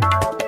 you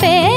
पे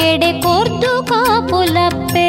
ಮೋಕೆಡೆ ಕೊರ್ದು ಕಾಪುಲಪ್ಪೆ.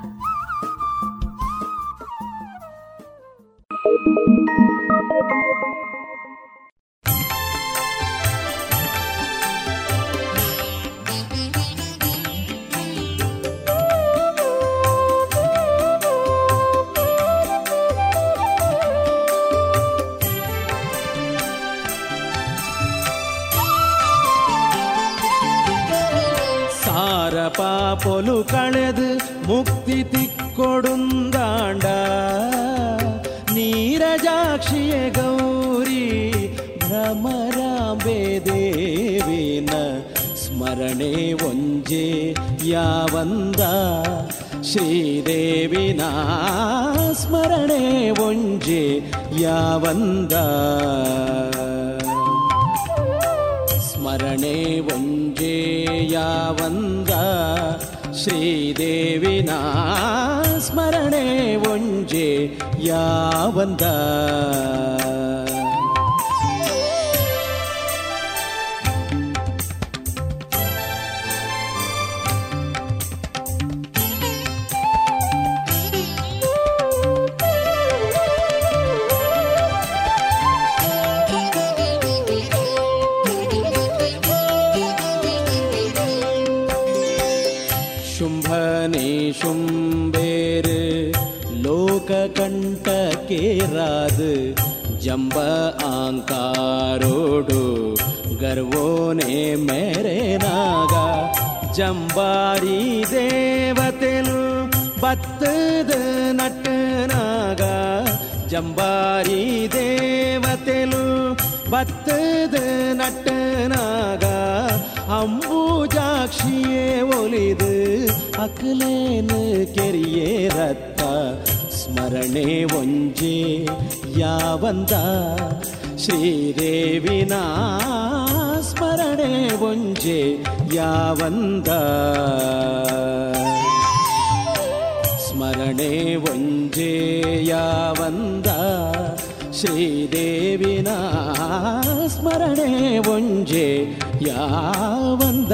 ಒಂಜೆ ಯಾವಂದ? ಶ್ರೀದೇವಿನ ಸ್ಮರಣೆ ಒಂಜೆ ಯಾವಂದ? ಸ್ಮರಣೆ ಒಂಜೆ ಯಾವಂದ? ಶ್ರೀದೇವಿನ ಸ್ಮರಣೆ ಒಂಜೆ ಯಾವಂದ? ಜಂಬ ಆಂಕಾರೋಡು ಗರ್ವೋನೆ ಮೇರೆ ನಾಗ ಜಂಬಾರಿ ದೇವತೆಲು ಬತ್ತದ ನಟನಾಗ ಜಂಬಾರಿ ದೇವತೆಲು ಬತ್ತದ ನಟನಾಗ ಅಂಬುಜಾಕ್ಷಿಯೇ ಒಲಿದು ಅಕಲೇನು ಕೆರಿಯೇ ರತ್ತ ಸ್ಮರಣೆ ಒಂಜೆ ಯಾವಂದ? ಶ್ರೀದೇವಿನ ಸ್ಮರಣೆ ಒಂಜೆ ಯಾವಂದ? ಸ್ಮರಣೆ ಒಂಜೆ ಯಾವಂದ? ಶ್ರೀದೇವಿನ ಸ್ಮರಣೆ ಒಂಜೆ ಯಾವಂದ?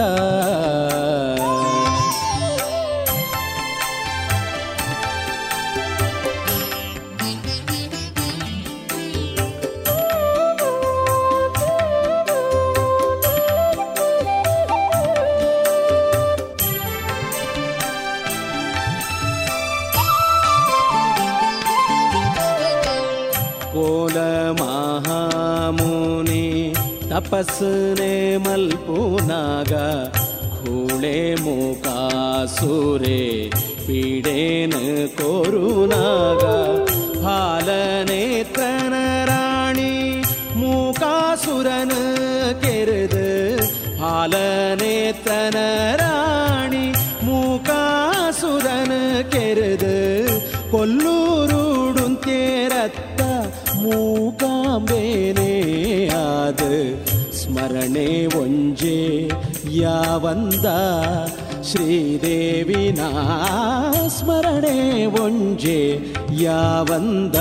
तपसने मल्पुनागा खूळे मोकासुरे पीडेन कोरुनागा फालने तनराणि मूकासुरन केरद फालने तनराणि मूकासुरन केरद கொல்லூர் ಒಂಜೆ ಯಾವಂದ ಶ್ರೀದೇವಿನ ಸ್ಮರಣೆ ಒಂಜೆ ಯಾವಂದ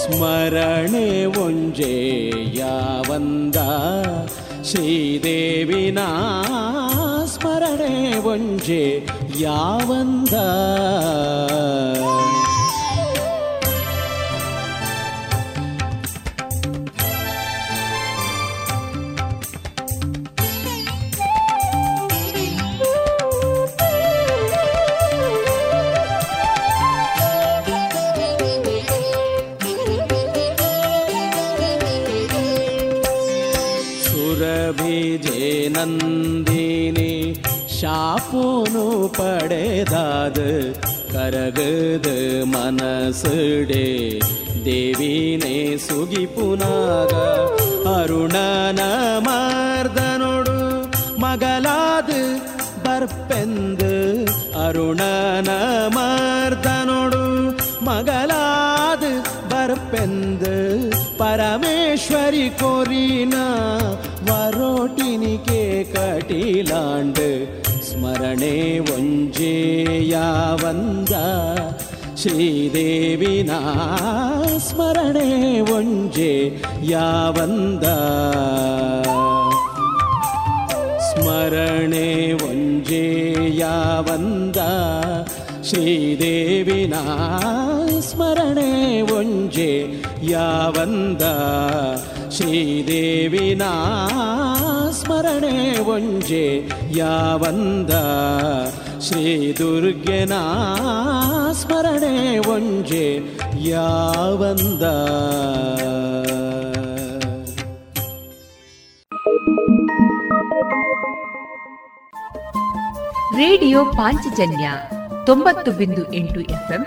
ಸ್ಮರಣೆ ಒಂಜೆ ಯಾವಂದ ಶ್ರೀದೇವಿನ ಸ್ಮರಣೆ ಒಂಜೆ ಯಾವಂದ ಶಾಪೂನು ಪಡೆದಾದ ಕರಗದ ಮನಸುಡೆ ದೇವಿನೇ ಸುಗಿಪುನಾಗ ಅರುಣನ ಮಾರ್ದನೊಡು ಮಗಲಾದ ಬರ್ಪೆಂದು ಅರುಣನ ಮಾರ್ದನೊಡು ಮಗಲಾದ ಬರ್ಪೆಂದು ಪರಮೇಶ್ವರಿ ಕೊರಿನ ವರೋಟಿನಿಕೆ ಕಟಿಲಾಂಡ್ ಸ್ಮರಣೆ ಒಂಜೇಯಾವಂದ ಶ್ರೀದೇವಿನ ಸ್ಮರಣೆ ಒಂಜೆ ಯಾವಂದ ಸ್ಮರಣೆ ಒಂಜೇ ಯಾವಂದ ಶ್ರೀದೇವಿನ ಸ್ಮರಣೆ ಒಂಜೆ ಯಾವಂದ ಶ್ರೀದೇವಿನ ಸ್ಮರಣೆ ಒಂಜೆ ಯಾವಂದ? ಶ್ರೀ ದುರ್ಗೆನ ಸ್ಮರಣೆ ಒಂಜೆ ಯಾವಂದ? ರೇಡಿಯೋ ಪಾಂಚಜನ್ಯ ತೊಂಬತ್ತು ಬಿಂದು ಎಂಟು ಎಫ್ಎಂ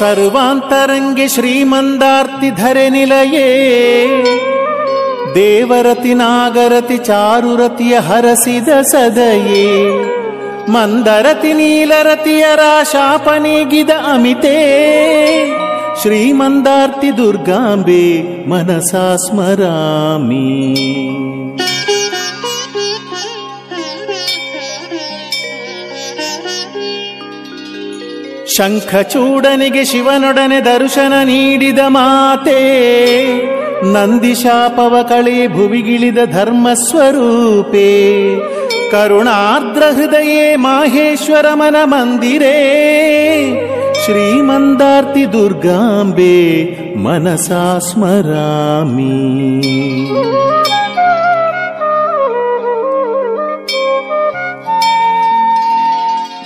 सर्वान्तरङ्गे श्रीमन्दार्तिधरे निलये देवरति नागरति चारुरतिय हरसिद सदये मन्दरति नीलरति अराशानिगिद अमिते श्रीमन्दार्ति दुर्गाम्बे मनसा स्मरामि ಶಂಖಚೂಡನಿಗೆ ಶಿವನೊಡನೆ ದರ್ಶನ ನೀಡಿದ ಮಾತೆ ನಂದಿಶಾಪವ ಕಳೆ ಭುವಿಗಿಳಿದ ಧರ್ಮಸ್ವರೂಪೇ ಕರುಣಾರ್ದ್ರ ಹೃದಯೇ ಮಾಹೇಶ್ವರ ಮನ ಮಂದಿರೇ, ಶ್ರೀಮಂದಾರ್ತಿ ದುರ್ಗಾಂಬೆ ಮನಸಾ ಸ್ಮರಾಮಿ.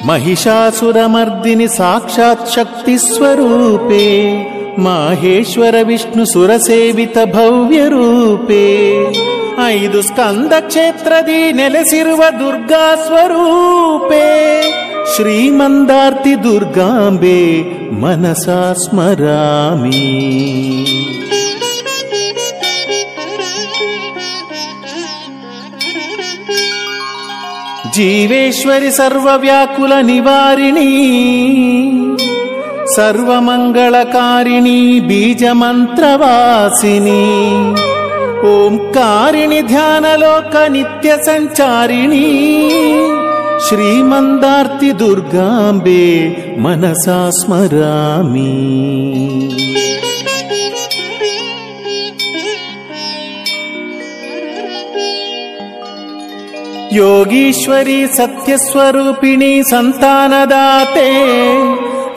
महिषासुरमर्दिनि साक्षात् शक्तिस्वरूपे माहेश्वर विष्णु सुरसेवित भव्यरूपे ಐದು ಸ್ಕಂದ ಕ್ಷೇತ್ರದಿ ನೆಲೆಸಿರುವ ದುರ್ಗಾ ಸ್ವರೂಪೆ ಶ್ರೀಮಂದಾರ್ತಿ ದುರ್ಗಾಂಬೆ ಮನಸಾ ಸ್ಮರಾಮಿ जीवेश्वरि सर्वव्याकुल निवारिणी सर्वमङ्गलकारिणी बीजमन्त्रवासिनी ओङ्कारिणि ध्यानलोक नित्यसञ्चारिणी श्रीमन्दार्ति दुर्गाम्बे मनसा स्मरामि योगीश्वरी सत्यस्वरूपिणी सन्तानदाते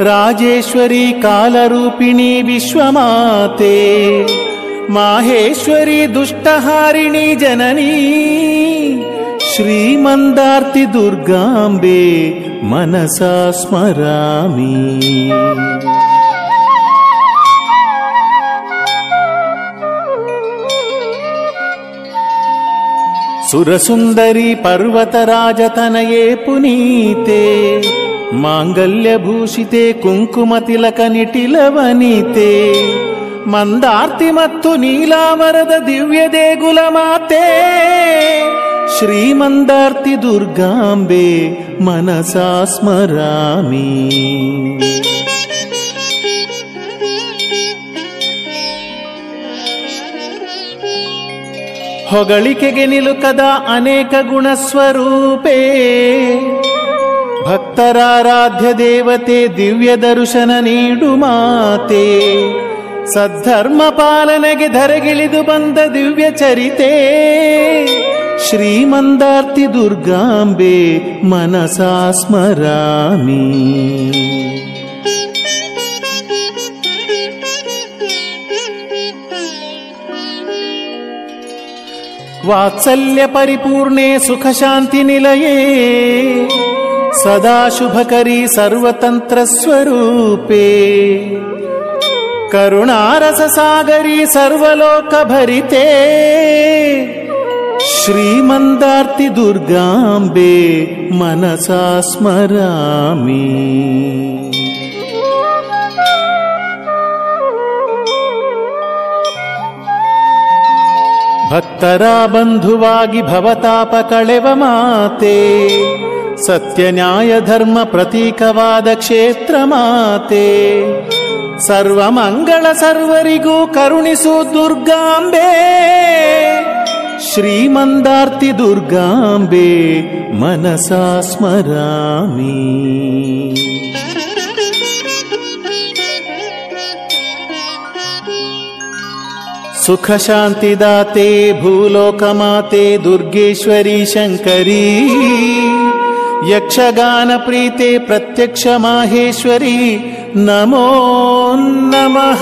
राजेश्वरी कालरूपिणी विश्वमाते माहेश्वरी दुष्टहारिणी जननी श्रीमन्दार्ति दुर्गाम्बे मनसा स्मरामि ಸುರಸುಂದರಿ ಪರ್ವತರಾಜತನಯೇ ಪುನೀತೆ ಮಾಂಗಲ್ಯಭೂಷಿತೆ ಕುಂಕುಮ ತಿಲಕ ನಿಟಿಲವನಿತೆ ಮಂದಾರ್ತಿ ಮತ್ತು ನೀಲಾವರದ ದಿವ್ಯ ದೇಗುಲ ಮಾತೆ ಶ್ರೀಮಂದಾರ್ತಿ ದುರ್ಗಾಂಬೆ ಮನಸಾ ಸ್ಮರಾಮಿ ಹೊಗಳಿಕೆಗೆ ನಿಲುಕದ ಅನೇಕ ಗುಣ ಸ್ವರೂಪೇ ಭಕ್ತರಾರಾಧ್ಯ ದೇವತೆ ದಿವ್ಯ ದರ್ಶನ ನೀಡು ಮಾತೆ. ಸದ್ಧರ್ಮ ಪಾಲನೆಗೆ ಧರೆಗಿಳಿದು ಬಂದ ದಿವ್ಯ ಚರಿತೆ. ಶ್ರೀಮಂದಾರ್ತಿ ದುರ್ಗಾಂಬೆ ಮನಸಾ ಸ್ಮರಾಮಿ वात्सल्यपरिपूर्णे सुखशान्तिनिलये सदाशुभकरी सर्वतन्त्रस्वरूपे करुणारससागरी सर्वलोकभरिते श्रीमन्दार्ति दुर्गाम्बे मनसा स्मरामि। भक्तर बन्धु वा भवताप कळेव माते। सत्य न्याय धर्म प्रतीकवाद क्षेत्र माते सर्वमङ्गल सर्वारिगु करुणसु दुर्गाम्बे। श्रीमन्दार्ति दुर्गाम्बे मनसा स्मरामि। सुखशान्तिदाते भूलोकमाते दुर्गेश्वरी शङ्करी। यक्षगानप्रीते प्रत्यक्षमाहेश्वरी। नमो नमः।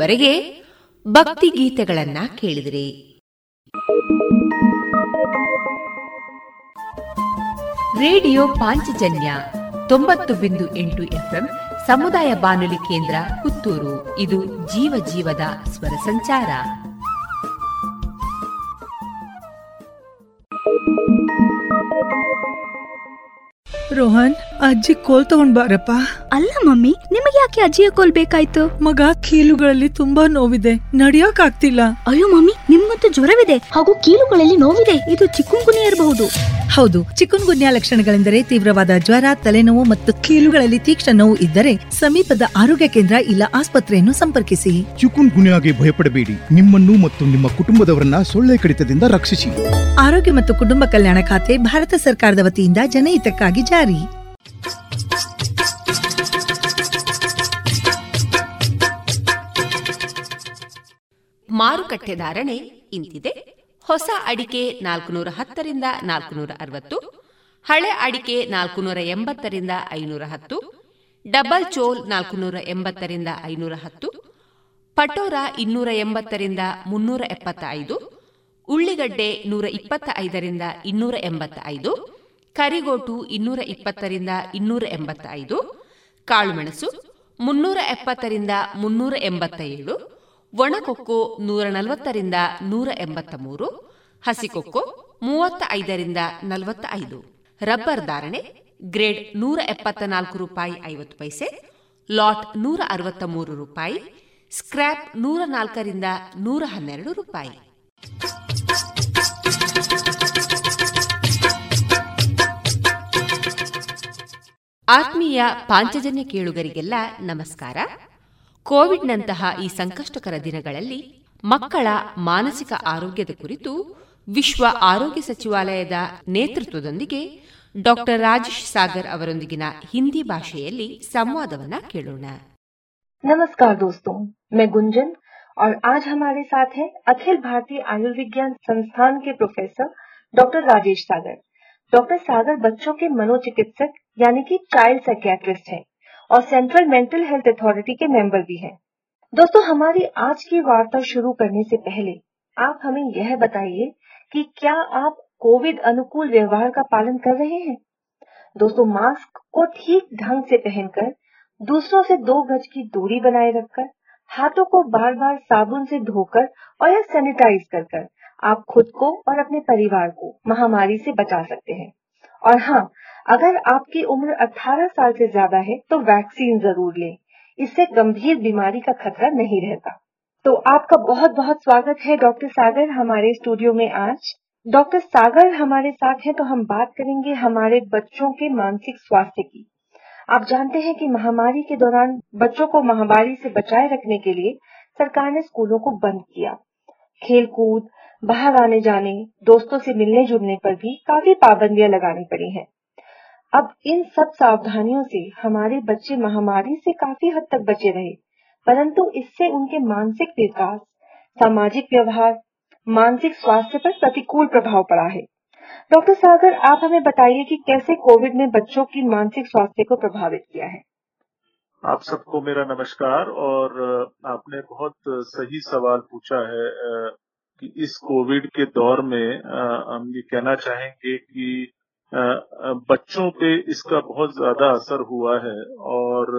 ಇದುವರೆಗೆ ಭಕ್ತಿ ಗೀತೆಗಳನ್ನ ಕೇಳಿದಿರಿ. ರೇಡಿಯೋ ಪಾಂಚಜನ್ಯ ತೊಂಬತ್ತು ಬಿಂದು ಎಂಟು ಎಫ್ಎಂ ಸಮುದಾಯ ಬಾನುಲಿ ಕೇಂದ್ರ ಪುತ್ತೂರು. ಇದು ಜೀವ ಜೀವದ ಸ್ವರ ಸಂಚಾರ. ರೋಹನ್ ಅಜ್ಜಿ ಕೋಲ್ ತಗೊಂಡ್ ಬಾರಪ್ಪ. ಅಲ್ಲ ಮಮ್ಮಿ ಯಾಕೆ ಅಜ್ಜಿಯ ಕೋಲ್ ಬೇಕಾಯ್ತು? ಮಗ ಕೀಲುಗಳಲ್ಲಿ ತುಂಬಾ ನೋವಿದೆ. ನಡಿಯೋಕ್ ಆಗ್ತಿಲ್ಲ ಅಯ್ಯೋ ಮಮ್ಮಿ ನಿಮ್ಗಂತೂ ಜ್ವರವಿದೆ. ಹಾಗೂ ಕೀಲುಗಳಲ್ಲಿ ನೋವಿದೆ. ಇದು ಚಿಕ್ಕುಂಗುನಿ ಇರಬಹುದು. ಹೌದು ಚಿಕನ್ ಗುನ್ಯ ಲಕ್ಷಣಗಳೆಂದರೆ ತೀವ್ರವಾದ ಜ್ವರ ತಲೆನೋವು ಮತ್ತು ಕೀಲುಗಳಲ್ಲಿ ತೀಕ್ಷ್ಣ ನೋವು ಇದ್ದರೆ ಸಮೀಪದ ಆರೋಗ್ಯ ಕೇಂದ್ರ ಇಲ್ಲ ಆಸ್ಪತ್ರೆಯನ್ನು ಸಂಪರ್ಕಿಸಿ. ಚಿಕುನ್ ಗುನ್ಯಾಗೆ ಭಯಪಡಬೇಡಿ. ನಿಮ್ಮನ್ನು ಮತ್ತು ನಿಮ್ಮ ಕುಟುಂಬದವರನ್ನ ಸೊಳ್ಳೆ ಕಡಿತದಿಂದ ರಕ್ಷಿಸಿ. ಆರೋಗ್ಯ ಮತ್ತು ಕುಟುಂಬ ಕಲ್ಯಾಣ ಖಾತೆ ಭಾರತ ಸರ್ಕಾರದ ವತಿಯಿಂದ ಜನಹಿತಕ್ಕಾಗಿ ಜಾರಿ. ಮಾರುಕಟ್ಟೆ ಧಾರಣೆ ಇಂತಿದೆ. ಹೊಸ ಅಡಿಕೆ ನಾಲ್ಕುನೂರ ಹತ್ತರಿಂದ ನಾಲ್ಕುನೂರ ಅರವತ್ತು ಹಳೆ ಅಡಿಕೆ ನಾಲ್ಕುನೂರ ಎಂಬತ್ತರಿಂದ ಐನೂರ ಹತ್ತು ಡಬಲ್ ಚೋಲ್ ನಾಲ್ಕುನೂರ ಎಂಬತ್ತರಿಂದ ಐನೂರ ಹತ್ತು ಪಟೋರ ಇನ್ನೂರ ಎಂಬತ್ತರಿಂದ ಮುನ್ನೂರ ಎಪ್ಪತ್ತ ಐದು ಉಳ್ಳಿಗಡ್ಡೆ ನೂರ ಇಪ್ಪತ್ತ ಐದರಿಂದ ಇನ್ನೂರ ಎಂಬತ್ತ ಐದು ಕರಿಗೋಟು ಇನ್ನೂರ ಇಪ್ಪತ್ತರಿಂದ ಇನ್ನೂರ ಎಂಬತ್ತ ಐದು ಕಾಳುಮೆಣಸು ಮುನ್ನೂರ ಎಪ್ಪತ್ತರಿಂದ ಮುನ್ನೂರ ಎಂಬತ್ತ ಏಳು ಒಣಕೊಕ್ಕೋ ನೂರ ನಲವತ್ತರಿಂದ ನೂರ ಎಂಬತ್ತ ಮೂರು ಹಸಿಕೊಕ್ಕೋ ಮೂವತ್ತ ಐದರಿಂದ ನಲವತ್ತ ಐದು ರಬ್ಬರ್ ಧಾರಣೆ, ಗ್ರೇಡ್ ನೂರ ಎಪ್ಪತ್ತ ನಾಲ್ಕು ರೂಪಾಯಿ ಐವತ್ತು ಪೈಸೆ, ಲಾಟ್ ನೂರ ಅರವತ್ತ ಮೂರು ರೂಪಾಯಿ, ಸ್ಕ್ರ್ಯಾಪ್ ನೂರ ನಾಲ್ಕರಿಂದ ನೂರ ಹನ್ನೆರಡು ರೂಪಾಯಿ. ಆತ್ಮೀಯ ಪಾಂಚಜನ್ಯ ಕೇಳುಗರಿಗೆಲ್ಲ ನಮಸ್ಕಾರ. ಕೋವಿಡ್ನಂತಹ ಈ ಸಂಕಷ್ಟಕರ ದಿನಗಳಲ್ಲಿ ಮಕ್ಕಳ ಮಾನಸಿಕ ಆರೋಗ್ಯದ ಕುರಿತು ವಿಶ್ವ ಆರೋಗ್ಯ ಸಚಿವಾಲಯದ ನೇತೃತ್ವದೊಂದಿಗೆ ಡಾಕ್ಟರ್ ರಾಜೇಶ್ ಸಾಗರ್ ಅವರೊಂದಿಗಿನ ಹಿಂದಿ ಭಾಷೆಯಲ್ಲಿ ಸಂವಾದವನ್ನ ಕೇಳೋಣ नमस्कार दोस्तों मैं गुंजन और आज हमारे साथ है अखिल भारतीय आयुर्विज्ञान संस्थान के professor doctor Rajesh Sagar doctor Sagar बच्चों के मनोचिकित्सक यानी कि चाइल्ड साइकियाट्रिस्ट हैं और सेंट्रल मेंटल हेल्थ अथॉरिटी के मेंबर भी हैं। दोस्तों, हमारी आज की वार्ता शुरू करने से पहले आप हमें यह बताइए कि क्या आप कोविड अनुकूल व्यवहार का पालन कर रहे हैं? दोस्तों, मास्क को ठीक ढंग से पहनकर, दूसरों से दो गज की दूरी बनाए रखकर, हाथों को बार बार साबुन से धोकर और या सैनिटाइज कर कर आप खुद को और अपने परिवार को महामारी से बचा सकते हैं। और हाँ अगर आपकी उम्र 18 साल से ज़्यादा है तो वैक्सीन ज़रूर लें। इससे गंभीर बीमारी का खतरा नहीं रहता। तो आपका बहुत बहुत स्वागत है डॉक्टर सागर हमारे स्टूडियो में आज। डॉक्टर सागर हमारे साथ हैं तो हम बात करेंगे हमारे बच्चों के मानसिक स्वास्थ्य की। आप जानते हैं कि महामारी के दौरान बच्चों को महामारी से बचाए रखने के लिए सरकार ने स्कूलों को बंद किया। खेल कूद बाहर आने जाने, दोस्तों से मिलने जुलने पर भी काफ़ी पाबंदियाँ लगानी पड़ी हैं। अब इन सब सावधानियों से हमारे बच्चे महामारी से काफ़ी हद तक बचे रहे, परंतु इससे उनके मानसिक विकास, सामाजिक व्यवहार, मानसिक स्वास्थ्य पर प्रतिकूल प्रभाव पड़ा है डॉक्टर सागर, आप हमें बताइए कि कैसे कोविड ने बच्चों की मानसिक स्वास्थ्य को प्रभावित किया है आप सबको मेरा नमस्कार, और आपने बहुत सही सवाल पूछा है कि इस कोविड के दौर में हम ये कहना चाहेंगे कि बच्चों पे इसका बहुत ज़्यादा असर हुआ है और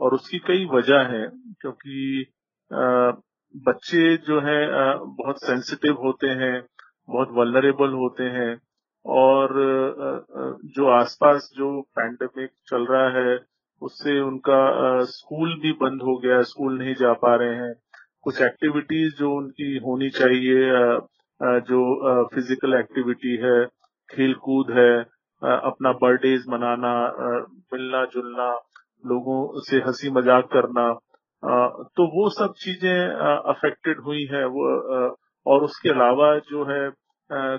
और उसकी कई वजह है, क्योंकि बच्चे जो है बहुत सेंसिटिव होते हैं, बहुत वलनरेबल होते हैं और जो आसपास जो पैंडेमिक चल रहा है, उससे उनका स्कूल भी बंद हो गया, स्कूल नहीं जा पा रहे हैं। कुछ एक्टिविटीज़ जो उनकी होनी चाहिए जो फ़िज़िकल एक्टिविटी है खेल कूद है अपना बर्थडेज मनाना मिलना जुलना, लोगों से हँसी मज़ाक करना तो वो सब चीज़ें अफेक्टेड हुई है, वो और उसके अलावा जो है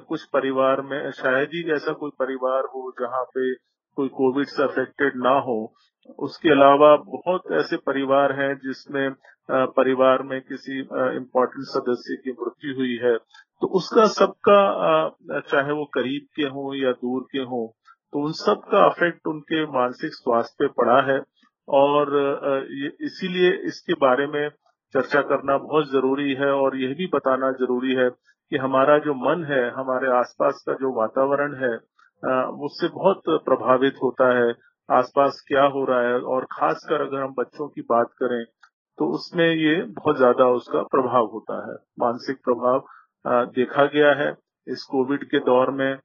कुछ परिवार में, शायद ही ऐसा कोई परिवार हो जहाँ पे कोई कोविड से अफेक्टेड ना हो, उसके अलावा बहुत ऐसे परिवार हैं जिसमें परिवार में किसी इम्पोर्टेंट सदस्य की मृत्यु हुई है तो उसका सबका चाहे वो करीब के हों या दूर के हों तो उन सब का अफेक्ट उनके मानसिक स्वास्थ्य पे पड़ा है। और इसीलिए इसके बारे में चर्चा करना बहुत ज़रूरी है और यह भी बताना ज़रूरी है कि हमारा जो मन है, हमारे आसपास का जो वातावरण है उससे बहुत प्रभावित होता है। आसपास क्या हो रहा है और खासकर अगर हम बच्चों की बात करें तो उसमें ये बहुत ज़्यादा उसका प्रभाव होता है। मानसिक प्रभाव देखा गया है। इस कोविड के दौर में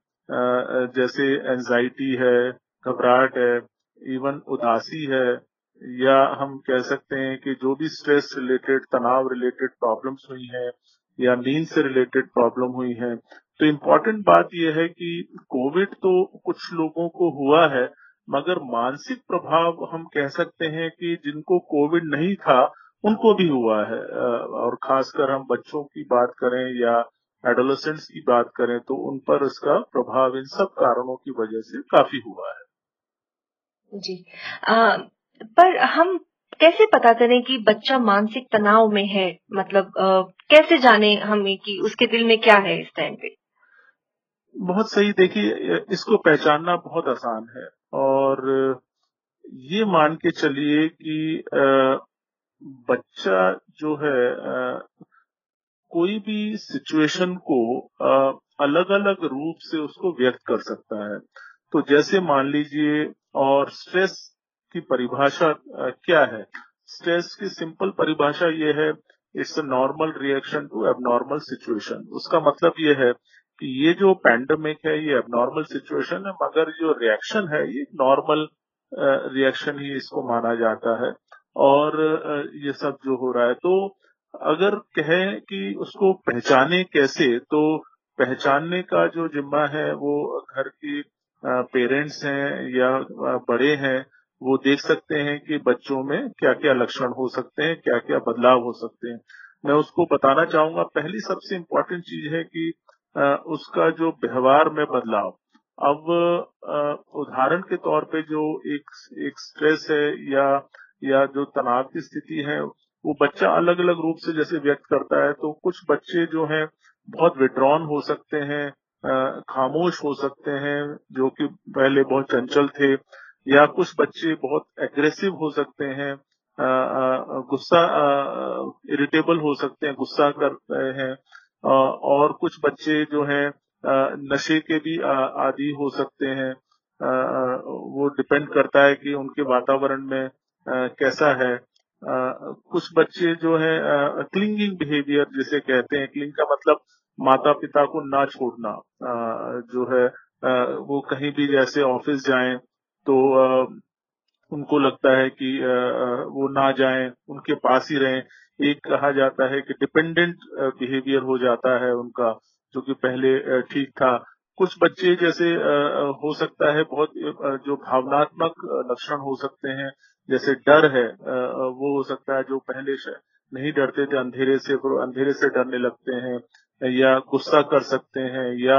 जैसे एंजाइटी है, घबराहट है इवन उदासी है, या हम कह सकते हैं कि जो भी स्ट्रेस रिलेटेड तनाव रिलेटेड प्रॉब्लम्स हुई हैं, या नींद से रिलेटेड प्रॉब्लम हुई है तो इम्पोर्टेंट बात यह है कि कोविड तो कुछ लोगों को हुआ है, मगर मानसिक प्रभाव हम कह सकते हैं कि जिनको कोविड नहीं था उनको भी हुआ है। और खासकर हम बच्चों की बात करें या एडोलसेंट्स की बात करें तो उन पर इसका प्रभाव इन सब कारणों की वजह से काफ़ी हुआ है। जी। आ, पर हम कैसे पता करें कि बच्चा मानसिक तनाव में है? मतलब आ, कैसे जाने हमें कि उसके दिल में क्या है इस टाइम पे? बहुत सही। देखिए इसको पहचानना बहुत आसान है। और ये मान के चलिए कि बच्चा जो है कोई भी सिचुएशन को अलग अलग रूप से उसको व्यक्त कर सकता है। तो जैसे मान लीजिए, और स्ट्रेस की परिभाषा क्या है? स्ट्रेस की सिंपल परिभाषा ये है it's a normal reaction to abnormal situation उसका मतलब ये है कि ये जो पैंडमिक है, ये एबनॉर्मल सिचुएशन है, मगर जो रिएक्शन है, ये नॉर्मल रिएक्शन ही इसको माना जाता है। और ये सब जो हो रहा है। तो अगर कहें कि उसको पहचाने कैसे तो पहचानने का जो जिम्मा है, वो घर की पेरेंट्स हैं या बड़े हैं, वो देख सकते हैं कि बच्चों में क्या क्या लक्षण हो सकते हैं क्या क्या बदलाव हो सकते हैं। मैं उसको बताना चाहूँगा, पहली सबसे इम्पोर्टेंट चीज़ है कि उसका जो व्यवहार में बदलाव। अब उदाहरण के तौर पे जो एक एक स्ट्रेस है या या जो तनाव की स्थिति है, वो बच्चा अलग अलग रूप से जैसे व्यक्त करता है तो कुछ बच्चे जो हैं, बहुत विड्रॉन हो सकते हैं खामोश हो सकते हैं, जो कि पहले बहुत चंचल थे, या कुछ बच्चे बहुत एग्रेसिव हो सकते हैं गुस्सा इरिटेबल हो सकते हैं, गुस्सा कर रहे हैं और कुछ बच्चे जो हैं नशे के भी आदि हो सकते हैं वो डिपेंड करता है कि उनके वातावरण में कैसा है? कुछ बच्चे जो है क्लिंगिंग बिहेवियर जिसे कहते हैं क्लिंग का मतलब माता पिता को ना छोड़ना। जो है वो कहीं भी जैसे ऑफ़िस जाएँ तो उनको लगता है कि वो ना जाएँ, उनके पास ही रहें। एक कहा जाता है कि डिपेंडेंट बिहेवियर हो जाता है उनका, जो कि पहले ठीक था। कुछ बच्चे जैसे हो सकता है बहुत जो भावनात्मक लक्षण हो सकते हैं जैसे डर है वो हो सकता है जो पहले नहीं डरते थे, अंधेरे से अंधेरे से डरने लगते हैं, या गुस्सा कर सकते हैं, या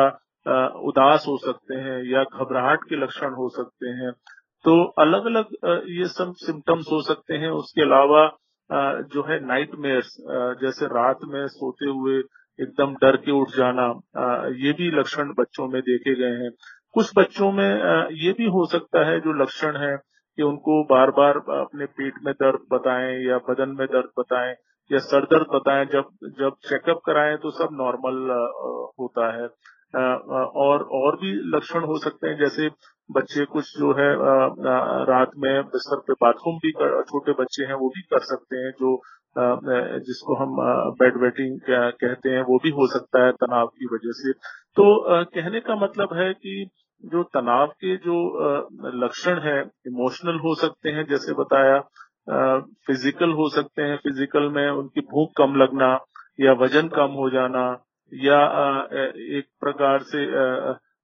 उदास हो सकते हैं, या घबराहट के लक्षण हो सकते हैं। तो अलग अलग ये सब सिम्टम्स हो सकते हैं। उसके अलावा जो है नाइट जैसे रात में सोते हुए एकदम डर के उठ जाना ये भी लक्षण बच्चों में देखे गए हैं। कुछ बच्चों में ये भी हो सकता है जो लक्षण है कि उनको बार बार अपने पेट में दर्द बताएँ या बदन में दर्द बताएँ या सर दर्द बताएँ। जब जब चेकअप कराएँ तो सब नॉर्मल होता है। और और भी लक्षण हो सकते हैं। जैसे बच्चे कुछ जो है रात में बिस्तर पे बाथरूम भी कर, छोटे बच्चे हैं वो भी कर सकते हैं जो जिसको हम बेड वेटिंग कहते हैं वो भी हो सकता है तनाव की वजह से। तो कहने का मतलब है कि जो तनाव के जो लक्षण है इमोशनल हो सकते हैं, जैसे बताया फ़िज़िकल हो सकते हैं फ़िज़िकल में उनकी भूख कम लगना या वज़न कम हो जाना या एक प्रकार से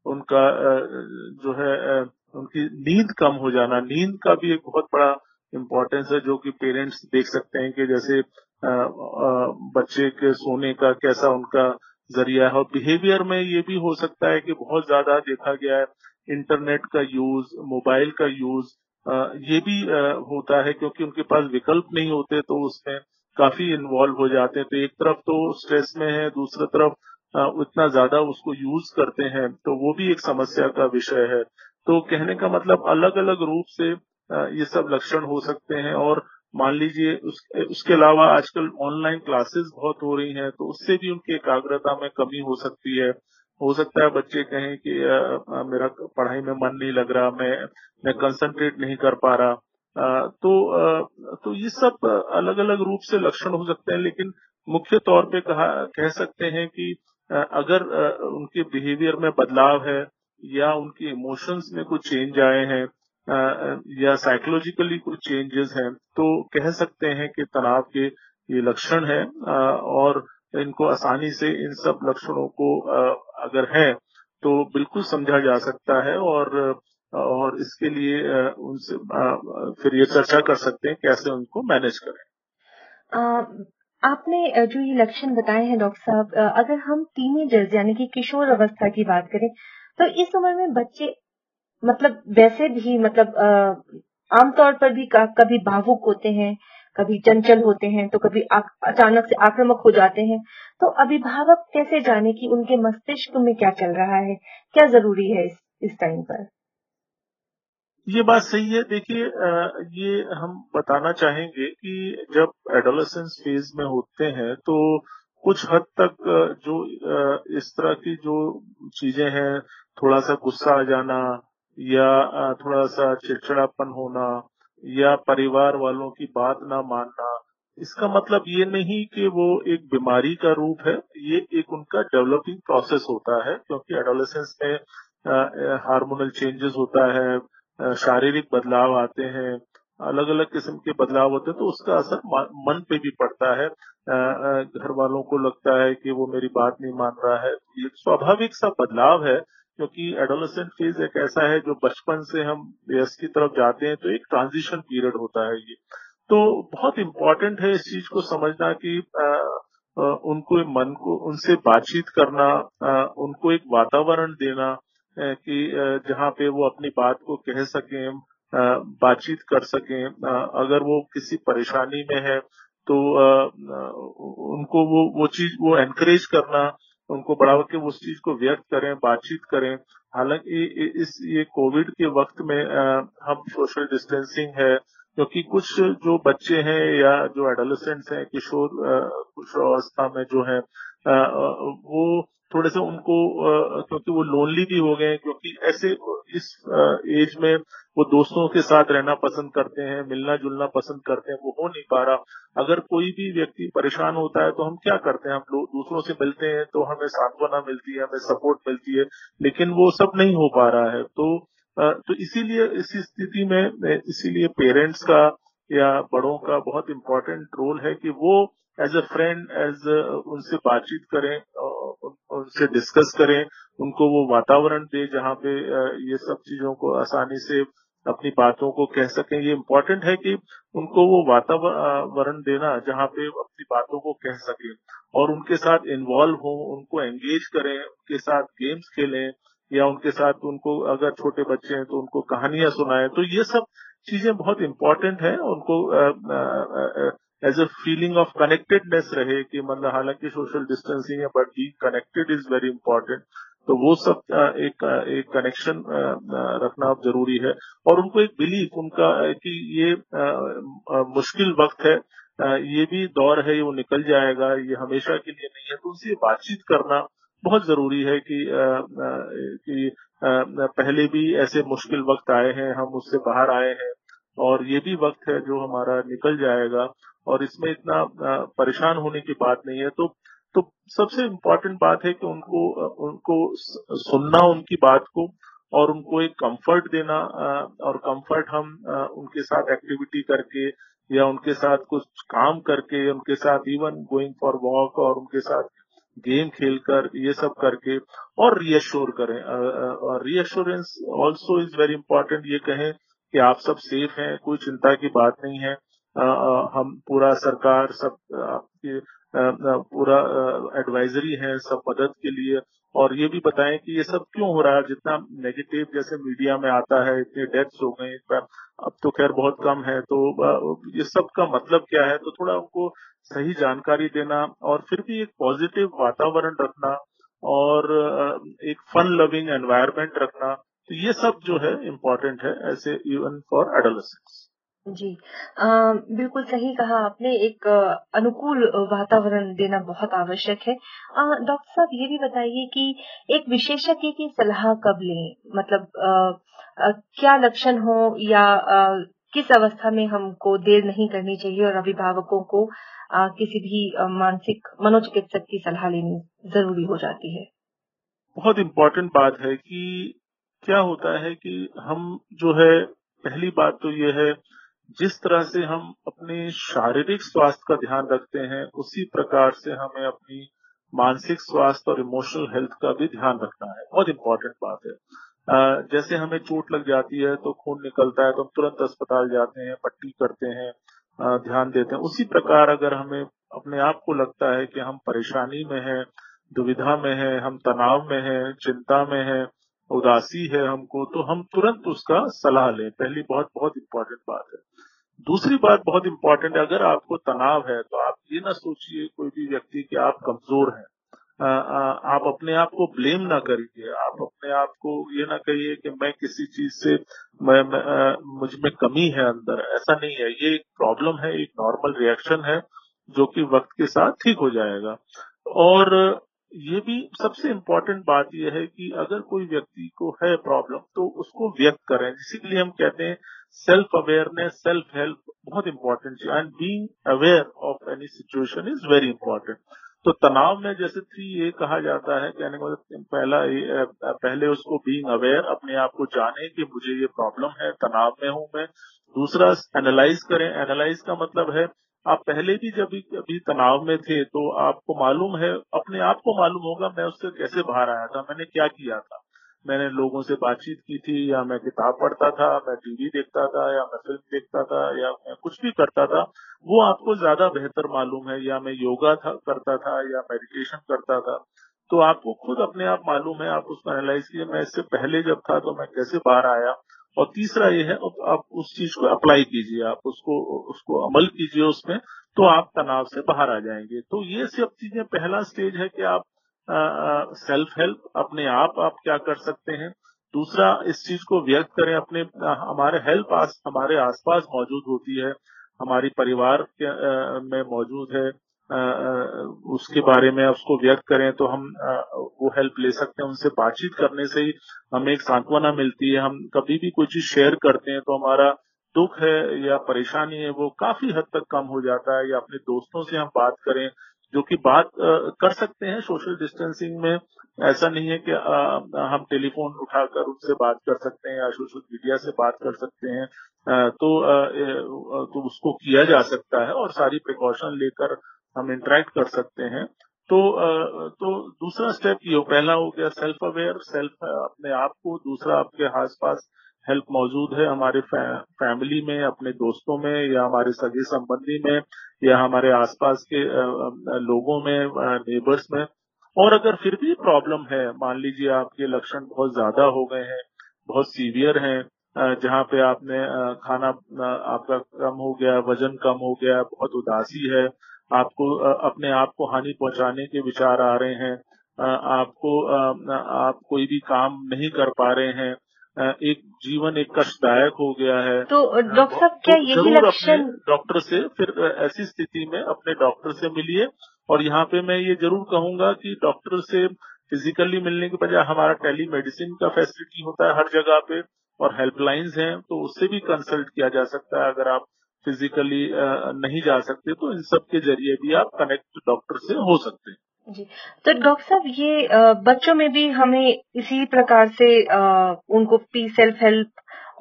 उनका जो है उनकी नींद कम हो जाना। नींद का भी एक बहुत बड़ा इम्पोर्टेंस है, जो कि पेरेंट्स देख सकते हैं कि जैसे बच्चे के सोने का कैसा उनका ज़रिया है और बिहेवियर में ये भी हो सकता है कि बहुत ज़्यादा देखा गया है इंटरनेट का यूज़ मोबाइल का यूज़ ये भी होता है क्योंकि उनके पास विकल्प नहीं होते तो उसमें काफ़ी इन्वॉल्व हो जाते हैं। तो एक तरफ़ तो स्ट्रेस में है, दूसरी तरफ़ उतना ज़्यादा उसको यूज़ करते हैं तो वो भी एक समस्या का विषय है। तो कहने का मतलब अलग अलग रूप से ये सब लक्षण हो सकते हैं और मान लीजिए उस, उसके अलावा आजकल ऑनलाइन क्लासेस बहुत हो रही हैं तो उससे भी उनकी एकाग्रता में कमी हो सकती है। हो सकता है बच्चे कहें कि आ, मेरा पढ़ाई में मन नहीं लग रहा मैं मैं कंसंट्रेट नहीं कर पा रहा। आ, तो आ, तो ये सब अलग अलग रूप से लक्षण हो सकते हैं लेकिन मुख्य तौर पे कहा कह सकते हैं कि अगर उनके बिहेवियर में बदलाव है या उनके इमोशंस में कुछ चेंज आए हैं या साइकोलॉजिकली कुछ चेंजेस हैं तो कह सकते हैं कि तनाव के ये लक्षण है और इनको आसानी से इन सब लक्षणों को अगर है तो बिल्कुल समझा जा सकता है और और इसके लिए उनसे फिर ये चर्चा कर सकते हैं कैसे उनको मैनेज करें। आपने जो ये लक्षण बताए हैं डॉक्टर साहब अगर हम टीनेजर्स यानी कि किशोर अवस्था की बात करें तो इस उम्र में बच्चे मतलब वैसे भी मतलब आमतौर पर भी कभी भावुक होते हैं कभी चंचल होते हैं तो कभी अचानक से आक्रामक हो जाते हैं। तो अभिभावक कैसे जाने कि उनके मस्तिष्क में क्या चल रहा है? क्या ज़रूरी है इस, टाइम पर? ये बात सही है। देखिए ये हम बताना चाहेंगे कि जब एडोलेसेंस फ़ेज़ में होते हैं तो कुछ हद तक जो इस तरह की जो चीज़ें हैं थोड़ा सा गुस्सा आ जाना या थोड़ा सा चिड़चिड़ापन होना या परिवार वालों की बात ना मानना, इसका मतलब ये नहीं कि वो एक बीमारी का रूप है, ये एक उनका डेवलपिंग प्रोसेस होता है, क्योंकि एडोलेसेंस में हार्मोनल चेंजेस होता है शारीरिक बदलाव आते हैं अलग अलग किस्म के बदलाव होते हैं तो उसका असर मन पे भी पड़ता है घर वालों को लगता है कि वो मेरी बात नहीं मान रहा है, ये स्वाभाविक सा बदलाव है क्योंकि एडोलेसेंट फ़ेज़ एक ऐसा है जो बचपन से हम वयस्क की तरफ़ जाते हैं तो एक ट्रांजिशन पीरियड होता है ये। तो बहुत इम्पोर्टेंट है इस चीज़ को समझना कि आ, आ, उनको मन को उनसे बातचीत करना आ, उनको एक वातावरण देना कि जहाँ पे वो अपनी बात को कह सकें बातचीत कर सकें। अगर वो किसी परेशानी में है तो उनको वो वो चीज़ वो एनकरेज करना उनको बढ़ावा के उस चीज़ को व्यक्त करें, बातचीत करें। हालाँकि इस, ये कोविड के वक्त में हम सोशल डिस्टेंसिंग है, क्योंकि कुछ जो बच्चे हैं या जो एडोलसेंट्स हैं, किशोर किशोर अवस्था में जो है वो थोड़े से उनको क्योंकि वो लोनली भी हो गए, क्योंकि ऐसे इस एज में वो दोस्तों के साथ रहना पसंद करते हैं, मिलना जुलना पसंद करते हैं, वो हो नहीं पा रहा। अगर कोई भी व्यक्ति परेशान होता है तो हम क्या करते हैं? हम लोग दूसरों से मिलते हैं तो हमें सांत्वना मिलती है, हमें सपोर्ट मिलती है, लेकिन वो सब नहीं हो पा रहा है। तो तो इसीलिए इस स्थिति में, इसीलिए पेरेंट्स का या बड़ों का बहुत इम्पोर्टेंट रोल है कि वो एज अ फ्रेंड एज उनसे बातचीत करें उनसे डिस्कस करें, उनको वो वातावरण दे जहाँ पे ये सब चीज़ों को आसानी से अपनी बातों को कह सकें। ये इम्पोर्टेंट है कि उनको वो वातावरण देना जहाँ पे अपनी बातों को कह सकें और उनके साथ इन्वॉल्व हो, उनको एंगेज करें, उनके साथ गेम्स खेलें या उनके साथ उनको, अगर छोटे बच्चे हैं तो उनको कहानियाँ सुनाएँ। तो ये सब चीज़ें बहुत इम्पोर्टेंट है, उनको as a feeling of connectedness रहे कि मतलब हालाँकि सोशल डिस्टेंसिंग है but be connected is very important तो वो सब एक एक कनेक्शन रखना ज़रूरी है। और उनको एक बिलीफ उनका कि ये मुश्किल वक्त है ये भी दौर है वो निकल जाएगा, ये हमेशा के लिए नहीं है। तो उनसे बातचीत करना बहुत ज़रूरी है कि आ, कि आ, पहले भी ऐसे मुश्किल वक्त आए हैं हम उससे बाहर आए हैं और ये भी वक्त है जो हमारा निकल जाएगा और इसमें इतना परेशान होने की बात नहीं है। तो तो सबसे इम्पोर्टेंट बात है कि उनको उनको सुनना उनकी बात को और उनको एक कंफर्ट देना और कंफर्ट हम उनके साथ एक्टिविटी करके या उनके साथ कुछ काम करके उनके साथ इवन गोइंग फॉर वॉक और उनके साथ गेम खेलकर, ये सब करके और रीअश्योर करें। और reassurance also is very important ये कहें कि आप सब सेफ़ हैं, कोई चिंता की बात नहीं है। हम पूरा सरकार, सब आपके पूरा एडवाइजरी है, सब मदद के लिए। और ये भी बताएँ कि ये सब क्यों हो रहा है? जितना नेगेटिव जैसे मीडिया में आता है, इतने डेथ्स हो गए अब तो खैर बहुत कम है तो ये सब का मतलब क्या है? तो थोड़ा उनको सही जानकारी देना और फिर भी एक पॉजिटिव वातावरण रखना और एक फन लविंग एनवायरमेंट रखना तो ये सब जो है इम्पोर्टेंट है, ऐसे इवन फॉर एडोलेसेंट्स जी। आ, बिल्कुल सही कहा आपने एक अनुकूल वातावरण देना बहुत आवश्यक है। डॉक्टर साहब ये भी बताइए कि एक विशेषज्ञ की सलाह कब लें? मतलब आ, आ, क्या लक्षण हो या आ, किस अवस्था में हमको देर नहीं करनी चाहिए और अभिभावकों को आ, किसी भी मानसिक मनोचिकित्सक की सलाह लेनी ज़रूरी हो जाती है? बहुत इम्पोर्टेंट बात है कि क्या होता है कि हम जो है पहली बात तो ये है जिस तरह से हम अपने शारीरिक स्वास्थ्य का ध्यान रखते हैं, उसी प्रकार से हमें अपनी मानसिक स्वास्थ्य और इमोशनल हेल्थ का भी ध्यान रखना है। बहुत इंपॉर्टेंट बात है। जैसे हमें चोट लग जाती है तो खून निकलता है तो हम तुरंत अस्पताल जाते हैं, पट्टी करते हैं ध्यान देते हैं। उसी प्रकार अगर हमें अपने आप को लगता है कि हम परेशानी में हैं, दुविधा में हैं, हम तनाव में हैं, चिंता में हैं उदासी है हमको तो हम तुरंत उसका सलाह लें। पहली बहुत बहुत इंपॉर्टेंट बात है। दूसरी बात बहुत इंपॉर्टेंट है अगर आपको तनाव है तो आप ये ना सोचिए कोई भी व्यक्ति कि आप कमज़ोर हैं। आप अपने आप को ब्लेम ना करिए। आप अपने आप को ये ना कहिए कि मैं किसी चीज़ से मैं, मैं मुझमें कमी है अंदर। ऐसा नहीं है। ये एक प्रॉब्लम है एक नॉर्मल रिएक्शन है जो कि वक्त के साथ ठीक हो जाएगा। और ये भी सबसे इम्पोर्टेंट बात यह है कि अगर कोई व्यक्ति को है प्रॉब्लम तो उसको व्यक्त करें। इसीलिए हम कहते हैं सेल्फ अवेयरनेस सेल्फ हेल्प बहुत इंपॉर्टेंट है। And being aware of any situation is very important तो तनाव में जैसे थ्री ये कहा जाता है, कहने का मतलब पहला पहले उसको बीइंग अवेयर अपने आप को जाने कि मुझे ये प्रॉब्लम है, तनाव में हूँ मैं। दूसरा एनालाइज करें। एनालाइज का मतलब है आप पहले भी जब अभी तनाव में थे तो आपको मालूम है, अपने आप को मालूम होगा मैं उससे कैसे बाहर आया था, मैंने क्या किया था। मैंने लोगों से बातचीत की थी, या मैं किताब पढ़ता था, मैं टीवी देखता था, या मैं फ़िल्म देखता था, या मैं कुछ भी करता था, वो आपको ज़्यादा बेहतर मालूम है, या मैं योगा था, करता था, या मेडिटेशन करता था। तो आपको खुद अपने आप मालूम है, आप उसको एनालाइज कीजिए मैं इससे पहले जब था तो मैं कैसे बाहर आया और तीसरा ये है आप उस चीज़ को अप्लाई कीजिए आप उसको उसको अमल कीजिए उसमें तो आप तनाव से बाहर आ जाएँगे। तो ये सब चीज़ें पहला स्टेज है कि आप सेल्फ हेल्प अपने आप आप क्या कर सकते हैं। दूसरा इस चीज़ को व्यक्त करें अपने हमारे हेल्प आस, हमारे आसपास मौजूद होती है हमारी परिवार के आ, में मौजूद है उसके बारे में उसको व्यक्त करें तो हम वो हेल्प ले सकते हैं, उनसे बातचीत करने से ही हमें एक सांत्वना मिलती है। हम कभी भी कोई चीज़ शेयर करते हैं तो हमारा दुख है या परेशानी है, वो काफ़ी हद तक कम हो जाता है। या अपने दोस्तों से हम बात करें जो कि बात कर सकते हैं सोशल डिस्टेंसिंग में। ऐसा नहीं है कि हम टेलीफोन उठाकर उनसे बात कर सकते हैं या सोशल मीडिया से बात कर सकते हैं। तो तो उसको किया जा सकता है और सारी प्रिकॉशन लेकर हम इंटरेक्ट कर सकते हैं। तो तो दूसरा स्टेप ये पहला हो गया सेल्फ अवेयर सेल्फ अपने आप को, दूसरा आपके आस पास हेल्प मौजूद है हमारे फैमिली में, अपने दोस्तों में या हमारे सगे संबंधी में या हमारे आसपास के लोगों में नेबर्स में। और अगर फिर भी प्रॉब्लम है, मान लीजिए आपके लक्षण बहुत ज़्यादा हो गए हैं, बहुत सीवियर हैं जहाँ पे आपने खाना आपका कम हो गया, वज़न कम हो गया, बहुत उदासी है आपको अपने आप को हानि पहुँचाने के विचार आ रहे हैं आपको आप कोई भी काम नहीं कर पा रहे हैं एक जीवन एक कष्टदायक हो गया है। तो डॉक्टर साहब क्या तो यही लक्षण डॉक्टर से फिर ऐसी स्थिति में अपने डॉक्टर से मिलिए। और यहाँ पे मैं ये ज़रूर कहूँगा कि डॉक्टर से फिजिकली मिलने के बजाय हमारा टेली मेडिसिन का फैसिलिटी होता है हर जगह पे और हेल्पलाइंस हैं तो उससे भी कंसल्ट किया जा सकता है। अगर आप फिजिकली नहीं जा सकते तो इन सब के ज़रिए भी आप कनेक्ट डॉक्टर से हो सकते हैं। जी। तो डॉक्टर साहब ये बच्चों में भी हमें इसी प्रकार से उनको पी सेल्फ हेल्प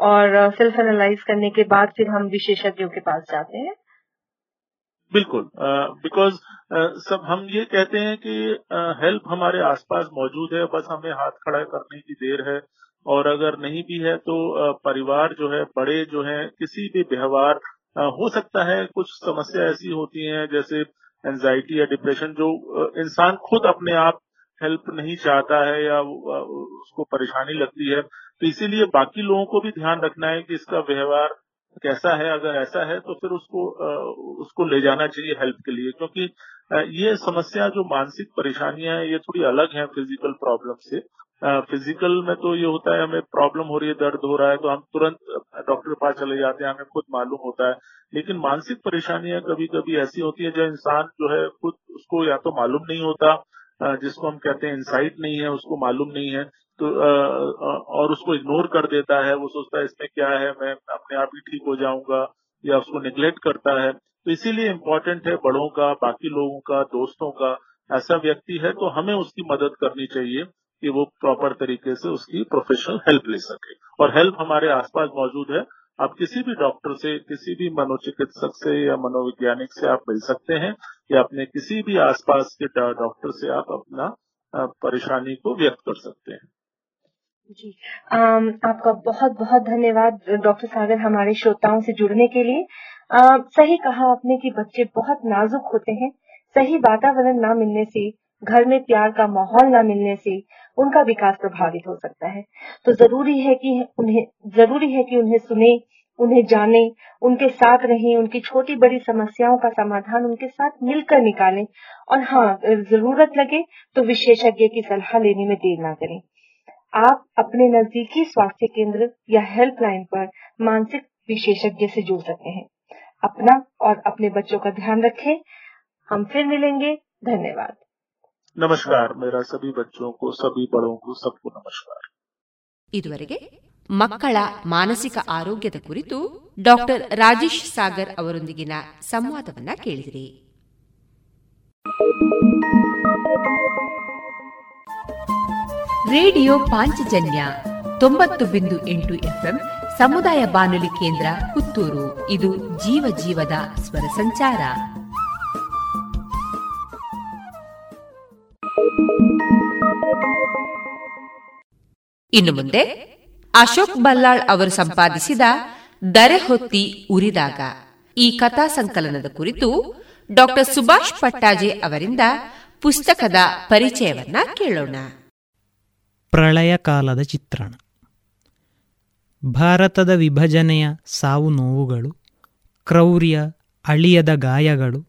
और सेल्फ एनालाइज करने के बाद फिर हम विशेषज्ञों के पास जाते हैं? बिल्कुल बिकॉज़ uh, uh, सब हम ये कहते हैं कि हेल्प uh, हमारे आसपास मौजूद है बस हमें हाथ खड़ा करने की देर है और अगर नहीं भी है तो परिवार जो है बड़े जो है किसी भी व्यवहार हो सकता है कुछ समस्या ऐसी होती हैं, जैसे एंजाइटी या डिप्रेशन जो इंसान खुद अपने आप हेल्प नहीं चाहता है या उसको परेशानी लगती है। तो इसीलिए बाकी लोगों को भी ध्यान रखना है कि इसका व्यवहार कैसा है। अगर ऐसा है तो फिर उसको उसको ले जाना चाहिए हेल्प के लिए, क्योंकि ये समस्या, जो मानसिक परेशानियाँ हैं, ये थोड़ी अलग है फ़िज़िकल प्रॉब्लम से। फ़िज़िकल में तो ये होता है, हमें प्रॉब्लम हो रही है, दर्द हो रहा है तो हम तुरंत डॉक्टर के पास चले जाते हैं, हमें खुद मालूम होता है। लेकिन मानसिक परेशानियाँ कभी कभी ऐसी होती है, जो इंसान जो है, खुद उसको या तो मालूम नहीं होता जिसको हम कहते हैं इंसाइट नहीं है, उसको मालूम नहीं है तो और उसको इग्नोर कर देता है, वो सोचता है, इसमें क्या है, मैं अपने आप ही ठीक हो जाऊँगा, या उसको निग्लेक्ट करता है। तो इसीलिए इम्पोर्टेंट है बड़ों का, बाकी लोगों का, दोस्तों का, ऐसा व्यक्ति है तो हमें उसकी मदद करनी चाहिए। कि वो प्रॉपर तरीके से उसकी प्रोफेशनल हेल्प ले सके। और हेल्प हमारे आसपास मौजूद है। आप किसी भी डॉक्टर से किसी भी मनोचिकित्सक से या मनोवैज्ञानिक से आप मिल सकते हैं या अपने किसी भी आसपास के डॉक्टर से आप अपना परेशानी को व्यक्त कर सकते हैं। जी। आम, आपका बहुत बहुत धन्यवाद डॉक्टर सागर हमारे श्रोताओं से जुड़ने के लिए। आ, सही कहा आपने कि बच्चे बहुत नाजुक होते हैं। सही वातावरण ना मिलने से घर में प्यार का माहौल ना मिलने से उनका विकास प्रभावित हो सकता है। तो ज़रूरी है कि उन्हें, ज़रूरी है कि उन्हें सुने, उन्हें जाने, उनके साथ रहें, उनकी छोटी बड़ी समस्याओं का समाधान उनके साथ मिलकर निकालें। और हाँ ज़रूरत लगे तो विशेषज्ञ की सलाह लेने में देर ना करें। आप अपने नजदीकी स्वास्थ्य केंद्र या हेल्पलाइन पर मानसिक विशेषज्ञ से जुड़ सकते हैं। अपना और अपने बच्चों का ध्यान रखें। हम फिर मिलेंगे। धन्यवाद। ನಮಸ್ಕಾರ. ಮೇರಾ ಸಭಿ ಬಚ್ಚೋಂಕು ಸಭಿ ಬಡೋಂಕು ಸಬ್ಕೋ ನಮಸ್ಕಾರ. ಇದುವರೆಗೆ ಮಕ್ಕಳ ಮಾನಸಿಕ ಆರೋಗ್ಯದ ಕುರಿತು ಡಾಕ್ಟರ್ ರಾಜೇಶ್ ಸಾಗರ್ ಅವರೊಂದಿಗಿನ ಸಂವಾದವನ್ನ ಕೇಳಿದಿರಿ. ರೇಡಿಯೋ ಪಾಂಚಜನ್ಯ ತೊಂಬತ್ತು ಬಿಂದು ಎಂಟು ಎಫ್ಎಂ ಸಮುದಾಯ ಬಾನುಲಿ ಕೇಂದ್ರ ಪುತ್ತೂರು. ಇದು ಜೀವ ಜೀವದ ಸ್ವರ ಸಂಚಾರ. ಇನ್ನು ಮುಂದೆ ಅಶೋಕ್ ಬಲ್ಲಾಳ್ ಅವರು ಸಂಪಾದಿಸಿದ ದರೆ ಹೊತ್ತಿ ಉರಿದಾಗ ಈ ಕಥಾ ಸಂಕಲನದ ಕುರಿತು ಡಾಕ್ಟರ್ ಸುಭಾಷ್ ಪಟ್ಟಾಜೆ ಅವರಿಂದ ಪುಸ್ತಕದ ಪರಿಚಯವನ್ನ ಕೇಳೋಣ. ಪ್ರಳಯ ಕಾಲದ ಚಿತ್ರಣ. ಭಾರತದ ವಿಭಜನೆಯ ಸಾವು ನೋವುಗಳು, ಕ್ರೌರ್ಯ, ಅಳಿಯದ ಗಾಯಗಳು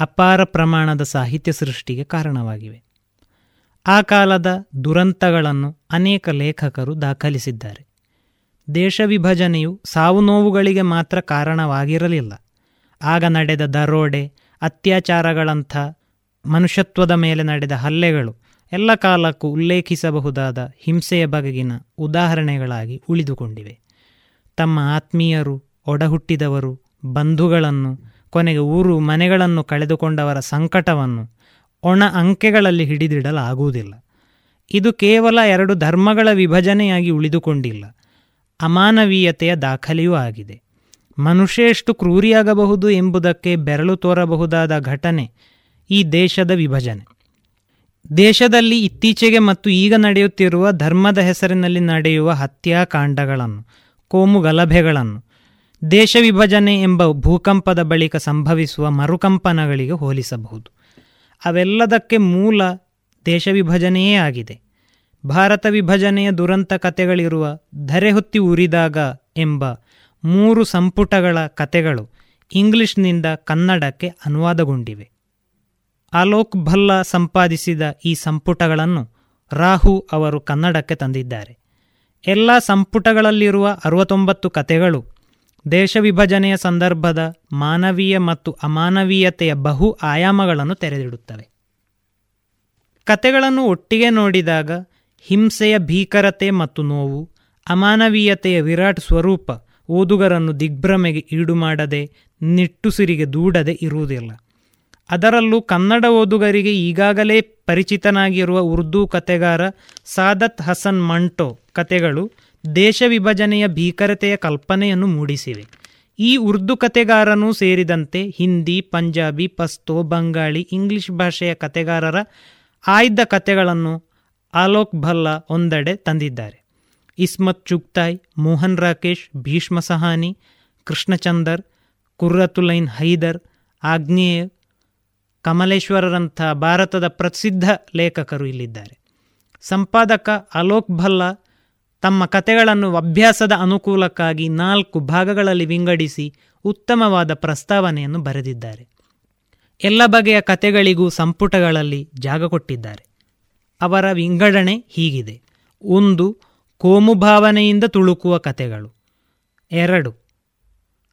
ಅಪಾರ ಪ್ರಮಾಣದ ಸಾಹಿತ್ಯ ಸೃಷ್ಟಿಗೆ ಕಾರಣವಾಗಿವೆ. ಆ ಕಾಲದ ದುರಂತಗಳನ್ನು ಅನೇಕ ಲೇಖಕರು ದಾಖಲಿಸಿದ್ದಾರೆ. ದೇಶ ವಿಭಜನೆಯು ಸಾವು ನೋವುಗಳಿಗೆ ಮಾತ್ರ ಕಾರಣವಾಗಿರಲಿಲ್ಲ. ಆಗ ನಡೆದ ದರೋಡೆ, ಅತ್ಯಾಚಾರಗಳಂಥ ಮನುಷ್ಯತ್ವದ ಮೇಲೆ ನಡೆದ ಹಲ್ಲೆಗಳು ಎಲ್ಲ ಕಾಲಕ್ಕೂ ಉಲ್ಲೇಖಿಸಬಹುದಾದ ಹಿಂಸೆಯ ಬಗೆಗಿನ ಉದಾಹರಣೆಗಳಾಗಿ ಉಳಿದುಕೊಂಡಿವೆ. ತಮ್ಮ ಆತ್ಮೀಯರು, ಒಡಹುಟ್ಟಿದವರು, ಬಂಧುಗಳನ್ನು, ಕೊನೆಗೆ ಊರು, ಮನೆಗಳನ್ನು ಕಳೆದುಕೊಂಡವರ ಸಂಕಟವನ್ನು ಒಣ ಅಂಕೆಗಳಲ್ಲಿ ಹಿಡಿದಿಡಲಾಗುವುದಿಲ್ಲ. ಇದು ಕೇವಲ ಎರಡು ಧರ್ಮಗಳ ವಿಭಜನೆಯಾಗಿ ಉಳಿದುಕೊಂಡಿಲ್ಲ. ಅಮಾನವೀಯತೆಯ ದಾಖಲೆಯೂ ಆಗಿದೆ. ಮನುಷ್ಯ ಎಷ್ಟು ಕ್ರೂರಿಯಾಗಬಹುದು ಎಂಬುದಕ್ಕೆ ಬೆರಳು ತೋರಬಹುದಾದ ಘಟನೆ ಈ ದೇಶದ ವಿಭಜನೆ. ದೇಶದಲ್ಲಿ ಇತ್ತೀಚೆಗೆ ಮತ್ತು ಈಗ ನಡೆಯುತ್ತಿರುವ ಧರ್ಮದ ಹೆಸರಿನಲ್ಲಿ ನಡೆಯುವ ಹತ್ಯಾಕಾಂಡಗಳನ್ನು, ಕೋಮು ಗಲಭೆಗಳನ್ನು, ದೇಶ ವಿಭಜನೆ ಎಂಬ ಭೂಕಂಪದ ಬಳಿಕ ಸಂಭವಿಸುವ ಮರುಕಂಪನಗಳಿಗೆ ಹೋಲಿಸಬಹುದು. ಅವೆಲ್ಲದಕ್ಕೆ ಮೂಲ ದೇಶ ವಿಭಜನೆಯೇ ಆಗಿದೆ. ಭಾರತ ವಿಭಜನೆಯ ದುರಂತ ಕಥೆಗಳಿರುವ ಧರೆಹೊತ್ತಿ ಉರಿದಾಗ ಎಂಬ ಮೂರು ಸಂಪುಟಗಳ ಕತೆಗಳು ಇಂಗ್ಲಿಷ್ನಿಂದ ಕನ್ನಡಕ್ಕೆ ಅನುವಾದಗೊಂಡಿವೆ. ಅಲೋಕ್ ಭಲ್ಲಾ ಸಂಪಾದಿಸಿದ ಈ ಸಂಪುಟಗಳನ್ನು ರಾಹು ಅವರು ಕನ್ನಡಕ್ಕೆ ತಂದಿದ್ದಾರೆ. ಎಲ್ಲ ಸಂಪುಟಗಳಲ್ಲಿರುವ ಅರವತ್ತೊಂಬತ್ತು ಕತೆಗಳು ದೇಶ ವಿಭಜನೆಯ ಸಂದರ್ಭದ ಮಾನವೀಯ ಮತ್ತು ಅಮಾನವೀಯತೆಯ ಬಹು ಆಯಾಮಗಳನ್ನು ತೆರೆದಿಡುತ್ತವೆ. ಕತೆಗಳನ್ನು ಒಟ್ಟಿಗೆ ನೋಡಿದಾಗ ಹಿಂಸೆಯ ಭೀಕರತೆ ಮತ್ತು ನೋವು, ಅಮಾನವೀಯತೆಯ ವಿರಾಟ್ ಸ್ವರೂಪ ಓದುಗರನ್ನು ದಿಗ್ಭ್ರಮೆಗೆ ಈಡು ಮಾಡದೆ ನಿಟ್ಟುಸಿರಿಗೆ ದೂಡದೆ ಇರುವುದಿಲ್ಲ. ಅದರಲ್ಲೂ ಕನ್ನಡ ಓದುಗರಿಗೆ ಈಗಾಗಲೇ ಪರಿಚಿತನಾಗಿರುವ ಉರ್ದು ಕತೆಗಾರ ಸಾದತ್ ಹಸನ್ ಮಂಟೋ ಕತೆಗಳು ದೇಶ ವಿಭಜನೆಯ ಭೀಕರತೆಯ ಕಲ್ಪನೆಯನ್ನು ಮೂಡಿಸಿವೆ. ಈ ಉರ್ದು ಕತೆಗಾರನೂ ಸೇರಿದಂತೆ ಹಿಂದಿ, ಪಂಜಾಬಿ, ಪಸ್ತೋ, ಬಂಗಾಳಿ, ಇಂಗ್ಲಿಷ್ ಭಾಷೆಯ ಕತೆಗಾರರ ಆಯ್ದ ಕತೆಗಳನ್ನು ಅಲೋಕ್ ಭಲ್ಲಾ ಒಂದೆಡೆ ತಂದಿದ್ದಾರೆ. ಇಸ್ಮತ್ ಚುಗ್ತಾಯ್, ಮೋಹನ್ ರಾಕೇಶ್, ಭೀಷ್ಮ ಸಹಾನಿ, ಕೃಷ್ಣಚಂದರ್, ಕುರ್ರತುಲೈನ್ ಹೈದರ್, ಆಗ್ನೇಯ ಕಮಲೇಶ್ವರರಂಥ ಭಾರತದ ಪ್ರಸಿದ್ಧ ಲೇಖಕರು ಇಲ್ಲಿದ್ದಾರೆ. ಸಂಪಾದಕ ಅಲೋಕ್ ಭಲ್ಲಾ ತಮ್ಮ ಕತೆಗಳನ್ನು ಅಭ್ಯಾಸದ ಅನುಕೂಲಕ್ಕಾಗಿ ನಾಲ್ಕು ಭಾಗಗಳಲ್ಲಿ ವಿಂಗಡಿಸಿ ಉತ್ತಮವಾದ ಪ್ರಸ್ತಾವನೆಯನ್ನು ಬರೆದಿದ್ದಾರೆ. ಎಲ್ಲ ಬಗೆಯ ಕತೆಗಳಿಗೂ ಸಂಪುಟಗಳಲ್ಲಿ ಜಾಗ ಕೊಟ್ಟಿದ್ದಾರೆ. ಅವರ ವಿಂಗಡಣೆ ಹೀಗಿದೆ. ಒಂದು ಕೋಮುಭಾವನೆಯಿಂದ ತುಳುಕುವ ಕತೆಗಳು. ಎರಡು,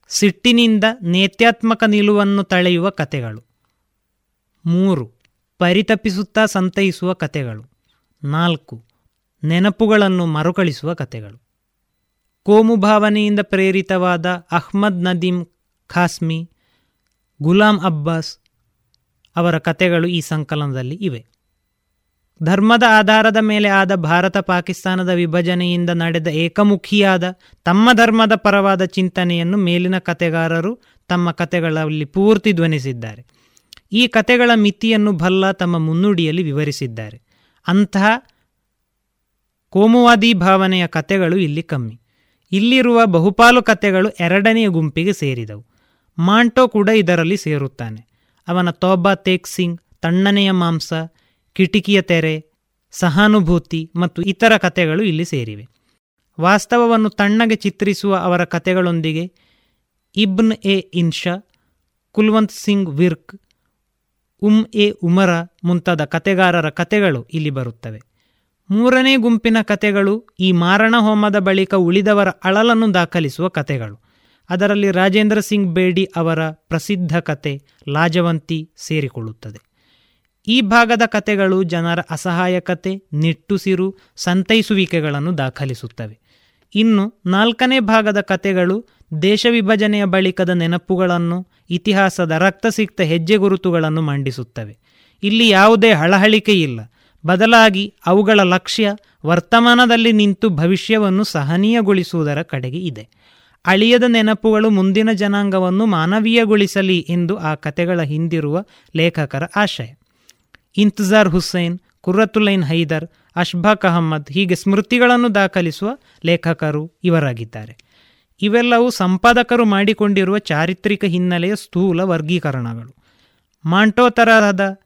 ಸಿಟ್ಟಿನಿಂದ ನೇತ್ಯಾತ್ಮಕ ನಿಲುವನ್ನು ತಳೆಯುವ ಕತೆಗಳು. ಮೂರು, ಪರಿತಪಿಸುತ್ತಾ ಸಂತೈಸುವ ಕತೆಗಳು. ನಾಲ್ಕು ನೆನಪುಗಳನ್ನು ಮರುಕಳಿಸುವ ಕತೆಗಳು ಕೋಮುಭಾವನೆಯಿಂದ ಪ್ರೇರಿತವಾದ ಅಹ್ಮದ್ ನದೀಂ ಖಾಸ್ಮಿ, ಗುಲಾಂ ಅಬ್ಬಾಸ್ ಅವರ ಕತೆಗಳು ಈ ಸಂಕಲನದಲ್ಲಿ ಇವೆ. ಧರ್ಮದ ಆಧಾರದ ಮೇಲೆ ಆದ ಭಾರತ ಪಾಕಿಸ್ತಾನದ ವಿಭಜನೆಯಿಂದ ನಡೆದ ಏಕಮುಖಿಯಾದ ತಮ್ಮ ಧರ್ಮದ ಪರವಾದ ಚಿಂತನೆಯನ್ನು ಮೇಲಿನ ಕತೆಗಾರರು ತಮ್ಮ ಕತೆಗಳಲ್ಲಿ ಪೂರ್ತಿ ಧ್ವನಿಸಿದ್ದಾರೆ. ಈ ಕತೆಗಳ ಮಿತಿಯನ್ನು ಭಲ್ಲ ತಮ್ಮ ಮುನ್ನುಡಿಯಲ್ಲಿ ವಿವರಿಸಿದ್ದಾರೆ. ಅಂತಹ ಕೋಮುವಾದಿ ಭಾವನೆಯ ಕತೆಗಳು ಇಲ್ಲಿ ಕಮ್ಮಿ. ಇಲ್ಲಿರುವ ಬಹುಪಾಲು ಕತೆಗಳು ಎರಡನೆಯ ಗುಂಪಿಗೆ ಸೇರಿದವು. ಮಾಂಟೋ ಕೂಡ ಇದರಲ್ಲಿ ಸೇರುತ್ತಾನೆ. ಅವನ ತೋಬಾ ತೇಕ್ ಸಿಂಗ್, ತಣ್ಣನೆಯ ಮಾಂಸ, ಕಿಟಿಕಿಯ ತೆರೆ, ಸಹಾನುಭೂತಿ ಮತ್ತು ಇತರ ಕತೆಗಳು ಇಲ್ಲಿ ಸೇರಿವೆ. ವಾಸ್ತವವನ್ನು ತಣ್ಣಗೆ ಚಿತ್ರಿಸುವ ಅವರ ಕತೆಗಳೊಂದಿಗೆ ಇಬ್ನ್ ಎ ಇನ್ಷಾ, ಕುಲ್ವಂತ್ ಸಿಂಗ್ ವಿರ್ಕ್, ಉಮ್ ಎ ಉಮರ ಮುಂತಾದ ಕತೆಗಾರರ ಕತೆಗಳು ಇಲ್ಲಿ ಬರುತ್ತವೆ. ಮೂರನೇ ಗುಂಪಿನ ಕತೆಗಳು ಈ ಮಾರಣ ಹೋಮದ ಬಳಿಕ ಉಳಿದವರ ಅಳಲನ್ನು ದಾಖಲಿಸುವ ಕತೆಗಳು. ಅದರಲ್ಲಿ ರಾಜೇಂದ್ರ ಸಿಂಗ್ ಬೇಡಿ ಅವರ ಪ್ರಸಿದ್ಧ ಕತೆ ಲಾಜವಂತಿ ಸೇರಿಕೊಳ್ಳುತ್ತದೆ. ಈ ಭಾಗದ ಕತೆಗಳು ಜನರ ಅಸಹಾಯಕತೆ ನಿಟ್ಟುಸಿರು ಸಂತೈಸುವಿಕೆಗಳನ್ನು ದಾಖಲಿಸುತ್ತವೆ. ಇನ್ನು ನಾಲ್ಕನೇ ಭಾಗದ ಕತೆಗಳು ದೇಶ ವಿಭಜನೆಯ ಬಳಿಕದ ನೆನಪುಗಳನ್ನು, ಇತಿಹಾಸದ ರಕ್ತಸಿಕ್ತ ಹೆಜ್ಜೆ ಗುರುತುಗಳನ್ನು ಮಂಡಿಸುತ್ತವೆ. ಇಲ್ಲಿ ಯಾವುದೇ ಹಳಹಳಿಕೆ ಇಲ್ಲ. ಬದಲಾಗಿ ಅವುಗಳ ಲಕ್ಷ್ಯ ವರ್ತಮಾನದಲ್ಲಿ ನಿಂತು ಭವಿಷ್ಯವನ್ನು ಸಹನೀಯಗೊಳಿಸುವುದರ ಕಡೆಗೆ ಇದೆ. ಅಳಿಯದ ನೆನಪುಗಳು ಮುಂದಿನ ಜನಾಂಗವನ್ನು ಮಾನವೀಯಗೊಳಿಸಲಿ ಎಂದು ಆ ಕತೆಗಳ ಹಿಂದಿರುವ ಲೇಖಕರ ಆಶಯ. ಇಂತಜಾರ್ ಹುಸೇನ್ ಕುರ್ರತುಲೈನ್ ಹೈದರ್, ಅಶ್ಬಾಕ್ ಅಹಮ್ಮದ್ ಹೀಗೆ ಸ್ಮೃತಿಗಳನ್ನು ದಾಖಲಿಸುವ ಲೇಖಕರು ಇವರಾಗಿದ್ದಾರೆ. ಇವೆಲ್ಲವೂ ಸಂಪಾದಕರು ಮಾಡಿಕೊಂಡಿರುವ ಚಾರಿತ್ರಿಕ ಹಿನ್ನೆಲೆಯ ಸ್ಥೂಲ ವರ್ಗೀಕರಣಗಳು. ಮಾಂಟೋ ತರಹದ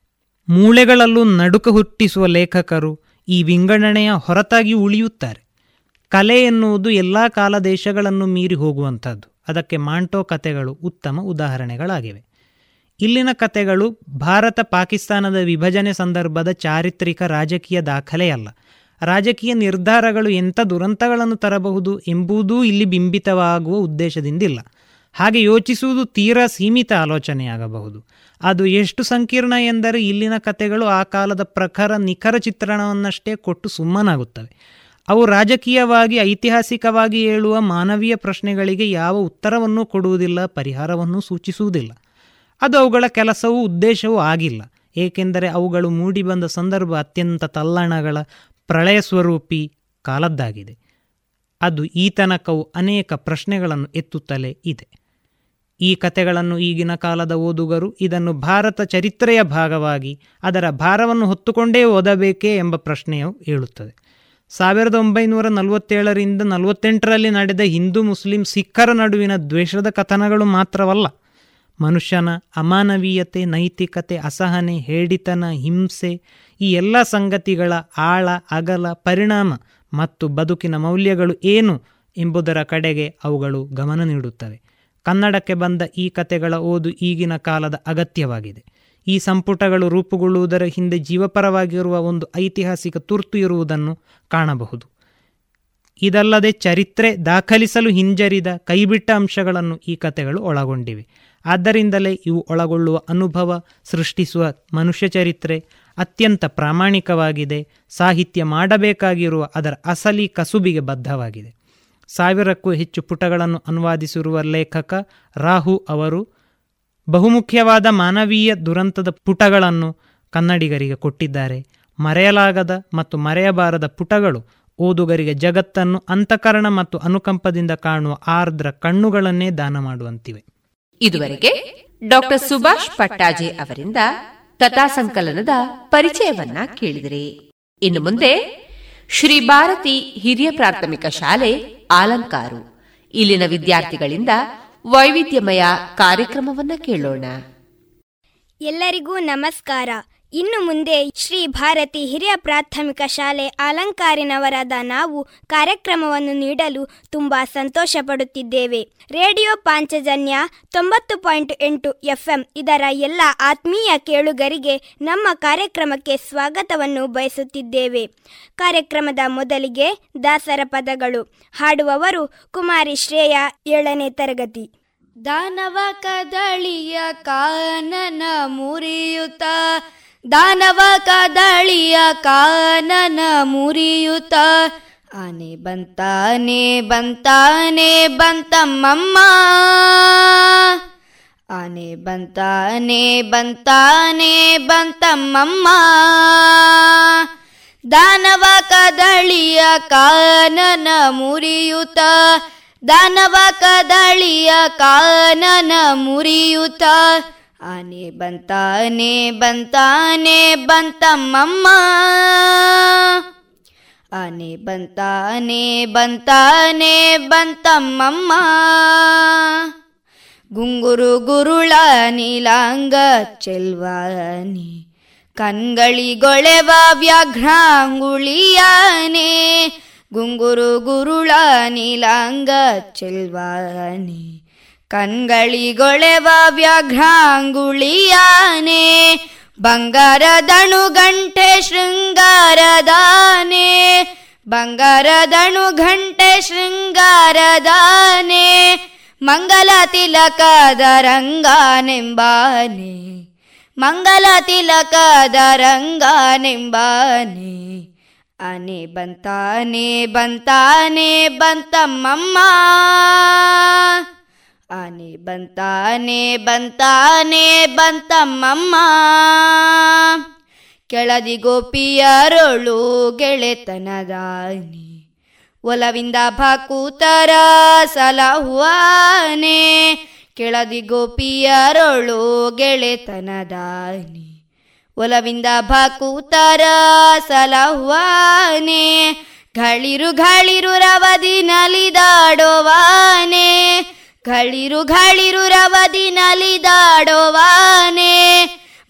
ಮೂಳೆಗಳಲ್ಲೂ ನಡುಕ ಹುಟ್ಟಿಸುವ ಲೇಖಕರು ಈ ವಿಂಗಡಣೆಯ ಹೊರತಾಗಿ ಉಳಿಯುತ್ತಾರೆ. ಕಲೆ ಎನ್ನುವುದು ಎಲ್ಲ ಕಾಲ ದೇಶಗಳನ್ನು ಮೀರಿ ಹೋಗುವಂಥದ್ದು. ಅದಕ್ಕೆ ಮಾಂಟೋ ಕಥೆಗಳು ಉತ್ತಮ ಉದಾಹರಣೆಗಳಾಗಿವೆ. ಇಲ್ಲಿನ ಕತೆಗಳು ಭಾರತ ಪಾಕಿಸ್ತಾನದ ವಿಭಜನೆ ಸಂದರ್ಭದ ಚಾರಿತ್ರಿಕ ರಾಜಕೀಯ ದಾಖಲೆಯಲ್ಲ ರಾಜಕೀಯ ನಿರ್ಧಾರಗಳು ಎಂಥ ದುರಂತಗಳನ್ನು ತರಬಹುದು ಎಂಬುದೂ ಇಲ್ಲಿ ಬಿಂಬಿತವಾಗುವ ಉದ್ದೇಶದಿಂದಿಲ್ಲ. ಹಾಗೆ ಯೋಚಿಸುವುದು ತೀರಾ ಸೀಮಿತ ಆಲೋಚನೆಯಾಗಬಹುದು. ಅದು ಎಷ್ಟು ಸಂಕೀರ್ಣ ಎಂದರೆ ಇಲ್ಲಿನ ಕತೆಗಳು ಆ ಕಾಲದ ಪ್ರಖರ ನಿಖರ ಚಿತ್ರಣವನ್ನಷ್ಟೇ ಕೊಟ್ಟು ಸುಮ್ಮನಾಗುತ್ತವೆ. ಅವು ರಾಜಕೀಯವಾಗಿ, ಐತಿಹಾಸಿಕವಾಗಿ ಹೇಳುವ ಮಾನವೀಯ ಪ್ರಶ್ನೆಗಳಿಗೆ ಯಾವ ಉತ್ತರವನ್ನೂ ಕೊಡುವುದಿಲ್ಲ, ಪರಿಹಾರವನ್ನೂ ಸೂಚಿಸುವುದಿಲ್ಲ. ಅದು ಅವುಗಳ ಕೆಲಸವೂ ಉದ್ದೇಶವೂ ಆಗಿಲ್ಲ. ಏಕೆಂದರೆ ಅವುಗಳು ಮೂಡಿಬಂದ ಸಂದರ್ಭ ಅತ್ಯಂತ ತಲ್ಲಣಗಳ ಪ್ರಳಯ ಸ್ವರೂಪಿ ಕಾಲದ್ದಾಗಿದೆ. ಅದು ಈ ಅನೇಕ ಪ್ರಶ್ನೆಗಳನ್ನು ಎತ್ತುತ್ತಲೇ ಇದೆ. ಈ ಕತೆಗಳನ್ನು ಈಗಿನ ಕಾಲದ ಓದುಗರು ಇದನ್ನು ಭಾರತ ಚರಿತ್ರೆಯ ಭಾಗವಾಗಿ, ಅದರ ಭಾರವನ್ನು ಹೊತ್ತುಕೊಂಡೇ ಓದಬೇಕೇ ಎಂಬ ಪ್ರಶ್ನೆಯು ಹೇಳುತ್ತದೆ ಸಾವಿರದ ಒಂಬೈನೂರ ನಲವತ್ತೇಳರಿಂದ ನಲವತ್ತೆಂಟರಲ್ಲಿ ನಡೆದ ಹಿಂದೂ ಮುಸ್ಲಿಂ ಸಿಖ್ಖರ ನಡುವಿನ ದ್ವೇಷದ ಕಥನಗಳು ಮಾತ್ರವಲ್ಲ, ಮನುಷ್ಯನ ಅಮಾನವೀಯತೆ, ನೈತಿಕತೆ, ಅಸಹನೆ, ಹೇಡಿತನ, ಹಿಂಸೆ, ಈ ಎಲ್ಲ ಸಂಗತಿಗಳ ಆಳ, ಅಗಲ, ಪರಿಣಾಮ ಮತ್ತು ಬದುಕಿನ ಮೌಲ್ಯಗಳು ಏನು ಎಂಬುದರ ಕಡೆಗೆ ಅವುಗಳು ಗಮನ ನೀಡುತ್ತವೆ. ಕನ್ನಡಕ್ಕೆ ಬಂದ ಈ ಕತೆಗಳ ಓದು ಈಗಿನ ಕಾಲದ ಅಗತ್ಯವಾಗಿದೆ. ಈ ಸಂಪುಟಗಳು ರೂಪುಗೊಳ್ಳುವುದರ ಹಿಂದೆ ಜೀವಪರವಾಗಿರುವ ಒಂದು ಐತಿಹಾಸಿಕ ತುರ್ತು ಇರುವುದನ್ನು ಕಾಣಬಹುದು. ಇದಲ್ಲದೆ ಚರಿತ್ರೆ ದಾಖಲಿಸಲು ಹಿಂಜರಿದ ಕೈಬಿಟ್ಟ ಅಂಶಗಳನ್ನು ಈ ಕತೆಗಳು ಒಳಗೊಂಡಿವೆ. ಆದ್ದರಿಂದಲೇ ಇವು ಒಳಗೊಳ್ಳುವ ಅನುಭವ ಸೃಷ್ಟಿಸುವ ಮನುಷ್ಯ ಚರಿತ್ರೆ ಅತ್ಯಂತ ಪ್ರಾಮಾಣಿಕವಾಗಿದೆ. ಸಾಹಿತ್ಯ ಮಾಡಬೇಕಾಗಿರುವ ಅದರ ಅಸಲಿ ಕಸುಬಿಗೆ ಬದ್ಧವಾಗಿದೆ. ಸಾವಿರಕ್ಕೂ ಹೆಚ್ಚು ಪುಟಗಳನ್ನು ಅನುವಾದಿಸಿರುವ ಲೇಖಕ ರಾಹು ಅವರು ಬಹುಮುಖ್ಯವಾದ ಮಾನವೀಯ ದುರಂತದ ಪುಟಗಳನ್ನು ಕನ್ನಡಿಗರಿಗೆ ಕೊಟ್ಟಿದ್ದಾರೆ. ಮರೆಯಲಾಗದ ಮತ್ತು ಮರೆಯಬಾರದ ಪುಟಗಳು ಓದುಗರಿಗೆ ಜಗತ್ತನ್ನು ಅಂತಃಕರಣ ಮತ್ತು ಅನುಕಂಪದಿಂದ ಕಾಣುವ ಆರ್ದ್ರ ಕಣ್ಣುಗಳನ್ನೇ ದಾನ ಮಾಡುವಂತಿವೆ. ಇದುವರೆಗೆ ಡಾಕ್ಟರ್ ಸುಭಾಷ್ ಪಟ್ಟಾಜೆ ಅವರಿಂದ ಕಥಾ ಸಂಕಲನದ ಪರಿಚಯವನ್ನ ಕೇಳಿದಿರಿ. ಇನ್ನು ಮುಂದೆ ಶ್ರೀ ಭಾರತಿ ಹಿರಿಯ ಪ್ರಾಥಮಿಕ ಶಾಲೆ ಆಲಂಕಾರು ಇಲ್ಲಿನ ವಿದ್ಯಾರ್ಥಿಗಳಿಂದ ವೈವಿಧ್ಯಮಯ ಕಾರ್ಯಕ್ರಮವನ್ನ ಕೇಳೋಣ. ಎಲ್ಲರಿಗೂ ನಮಸ್ಕಾರ. ಇನ್ನು ಮುಂದೆ ಶ್ರೀ ಭಾರತಿ ಹಿರಿಯ ಪ್ರಾಥಮಿಕ ಶಾಲೆ ಅಲಂಕಾರಿನವರಾದ ನಾವು ಕಾರ್ಯಕ್ರಮವನ್ನು ನೀಡಲು ತುಂಬಾ ಸಂತೋಷ ಪಡುತ್ತಿದ್ದೇವೆ ರೇಡಿಯೋ ಪಾಂಚಜನ್ಯ ತೊಂಬತ್ತು ಪಾಯಿಂಟ್ ಎಂಟು ಎಫ್ಎಂ ಇದರ ಎಲ್ಲ ಆತ್ಮೀಯ ಕೇಳುಗರಿಗೆ ನಮ್ಮ ಕಾರ್ಯಕ್ರಮಕ್ಕೆ ಸ್ವಾಗತವನ್ನು ಬಯಸುತ್ತಿದ್ದೇವೆ. ಕಾರ್ಯಕ್ರಮದ ಮೊದಲಿಗೆ ದಾಸರ ಪದಗಳು. ಹಾಡುವವರು ಕುಮಾರಿ ಶ್ರೇಯ ಏಳನೇ ತರಗತಿ. ದಾನವ ಕದಳಿಯ ಕಾನನ ಮುರಿಯುತ್ತ ದಾನವ ಕದಳಿಯ ಕಾನನ ಮುರಿಯುತ. ಆನೆ ಬಂತಾನೆ ಬಂತಾನೆ, ಬಂತಮ್ಮಮ್ಮ. ಆನೆ ಬಂತಾನೆ ಬಂತಾನೆ, ಬಂತಮ್ಮಮ್ಮ. ದಾನವ ಕದಳಿಯ ಕಾನನ ಮುರಿಯುತ. ದಾನವ ಕದಳಿಯ ಕಾನನ ಮುರಿಯುತ್ತ ಆನೆ ಬಂತಾನೆ ಬಂತಾನೆ ಬಂತಮ್ಮಮ್ಮ ಆನೆ ಬಂತಾನೆ ಬಂತಾನೆ ಬಂತಮ್ಮಮ್ಮ ಗುಂಗುರು ಗುರುಳ ನೀಲಾಂಗ ಚೆಲ್ವಾನೆ, ಕಣ್ಗಳಿಗೊಳೆವ ವ್ಯಾಘ್ರಾಂಗುಳಿಯಾನೆ. ಗುಂಗುರು ಗುರುಳ ನೀಲಾಂಗ ಚೆಲ್ವಾನೆ ಕಣ್ಗಳಿಗೊಳೆವ ವ್ಯಾಘ್ರಾಂಗುಳಿಯಾನೆ ಬಂಗಾರದಣು ಗಂಟೆ ಶೃಂಗಾರದಾನೆ ಬಂಗಾರದಣು ಘಂಟೆ ಶೃಂಗಾರದಾನೆ, ಮಂಗಲ ತಿಲಕದ ರಂಗಾನೆಂಬಾನೆ, ಮಂಗಲ ತಿಲಕದ ರಂಗಾನೆಂಬಾನೆ ಆನೆ ಬಂತಾನೆ ಬಂತಾನೆ ಬಂತಮ್ಮಮ್ಮ. ಆನೆ ಬಂತಾನೆ ಬಂತಾನೆ ಬಂತಮ್ಮಮ್ಮ. ಕೆಳದಿ ಗೋಪಿಯರೊಳು ಗೆಳೆತನದಾನೆ. ಒಲವಿಂದ ಭಾಕೂತರ ಸಲಹುವಾನೆ. ಕೆಳದಿ ಗೋಪಿಯರೊಳು ಗೆಳೆತನದಾನೆ. ಒಲವಿಂದ ಭಾಕೂತರ ಸಲಹುವಾನೆ. ಗಳಿರು ಗಳಿರು ರವದಿ ನಲಿದಾಡೋವಾನೆ. ಗಳಿರು ಘಳಿರು ರವದಿ ನಲಿದಾಡೋವಾನೆ,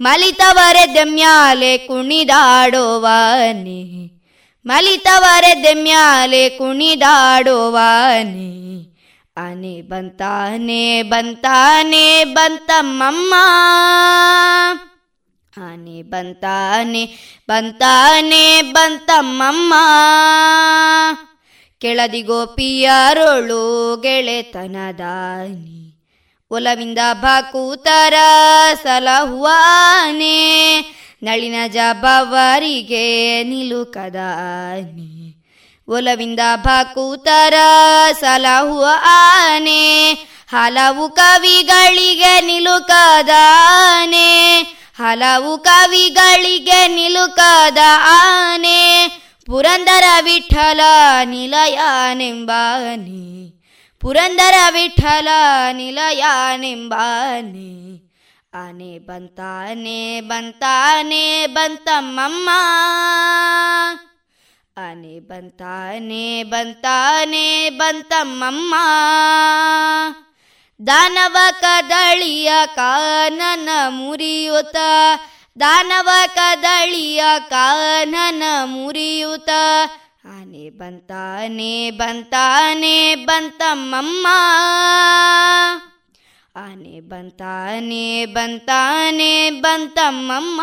ಮಲಿತವರೆ ದೆಮ್ಯಾಲೆ ಕುಣಿದಾಡೋವಾನೆ, ಮಲಿತವರೆ ದೆಮ್ಯಾಲೆ ಕುಣಿದಾಡೋವಾನೆ. ಆನೆ ಬಂತಾನೆ ಬಂತಾನೆ, ಬಂತಮ್ಮಮ್ಮ. ಆನೆ ಬಂತಾನೆ ಬಂತಾನೆ, ಬಂತಮ್ಮಮ್ಮ. ಕೆಳದಿ ಗೋಪಿಯರೊಳು ಗೆಳೆತನದಾನಿ. ಒಲವಿಂದ ಬಾಕೂತರ ಸಲಹುವಾನೆ. ನಳಿನ ಜಬವರಿಗೆ ನಿಲುಕದಾನಿ. ಒಲವಿಂದ ಭಾಕುತರ ಸಲಹುವ ಆನೆ ಹಲವು ಕವಿಗಳಿಗೆ ನಿಲುಕದಾನೆ. ಹಲವು ಕವಿಗಳಿಗೆ ನಿಲುಕದ ಆನೆ ಪುರಂದರ ವಿಠಲ ನಿಲಯನೆಂಬಾನೆ. ಪುರಂದರ ವಿಠಲ ನಿಲಯನೆಂಬಾನೆ. ಆನೆ ಬಂತಾನೆ ಬಂತಾನೆ, ಬಂತಮ್ಮಮ್ಮ. ಆನೆ ಬಂತಾನೆ ಬಂತಾನೆ, ಬಂತಮ್ಮಮ್ಮ. ದಾನವ ಕದಳಿಯ ಕಾನನ ಮುರಿಯುತ್ತ ದಾನವ ಕದಳಿಯ ಕಾನನ ಮುರಿಯುತ. ಆನೆ ಬಂತಾನೆ ಬಂತಾನೆ, ಬಂತಮ್ಮಮ್ಮ. ಆನೆ ಬಂತಾನೆ ಬಂತಾನೆ, ಬಂತಮ್ಮಮ್ಮ.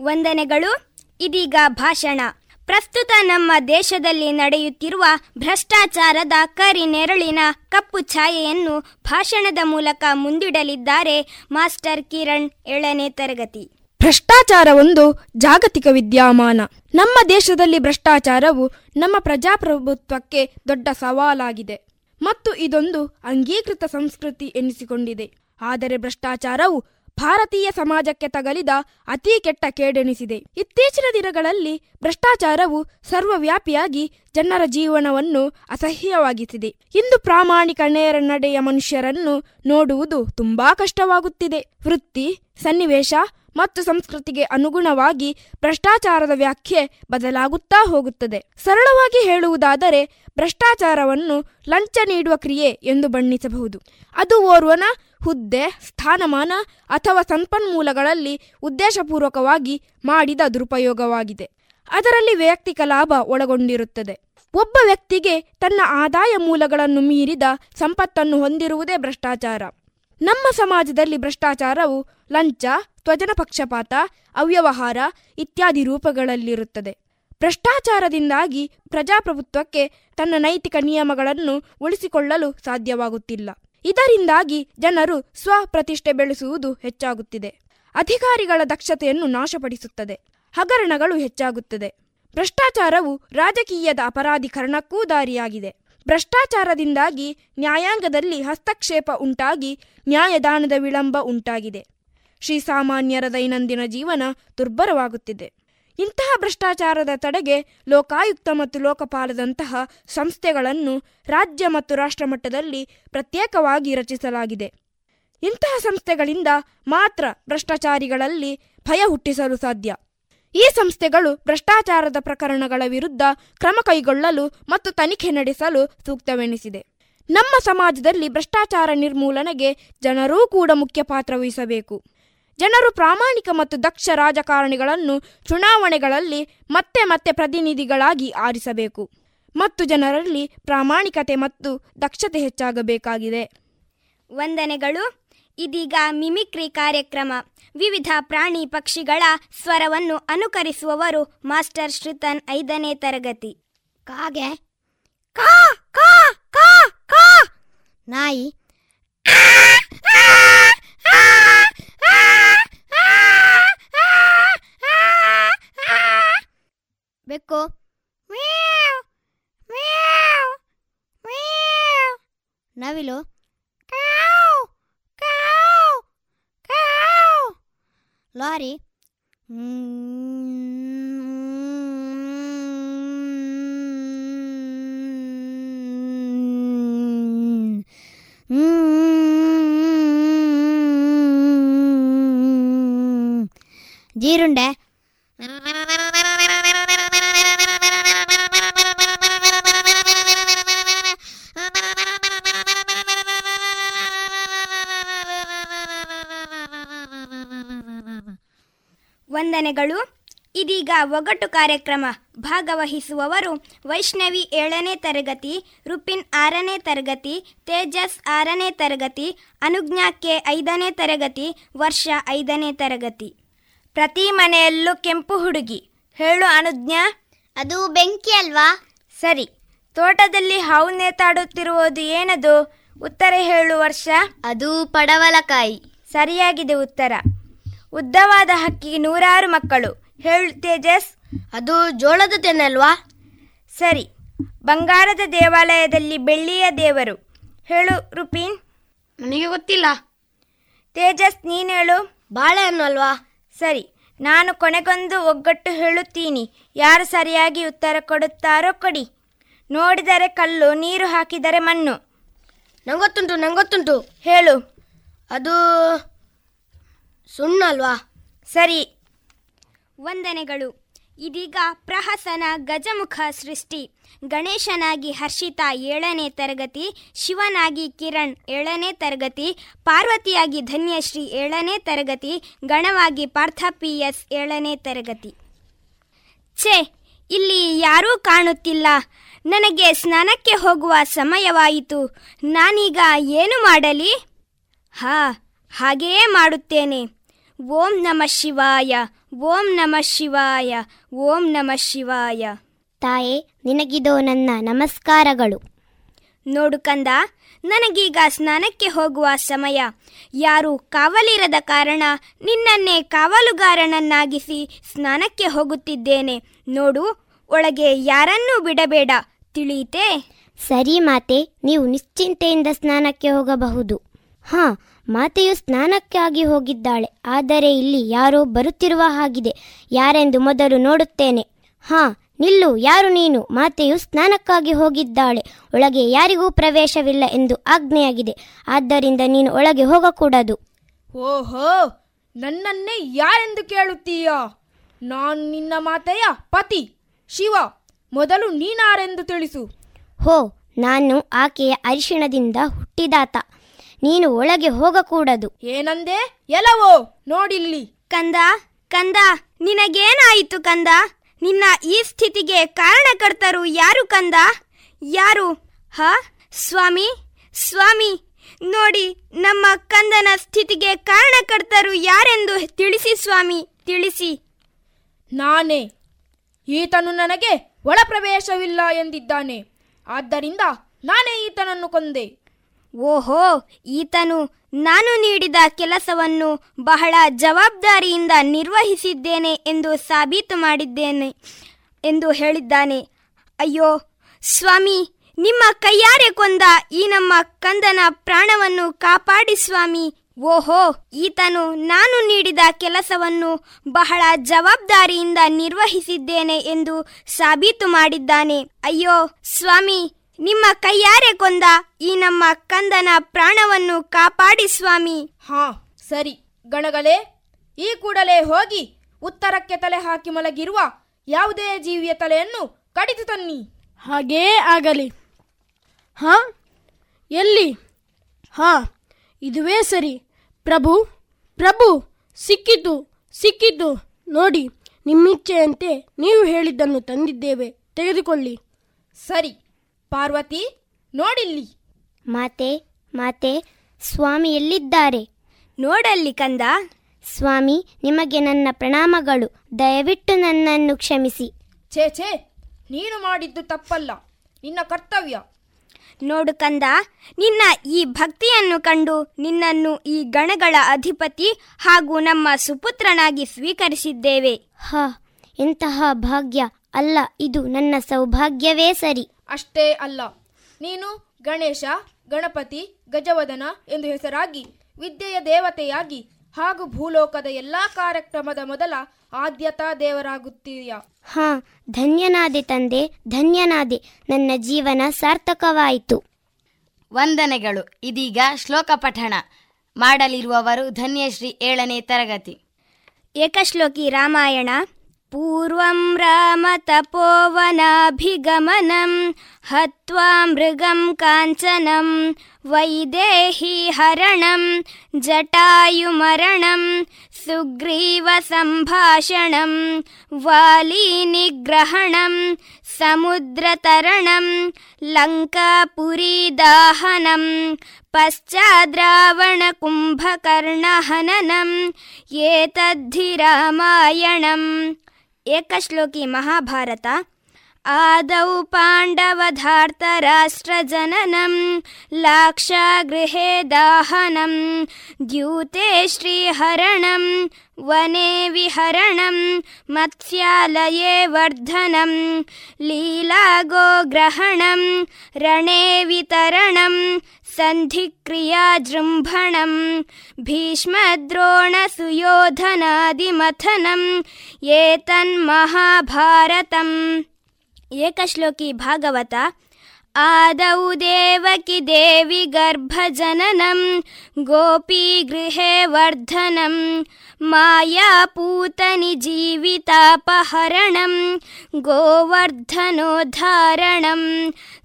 ವಂದನೆಗಳು, ಇದೀಗ ಭಾಷಣ. ಪ್ರಸ್ತುತ ನಮ್ಮ ದೇಶದಲ್ಲಿ ನಡೆಯುತ್ತಿರುವ ಭ್ರಷ್ಟಾಚಾರದ ಕರಿ ನೆರಳಿನ ಕಪ್ಪು ಛಾಯೆಯನ್ನು ಭಾಷಣದ ಮೂಲಕ ಮುಂದಿಡಲಿದ್ದಾರೆ ಮಾಸ್ಟರ್ ಕಿರಣ್ ಏಳನೇ ತರಗತಿ. ಭ್ರಷ್ಟಾಚಾರ ಒಂದು ಜಾಗತಿಕ ವಿದ್ಯಮಾನ. ನಮ್ಮ ದೇಶದಲ್ಲಿ ಭ್ರಷ್ಟಾಚಾರವು ನಮ್ಮ ಪ್ರಜಾಪ್ರಭುತ್ವಕ್ಕೆ ದೊಡ್ಡ ಸವಾಲಾಗಿದೆ ಮತ್ತು ಇದೊಂದು ಅಂಗೀಕೃತ ಸಂಸ್ಕೃತಿ ಎನಿಸಿಕೊಂಡಿದೆ. ಆದರೆ ಭ್ರಷ್ಟಾಚಾರವು ಭಾರತೀಯ ಸಮಾಜಕ್ಕೆ ತಗಲಿದ ಅತಿ ಕೆಟ್ಟ ಕೇಡೆನಿಸಿದೆ. ಇತ್ತೀಚಿನ ದಿನಗಳಲ್ಲಿ ಭ್ರಷ್ಟಾಚಾರವು ಸರ್ವವ್ಯಾಪಿಯಾಗಿ ಜನರ ಜೀವನವನ್ನು ಅಸಹ್ಯವಾಗಿಸಿದೆ. ಇಂದು ಪ್ರಾಮಾಣಿಕ ನೇರ ನಡೆಯ ಮನುಷ್ಯರನ್ನು ನೋಡುವುದು ತುಂಬಾ ಕಷ್ಟವಾಗುತ್ತಿದೆ. ವೃತ್ತಿ, ಸನ್ನಿವೇಶ ಮತ್ತು ಸಂಸ್ಕೃತಿಗೆ ಅನುಗುಣವಾಗಿ ಭ್ರಷ್ಟಾಚಾರದ ವ್ಯಾಖ್ಯೆ ಬದಲಾಗುತ್ತಾ ಹೋಗುತ್ತದೆ. ಸರಳವಾಗಿ ಹೇಳುವುದಾದರೆ ಭ್ರಷ್ಟಾಚಾರವನ್ನು ಲಂಚ ನೀಡುವ ಕ್ರಿಯೆ ಎಂದು ಬಣ್ಣಿಸಬಹುದು. ಅದು ಓರ್ವನ ಹುದ್ದೆ, ಸ್ಥಾನಮಾನ ಅಥವಾ ಸಂಪನ್ಮೂಲಗಳಲ್ಲಿ ಉದ್ದೇಶಪೂರ್ವಕವಾಗಿ ಮಾಡಿದ ದುರುಪಯೋಗವಾಗಿದೆ. ಅದರಲ್ಲಿ ವೈಯಕ್ತಿಕ ಲಾಭ ಒಳಗೊಂಡಿರುತ್ತದೆ. ಒಬ್ಬ ವ್ಯಕ್ತಿಗೆ ತನ್ನ ಆದಾಯ ಮೂಲಗಳನ್ನು ಮೀರಿದ ಸಂಪತ್ತನ್ನು ಹೊಂದಿರುವುದೇ ಭ್ರಷ್ಟಾಚಾರ. ನಮ್ಮ ಸಮಾಜದಲ್ಲಿ ಭ್ರಷ್ಟಾಚಾರವು ಲಂಚ ತ್ವಜನ ಪಕ್ಷಪಾತ, ಅವ್ಯವಹಾರ ಇತ್ಯಾದಿ ರೂಪಗಳಲ್ಲಿರುತ್ತದೆ. ಭ್ರಷ್ಟಾಚಾರದಿಂದಾಗಿ ಪ್ರಜಾಪ್ರಭುತ್ವಕ್ಕೆ ತನ್ನ ನೈತಿಕ ನಿಯಮಗಳನ್ನು ಉಳಿಸಿಕೊಳ್ಳಲು ಸಾಧ್ಯವಾಗುತ್ತಿಲ್ಲ. ಇದರಿಂದಾಗಿ ಜನರು ಸ್ವಪ್ರತಿಷ್ಠೆ ಬೆಳೆಸುವುದು ಹೆಚ್ಚಾಗುತ್ತಿದೆ. ಅಧಿಕಾರಿಗಳ ದಕ್ಷತೆಯನ್ನು ನಾಶಪಡಿಸುತ್ತದೆ. ಹಗರಣಗಳು ಹೆಚ್ಚಾಗುತ್ತದೆ. ಭ್ರಷ್ಟಾಚಾರವು ರಾಜಕೀಯದ ಅಪರಾಧೀಕರಣಕ್ಕೂ ದಾರಿಯಾಗಿದೆ. ಭ್ರಷ್ಟಾಚಾರದಿಂದಾಗಿ ನ್ಯಾಯಾಂಗದಲ್ಲಿ ಹಸ್ತಕ್ಷೇಪ ಉಂಟಾಗಿ ನ್ಯಾಯದಾನದ ವಿಳಂಬ ಉಂಟಾಗಿದೆ. ಶ್ರೀಸಾಮಾನ್ಯರ ದೈನಂದಿನ ಜೀವನ ದುರ್ಬರವಾಗುತ್ತಿದೆ ಇಂತಹ ಭ್ರಷ್ಟಾಚಾರದ ತಡೆಗೆ ಲೋಕಾಯುಕ್ತ ಮತ್ತು ಲೋಕಪಾಲದಂತಹ ಸಂಸ್ಥೆಗಳನ್ನು ರಾಜ್ಯ ಮತ್ತು ರಾಷ್ಟ್ರಮಟ್ಟದಲ್ಲಿ ಪ್ರತ್ಯೇಕವಾಗಿ ರಚಿಸಲಾಗಿದೆ. ಇಂತಹ ಸಂಸ್ಥೆಗಳಿಂದ ಮಾತ್ರ ಭ್ರಷ್ಟಾಚಾರಿಗಳಲ್ಲಿ ಭಯ ಹುಟ್ಟಿಸಲು ಸಾಧ್ಯ. ಈ ಸಂಸ್ಥೆಗಳು ಭ್ರಷ್ಟಾಚಾರದ ಪ್ರಕರಣಗಳ ವಿರುದ್ಧ ಕ್ರಮ ಕೈಗೊಳ್ಳಲು ಮತ್ತು ತನಿಖೆ ನಡೆಸಲು ಸೂಕ್ತವೆನಿಸಿದೆ. ನಮ್ಮ ಸಮಾಜದಲ್ಲಿ ಭ್ರಷ್ಟಾಚಾರ ನಿರ್ಮೂಲನೆಗೆ ಜನರೂ ಕೂಡ ಮುಖ್ಯ ಪಾತ್ರ ವಹಿಸಬೇಕು. ಜನರು ಪ್ರಾಮಾಣಿಕ ಮತ್ತು ದಕ್ಷ ರಾಜಕಾರಣಿಗಳನ್ನು ಚುನಾವಣೆಗಳಲ್ಲಿ ಮತ್ತೆ ಮತ್ತೆ ಪ್ರತಿನಿಧಿಗಳಾಗಿ ಆರಿಸಬೇಕು. ಮತ್ತು ಜನರಲ್ಲಿ ಪ್ರಾಮಾಣಿಕತೆ ಮತ್ತು ದಕ್ಷತೆ ಹೆಚ್ಚಾಗಬೇಕಾಗಿದೆ. ವಂದನೆಗಳು. ಇದೀಗ ಮಿಮಿಕ್ರಿ ಕಾರ್ಯಕ್ರಮ. ವಿವಿಧ ಪ್ರಾಣಿ ಪಕ್ಷಿಗಳ ಸ್ವರವನ್ನು ಅನುಕರಿಸುವವರು ಮಾಸ್ಟರ್ ಶ್ರೀತನ್ ಐದನೇ ತರಗತಿ. ಕಾಗೆ. ಕಾ ಕಾ ಕಾ ಕಾ. ನಾಯಿ. ಬೆಕ್ಕು ಮ್ಯಾವ್, ಮ್ಯಾವ್, ಮ್ಯಾವ್. ನವಿಲು ಕಾವ್, ಕಾವ್, ಕಾವ್. ವಂದನೆಗಳು. ಇದೀಗ ಒಗಟು ಕಾರ್ಯಕ್ರಮ ಭಾಗವಹಿಸುವವರು ವೈಷ್ಣವಿ ಏಳನೇ ತರಗತಿ ರುಪಿನ್ ಆರನೇ ತರಗತಿ ತೇಜಸ್ ಆರನೇ ತರಗತಿ ಅನುಜ್ಞಾಕ್ಕೆ ಐದನೇ ತರಗತಿ ವರ್ಷ ಐದನೇ ತರಗತಿ. ಪ್ರತಿ ಮನೆಯಲ್ಲೂ ಕೆಂಪು ಹುಡುಗಿ. ಹೇಳು ಅನುಜ್ಞಾ. ಅದು ಬೆಂಕಿ ಅಲ್ವಾ? ಸರಿ. ತೋಟದಲ್ಲಿ ಹಾವು ನೇತಾಡುತ್ತಿರುವುದು ಏನದು? ಉತ್ತರ ಹೇಳು ವರ್ಷ. ಅದು ಪಡವಲಕಾಯಿ. ಸರಿಯಾಗಿದೆ ಉತ್ತರ. ಉದ್ದವಾದ ಹಕ್ಕಿಗೆ ನೂರಾರು ಮಕ್ಕಳು. ಹೇಳು ತೇಜಸ್. ಅದು ಜೋಳದ ತೆನೆ ಅಲ್ವಾ? ಸರಿ. ಬಂಗಾರದ ದೇವಾಲಯದಲ್ಲಿ ಬೆಳ್ಳಿಯ ದೇವರು. ಹೇಳು ರುಪೀನ್. ನನಗೆ ಗೊತ್ತಿಲ್ಲ. ತೇಜಸ್ ನೀನು ಹೇಳು. ಬಾಳೆ ಅಲ್ವಾ? ಸರಿ. ನಾನು ಕೊನೆಗೊಂದು ಒಗ್ಗಟ್ಟು ಹೇಳುತ್ತೀನಿ. ಯಾರು ಸರಿಯಾಗಿ ಉತ್ತರ ಕೊಡುತ್ತಾರೋ ಕೊಡಿ. ನೋಡಿದರೆ ಕಲ್ಲು ನೀರು ಹಾಕಿದರೆ ಮಣ್ಣು. ನಂಗೊತ್ತುಂಟು ನಂಗೊತ್ತುಂಟು. ಹೇಳು. ಅದು ಸುಣ್ಣ ಅಲ್ವಾ ಸರಿ. ವಂದನೆಗಳು. ಇದೀಗ ಪ್ರಹಸನ ಗಜಮುಖ ಸೃಷ್ಟಿ. ಗಣೇಶನಾಗಿ ಹರ್ಷಿತಾ ಏಳನೇ ತರಗತಿ, ಶಿವನಾಗಿ ಕಿರಣ್ ಏಳನೇ ತರಗತಿ, ಪಾರ್ವತಿಯಾಗಿ ಧನ್ಯಶ್ರೀ ಏಳನೇ ತರಗತಿ, ಗಣವಾಗಿ ಪಾರ್ಥ ಪಿ ಎಸ್ ಏಳನೇ ತರಗತಿ. ಛೇ, ಇಲ್ಲಿ ಯಾರೂ ಕಾಣುತ್ತಿಲ್ಲ. ನನಗೆ ಸ್ನಾನಕ್ಕೆ ಹೋಗುವ ಸಮಯವಾಯಿತು. ನಾನೀಗ ಏನು ಮಾಡಲಿ? ಹಾ, ಹಾಗೆಯೇ ಮಾಡುತ್ತೇನೆ. ಓಂ ನಮ ಶಿವಾಯ ಓಂ ನಮ ಶಿವಾಯ ಓಂ ನಮ ಶಿವಾಯ. ತಾಯೇ ನಿನಗಿದೋ ನನ್ನ ನಮಸ್ಕಾರಗಳು. ನೋಡು ಕಂದ ನನಗೀಗ ಸ್ನಾನಕ್ಕೆ ಹೋಗುವ ಸಮಯ. ಯಾರು ಕಾವಲಿರದ ಕಾರಣ ನಿನ್ನನ್ನೇ ಕಾವಲುಗಾರನನ್ನಾಗಿಸಿ ಸ್ನಾನಕ್ಕೆ ಹೋಗುತ್ತಿದ್ದೇನೆ. ನೋಡು ಒಳಗೆ ಯಾರನ್ನೂ ಬಿಡಬೇಡ ತಿಳಿಯಿತೇ? ಸರಿ ಮಾತೆ ನೀವು ನಿಶ್ಚಿಂತೆಯಿಂದ ಸ್ನಾನಕ್ಕೆ ಹೋಗಬಹುದು. ಹಾ ಮಾತೆಯು ಸ್ನಾನಕ್ಕಾಗಿ ಹೋಗಿದ್ದಾಳೆ. ಆದರೆ ಇಲ್ಲಿ ಯಾರೋ ಬರುತ್ತಿರುವ ಹಾಗಿದೆ. ಯಾರೆಂದು ಮೊದಲು ನೋಡುತ್ತೇನೆ. ಹಾ ನಿಲ್ಲು ಯಾರು ನೀನು? ಮಾತೆಯು ಸ್ನಾನಕ್ಕಾಗಿ ಹೋಗಿದ್ದಾಳೆ. ಒಳಗೆ ಯಾರಿಗೂ ಪ್ರವೇಶವಿಲ್ಲ ಎಂದು ಆಜ್ಞೆಯಾಗಿದೆ. ಆದ್ದರಿಂದ ನೀನು ಒಳಗೆ ಹೋಗಕೂಡದು. ಓಹೋ ನನ್ನನ್ನೇ ಯಾರೆಂದು ಕೇಳುತ್ತೀಯ? ನಾನು ನಿನ್ನ ಮಾತೆಯ ಪತಿ. ಶಿವ ಮೊದಲು ನೀನಾರೆಂದು ತಿಳಿಸು. ಹೋ ನಾನು ಆಕೆಯ ಅರಿಶಿಣದಿಂದ ಹುಟ್ಟಿದಾತ. ನೀನು ಒಳಗೆ ಹೋಗಕೂಡದು. ಏನಂದೆ? ಎಲ್ಲವೋ? ನೋಡಿಲ್ಲಿ. ಕಂದ ಕಂದ ನಿನಗೇನಾಯಿತು ಕಂದ? ನಿನ್ನ ಈ ಸ್ಥಿತಿಗೆ ಕಾರಣಕರ್ತರು ಯಾರು ಕಂದ? ಯಾರು? ಹ ಸ್ವಾಮಿ ಸ್ವಾಮಿ. ನೋಡಿ ನಮ್ಮ ಕಂದನ ಸ್ಥಿತಿಗೆ ಕಾರಣಕರ್ತರು ಯಾರೆಂದು ತಿಳಿಸಿ ಸ್ವಾಮಿ ತಿಳಿಸಿ. ನಾನೇ. ಈತನು ನನಗೆ ಒಳಪ್ರವೇಶವಿಲ್ಲ ಎಂದಿದ್ದಾನೆ. ಆದ್ದರಿಂದ ನಾನೇ ಈತನನ್ನು ಕೊಂದೆ. ಓಹೋ, ಈತನು ನಾನು ನೀಡಿದ ಕೆಲಸವನ್ನು ಬಹಳ ಜವಾಬ್ದಾರಿಯಿಂದ ನಿರ್ವಹಿಸಿದ್ದೇನೆ ಎಂದು ಸಾಬೀತು ಮಾಡಿದ್ದೇನೆ ಎಂದು ಹೇಳಿದ್ದಾನೆ. ಅಯ್ಯೋ, ಸ್ವಾಮಿ, ನಿಮ್ಮ ಕೈಯಾರೆ ಕೊಂದ ಈ ನಮ್ಮ ಕಂದನ ಪ್ರಾಣವನ್ನು ಕಾಪಾಡಿ ಸ್ವಾಮಿ. ಓಹೋ, ಈತನು ನಾನು ನೀಡಿದ ಕೆಲಸವನ್ನು ಬಹಳ ಜವಾಬ್ದಾರಿಯಿಂದ ನಿರ್ವಹಿಸಿದ್ದೇನೆ ಎಂದು ಸಾಬೀತು ಮಾಡಿದ್ದಾನೆ. ಅಯ್ಯೋ, ಸ್ವಾಮಿ ನಿಮ್ಮ ಕೈಯಾರೆ ಕೊಂದ ಈ ನಮ್ಮ ಕಂದನ ಪ್ರಾಣವನ್ನು ಕಾಪಾಡಿ ಸ್ವಾಮಿ. ಹಾ ಸರಿ. ಗಣಗಳೇ ಈ ಕೂಡಲೇ ಹೋಗಿ ಉತ್ತರಕ್ಕೆ ತಲೆ ಹಾಕಿ ಮಲಗಿರುವ ಯಾವುದೇ ಜೀವಿಯ ತಲೆಯನ್ನು ಕಡಿದು ತನ್ನಿ. ಹಾಗೇ ಆಗಲಿ. ಹಾ ಎಲ್ಲಿ? ಹಾ ಇದುವೇ ಸರಿ. ಪ್ರಭು ಪ್ರಭು ಸಿಕ್ಕಿತು ಸಿಕ್ಕಿತು ನೋಡಿ ನಿಮ್ಮಿಚ್ಛೆಯಂತೆ ನೀವು ಹೇಳಿದ್ದನ್ನು ತಂದಿದ್ದೇವೆ. ತೆಗೆದುಕೊಳ್ಳಿ. ಸರಿ. ಪಾರ್ವತಿ ನೋಡಿಲ್ಲಿ. ಮಾತೆ ಮಾತೆ ಸ್ವಾಮಿ ಎಲ್ಲಿದ್ದಾರೆ? ನೋಡಲ್ಲಿ ಕಂದ. ಸ್ವಾಮಿ ನಿಮಗೆ ನನ್ನ ಪ್ರಣಾಮಗಳು. ದಯವಿಟ್ಟು ನನ್ನನ್ನು ಕ್ಷಮಿಸಿ. ಛೇ ಛೇ ನೀನು ಮಾಡಿದ್ದು ತಪ್ಪಲ್ಲ. ನಿನ್ನ ಕರ್ತವ್ಯ. ನೋಡು ಕಂದ ನಿನ್ನ ಈ ಭಕ್ತಿಯನ್ನು ಕಂಡು ನಿನ್ನನ್ನು ಈ ಗಣಗಳ ಅಧಿಪತಿ ಹಾಗೂ ನಮ್ಮ ಸುಪುತ್ರನಾಗಿ ಸ್ವೀಕರಿಸಿದ್ದೇವೆ. ಹ ಎಂತಹ ಭಾಗ್ಯ ಅಲ್ಲ ಇದು ನನ್ನ ಸೌಭಾಗ್ಯವೇ ಸರಿ. ಅಷ್ಟೇ ಅಲ್ಲ. ನೀನು ಗಣೇಶ ಗಣಪತಿ ಗಜವದನ ಎಂದು ಹೆಸರಾಗಿ ವಿದ್ಯೆಯ ದೇವತೆಯಾಗಿ ಹಾಗೂ ಭೂಲೋಕದ ಎಲ್ಲಾ ಕಾರ್ಯಕ್ರಮದ ಮೊದಲ ಆದ್ಯತಾ ದೇವರಾಗುತ್ತೀಯ. ಹಾ ಧನ್ಯನಾದೆ ತಂದೆ ಧನ್ಯನಾದೆ. ನನ್ನ ಜೀವನ ಸಾರ್ಥಕವಾಯಿತು. ವಂದನೆಗಳು. ಇದೀಗ ಶ್ಲೋಕ ಪಠಣ. ಮಾಡಲಿರುವವರು ಧನ್ಯಶ್ರೀ ಏಳನೇ ತರಗತಿ. ಏಕಶ್ಲೋಕಿ ರಾಮಾಯಣ. पूर्वं रामतपोवनाभिगमनं हत्वा मृगं काञ्चनं वैदेहीहरणं जटायुमरणं सुग्रीवसम्भाषणं वालीनिग्रहणं समुद्रतरणं लङ्कापुरीदाहनं पश्चाद्रावणकुम्भकर्णहननम् एतद्धि रामायणम् ಏಕಶ್ಲೋಕಿ ಮಹಾಭಾರತ आदौ पाण्डवधार्तराष्ट्रजननं लाक्षागृहे दाहनं द्यूते श्रीहरणं वने विहरणं मत्स्यालये वर्धनं लीलागोग्रहणं रणे वितरणं सन्धिक्रियाजृम्भणं भीष्मद्रोणसुयोधनादिमथनं एतन्महाभारतम्। ಏಕಶ್ಲೋಕಿ ಭಾಗವತ. ಆದೌ ದೇವಕಿ ದೇವಿ ಗರ್ಭಜನನಂ ಗೋಪಿ ಗೃಹೇ ವರ್ಧನಂ ಮಾಯಾಪೂತನಿ ಜೀವಿತಾಪಹರಣಂ ಗೋವರ್ಧನೋದ್ಧಾರಣಂ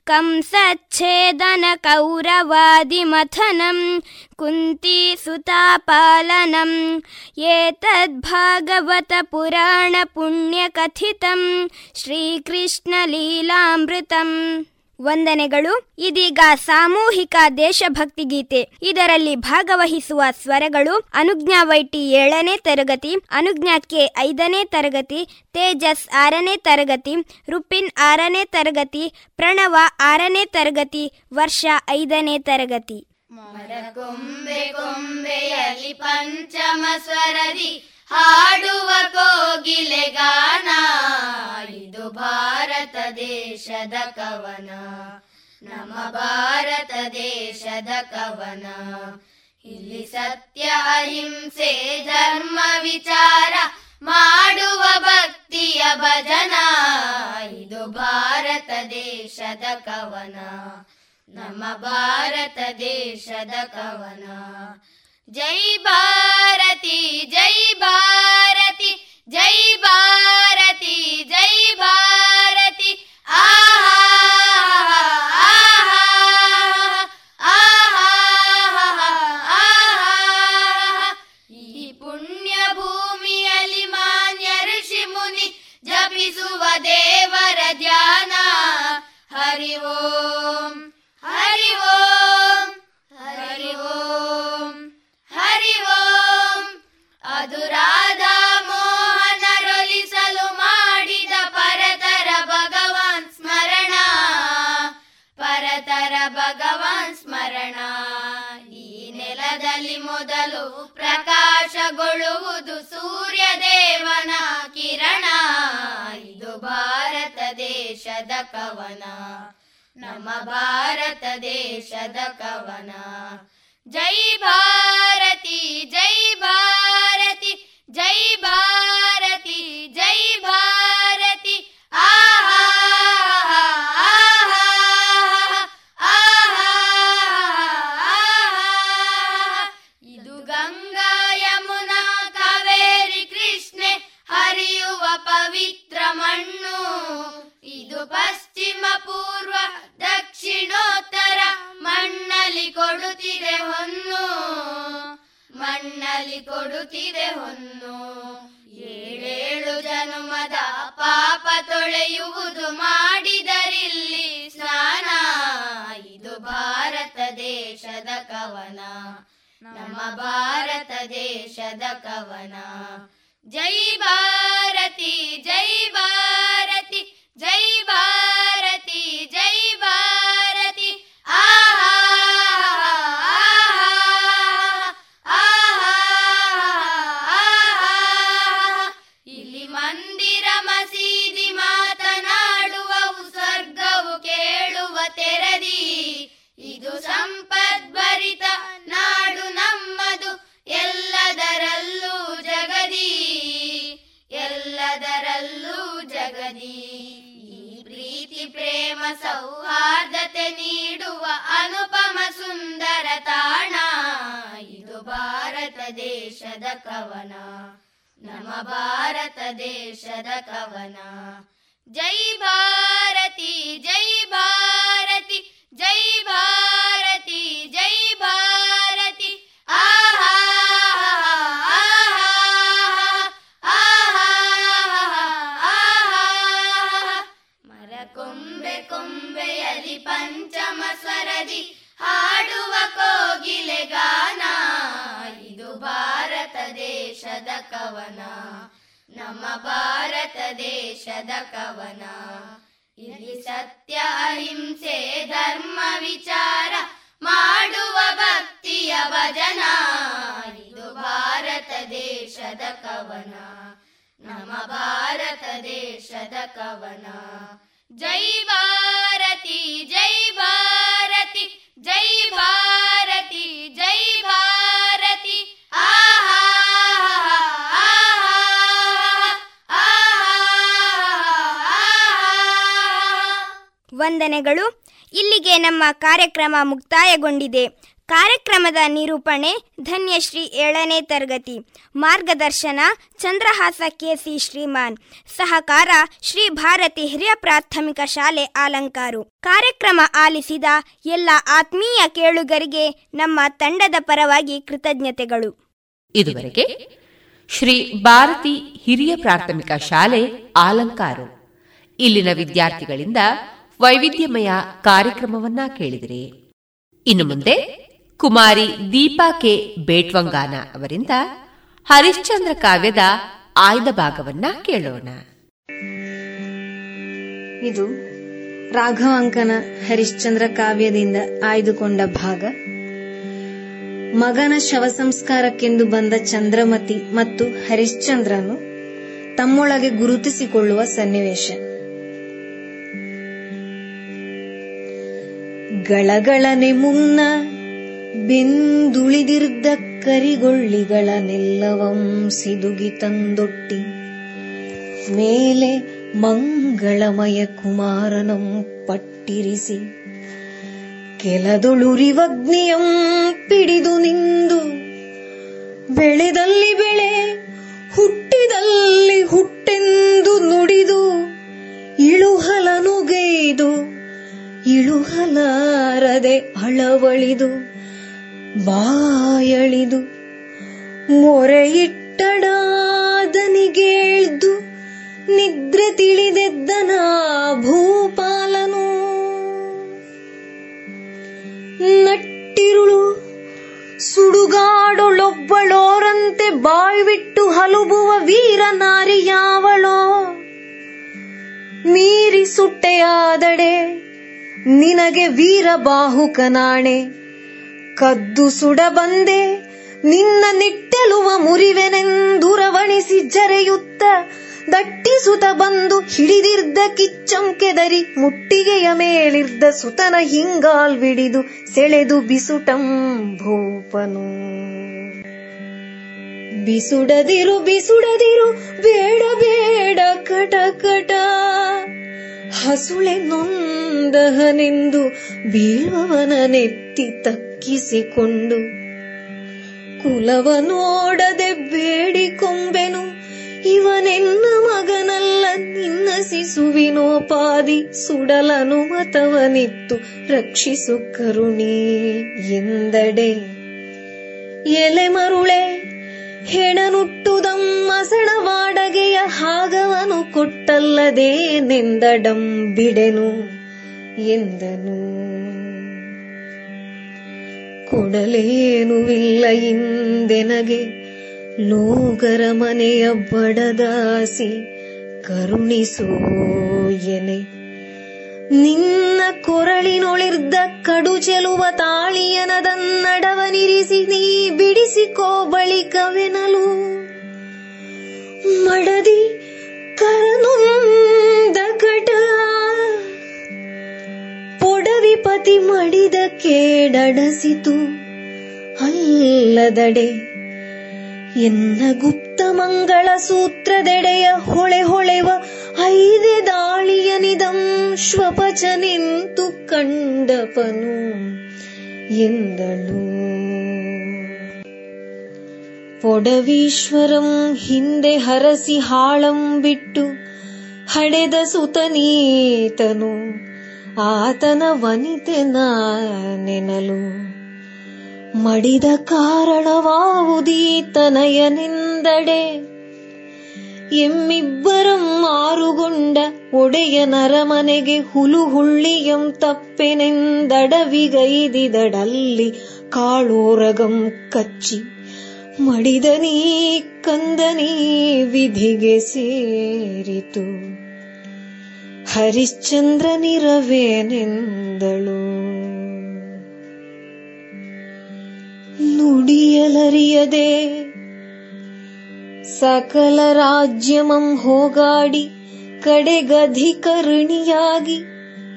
कंसच्छेदनकौरवादिमथनं कुन्तीसुतापालनं एतद्भागवत पुराणपुण्यकथितं श्रीकृष्णलीलामृतम्। ವಂದನೆಗಳು. ಇದೀಗ ಸಾಮೂಹಿಕ ದೇಶಭಕ್ತಿ ಗೀತೆ. ಇದರಲ್ಲಿ ಭಾಗವಹಿಸುವ ಸ್ವರಗಳು ಅನುಜ್ಞಾ ವೈಟಿ ಏಳನೇ ತರಗತಿ, ಅನುಜ್ಞಾ ಕೆ ಐದನೇ ತರಗತಿ, ತೇಜಸ್ ಆರನೇ ತರಗತಿ, ರುಪಿನ್ ಆರನೇ ತರಗತಿ, ಪ್ರಣವ ಆರನೇ ತರಗತಿ, ವರ್ಷ ಐದನೇ ತರಗತಿ. ಮರಕೊಂಬೆ ಕೊಂಬೆಯಲ್ಲಿ ಪಂಚಮ ಸ್ವರದಿ. ಹಾಡುವ ಕೋಗಿಲೆ ಗಾನ. ಇದು ಭಾರತ ದೇಶದ ಕವನ. ನಮ್ಮ ಭಾರತ ದೇಶದ ಕವನ. ಇಲ್ಲಿ ಸತ್ಯ, ಅಹಿಂಸೆ, ಧರ್ಮ, ವಿಚಾರ ಮಾಡುವ ಭಕ್ತಿಯ ಭಜನ. ಇದು ಭಾರತ ದೇಶದ ಕವನ. ನಮ್ಮ ಭಾರತ ದೇಶದ ಕವನ. ಜೈ ಭಾರತಿ ಜೈ ಭಾರತಿ ಜೈ ಭಾರತಿ ಜೈ ಭಾರತಿ ಆಹಾ ಆಹಾ ಆಹಾ ಈ ಪುಣ್ಯ ಭೂಮಿಯಲ್ಲಿ ಮಾನ್ಯ ಋಷಿ ಮುನಿ ಜಪಿಸುವ ದೇವರ ಧ್ಯಾನ ಹರಿ ಓಂ ಪ್ರಕಾಶಗೊಳ್ಳುವುದು ಸೂರ್ಯದೇವನ ಕಿರಣ. ಇದು ಭಾರತ ದೇಶದ ಕವನ. ನಮ್ಮ ಭಾರತ ದೇಶದ ಕವನ. ಜೈ ಭಾರತಿ ಜೈ ಭಾರತಿ ಜೈ ಭಾರತಿ ಜೈ ಭಾರತಿ. ಆಹಾ! ಮಣ್ಣು. ಇದು ಪಶ್ಚಿಮ ಪೂರ್ವ, ದಕ್ಷಿಣೋತ್ತರ ಮಣ್ಣಲ್ಲಿ ಕೊಡುತ್ತಿದೆ ಹೊನ್ನು. ಮಣ್ಣಲ್ಲಿ ಕೊಡುತ್ತಿದೆ ಹೊನ್ನು. ಏಳೇಳು ಜನುಮದ ಪಾಪ ತೊಳೆಯುವುದು ಮಾಡಿದರಿಲ್ಲಿ ಸ್ನಾನ. ಇದು ಭಾರತ ದೇಶದ ಕವನ. ನಮ್ಮ ಭಾರತ ದೇಶದ ಕವನ. ಜೈ ಭಾರತಿ ಜೈ ಭಾರತಿ ಜೈ ಭಾರತಿ ಜೈ ಭಾರತಿ ಸೌಹಾರ್ದತೆ ನೀಡುವ ಅನುಪಮ ಸುಂದರ ತಾಣ. ಇದು ಭಾರತ ದೇಶದ ಕವನ. ನಮ್ಮ ಭಾರತ ದೇಶದ ಕವನ. ಜೈ ಭಾರತಿ ಜೈ ಭಾರತಿ ಜೈ ಭಾರತಿ ಜೈ ಭಾರತಿ. ಆಹಾ! ಸ್ವರದಿ ಹಾಡುವ ಕೋಗಿಲೆ ಗಾನ ಇದು ಭಾರತ ದೇಶದ ಕವನ. ನಮ್ಮ ಭಾರತ ದೇಶದ ಕವನ. ಇಲ್ಲಿ ಸತ್ಯ, ಅಹಿಂಸೆ, ಧರ್ಮ, ವಿಚಾರ ಮಾಡುವ ಭಕ್ತಿಯ ಭಜನ. ಇದು ಭಾರತ ದೇಶದ ಕವನ. ನಮ್ಮ ಭಾರತ ದೇಶದ ಕವನ. ಜೈ ಭಾರತಿ ಜೈ ಭಾರತಿ ಜೈ ಭಾರತಿ ಜೈ ಭಾರತಿ. ಆಹಾ ವಂದನೆಗಳು. ಇಲ್ಲಿಗೆ ನಮ್ಮ ಕಾರ್ಯಕ್ರಮ ಮುಕ್ತಾಯಗೊಂಡಿದೆ. ಕಾರ್ಯಕ್ರಮದ ನಿರೂಪಣೆ ಧನ್ಯಶ್ರೀ ಏಳನೇ ತರಗತಿ. ಮಾರ್ಗದರ್ಶನ ಚಂದ್ರಹಾಸ ಕೆಸಿ ಶ್ರೀಮಾನ್. ಸಹಕಾರ ಶ್ರೀ ಭಾರತಿ ಹಿರಿಯ ಪ್ರಾಥಮಿಕ ಶಾಲೆ ಆಲಂಕಾರು. ಕಾರ್ಯಕ್ರಮ ಆಲಿಸಿದ ಎಲ್ಲ ಆತ್ಮೀಯ ಕೇಳುಗರಿಗೆ ನಮ್ಮ ತಂಡದ ಪರವಾಗಿ ಕೃತಜ್ಞತೆಗಳು. ಇದುವರೆಗೆ ಶ್ರೀ ಭಾರತಿ ಹಿರಿಯ ಪ್ರಾಥಮಿಕ ಶಾಲೆ ಆಲಂಕಾರು. ಇಲ್ಲಿನ ವಿದ್ಯಾರ್ಥಿಗಳಿಂದ ವೈವಿಧ್ಯಮಯ ಕಾರ್ಯಕ್ರಮವನ್ನ ಕೇಳಿದಿರಿ. ಇನ್ನು ಮುಂದೆ ಕುಮಾರಿ ದೀಪಾ ಕೆ. ಬೇಟ್ವಂಗಾನ ಅವರಿಂದ ಹರಿಶ್ಚಂದ್ರ ಕಾವ್ಯದ ಆಯ್ದ ಭಾಗವನ್ನ ಕೇಳೋಣ. ಇದು ರಾಘವಾಂಕನ ಹರಿಶ್ಚಂದ್ರ ಕಾವ್ಯದಿಂದ ಆಯ್ದುಕೊಂಡ ಭಾಗ. ಮಗನ ಶವ ಸಂಸ್ಕಾರಕ್ಕೆಂದು ಬಂದ ಚಂದ್ರಮತಿ ಮತ್ತು ಹರಿಶ್ಚಂದ್ರನು ತಮ್ಮೊಳಗೆ ಗುರುತಿಸಿಕೊಳ್ಳುವ ಸನ್ನಿವೇಶ. ಗಳಗಳನೆ ಮುನ್ನ ಬೆಂದುಳಿದಿರ್ದ ಕರಿಗೊಳ್ಳಿಗಳನ್ನೆಲ್ಲವಂ ಸಿದುಗಿ ತಂದೊಟ್ಟಿ. ಮೇಲೆ ಮಂಗಳಮಯ ಕುಮಾರನಂ ಪಟ್ಟಿರಿಸಿ. ಕೆಲದೊಳುರಿವಗ್ನಿಯಂ ಪಿಡಿದು ನಿಂದು. ಬೆಳೆದಲ್ಲಿ ಬೆಳೆ, ಹುಟ್ಟಿದಲ್ಲಿ ಹುಟ್ಟೆಂದು ನುಡಿದು. ಇಳುಹಲನುಗೈದು ಇಳುಹಲಾರದೆ ಅಳವಳಿದು. ಬಾಯಳಿದು ಮೊರೆಯಿಟ್ಟಡಾದನಿಗೇಳ್ದು ನಿದ್ರೆ ತಿಳಿದೆದ್ದನ ಭೂಪಾಲನು. ನಟ್ಟಿರುಳು ಸುಡುಗಾಡೊಳೊಬ್ಬಳೋರಂತೆ ಬಾಯ್ಬಿಟ್ಟು ಹಲುಬುವ ವೀರ ನಾರಿಯಾವಳೋ ಮೀರಿ ಸುಟ್ಟೆಯಾದಡೆ ನಿನಗೆ ವೀರ ಬಾಹುಕನಾಣೆ ಕದ್ದು ಸುಡ ಬಂದೆ. ನಿನ್ನ ನಿಟ್ಟೆಲುವ ಮುರಿವೆನೆಂದುರವಣಿಸಿ ಜರೆಯುತ್ತ ದಟ್ಟಿಸುತ ಬಂದು ಹಿಡಿದಿರ್ದ ಕಿಚ್ಚಂ ಕೆದರಿ ಮುಟ್ಟಿಗೆಯ ಮೇಲಿರ್ದ ಸುತನ ಹಿಂಗಾಲ್ ಬಿಡಿದು ಸೆಳೆದು ಬಿಸುಟಂ ಭೂಪನು. ಬಿಸುಡದಿರು ಬಿಸುಡದಿರು, ಬೇಡ ಬೇಡ, ಕಟ ಕಟ. ಹಸುಳೆ ನೊಂದಹನೆಂದು ಬೀಳುವವನ ನೆತ್ತಿ ತಕ್ಕಿಸಿಕೊಂಡು ಕುಲವ ನೋಡದೆ ಬೇಡಿಕೊಂಬೆನು ಇವನೆನ್ನ ಮಗನಲ್ಲ ನಿನ್ನ ಸಿಸುವಿನೋಪಾದಿ ಸುಡಲನು ಮತವನಿತ್ತು, ರಕ್ಷಿಸು ಕರುಣೆ ಎಂದಡೆ. ಎಲೆ ಮರುಳೆ ಹೆಣನುಟ್ಟುದಮ್ಮಸಣವಾಡಗೆಯ ಹಾಗವನು ಕೊಟ್ಟಲ್ಲದೆ ನೆಂದಡಂ ಬಿಡೆನು ಎಂದನು. ಕೊಡಲೇನುವಿಲ್ಲ ಇಂದೆನಗೆ. ಲೋಗರ ಮನೆಯ ಬಡದಾಸಿ ಕರುಣಿಸೋ ಎನೆ. ನಿನ್ನ ಕೊರಳಿನೊಳಿರ್ದ ಕಡು ಚೆಲುವ ತಾಳಿಯನದನ್ನಡವನಿರಿಸಿ ನೀ ಬಿಡಿಸಿಕೋ ಬಳಿಕವೆನಲು. ಮಡದಿ ಕರನು ಕಟ ಪೊಡವಿಪತಿ ಮಡಿದ ಕೇಡಡಸಿತು. ಅಲ್ಲದಡೆ ಎನ್ನ ಗುಪ್ತ ಮಂಗಳ ಸೂತ್ರದೆಡೆಯ ಹೊಳೆ ಹೊಳೆವ ಐದೆ ದಾಳಿಯನಿದಂ ಶ್ವಪಚ ನಿಂತು ಕಂಡಪನು ಎಂದಳು. ಪೊಡವೀಶ್ವರಂ ಹಿಂದೆ ಹರಸಿ ಹಾಳಂ ಬಿಟ್ಟು ಹಡೆದ ಸುತನೀತನು. ಆತನ ವನಿತೆ ನೆನಲು ಮಡಿದ ಕಾರಣವಾವುದೀತನಯನೆಂದಡೆ ಎಮ್ಮಿಬ್ಬರಂ ಆರುಗೊಂಡ ಒಡೆಯ ನರಮನೆಗೆ ಹುಲು ಹುಳ್ಳಿಯಂ ತಪ್ಪೆನೆಂದಡವಿಗೈದಿದಡಲ್ಲಿ ಕಾಳೋರಗಂ ಕಚ್ಚಿ ಮಡಿದನೀ ಕಂದನೀ ವಿಧಿಗೆ ಸೇರಿತು. ಹರಿಶ್ಚಂದ್ರನಿರವೇನೆಂದಳು. ನುಡಿಯಲರಿಯದೆ ಸಕಲ ರಾಜ್ಯಮಂ ಹೋಗಾಡಿ ಕಡೆಗಧಿಕರಣಿಯಾಗಿ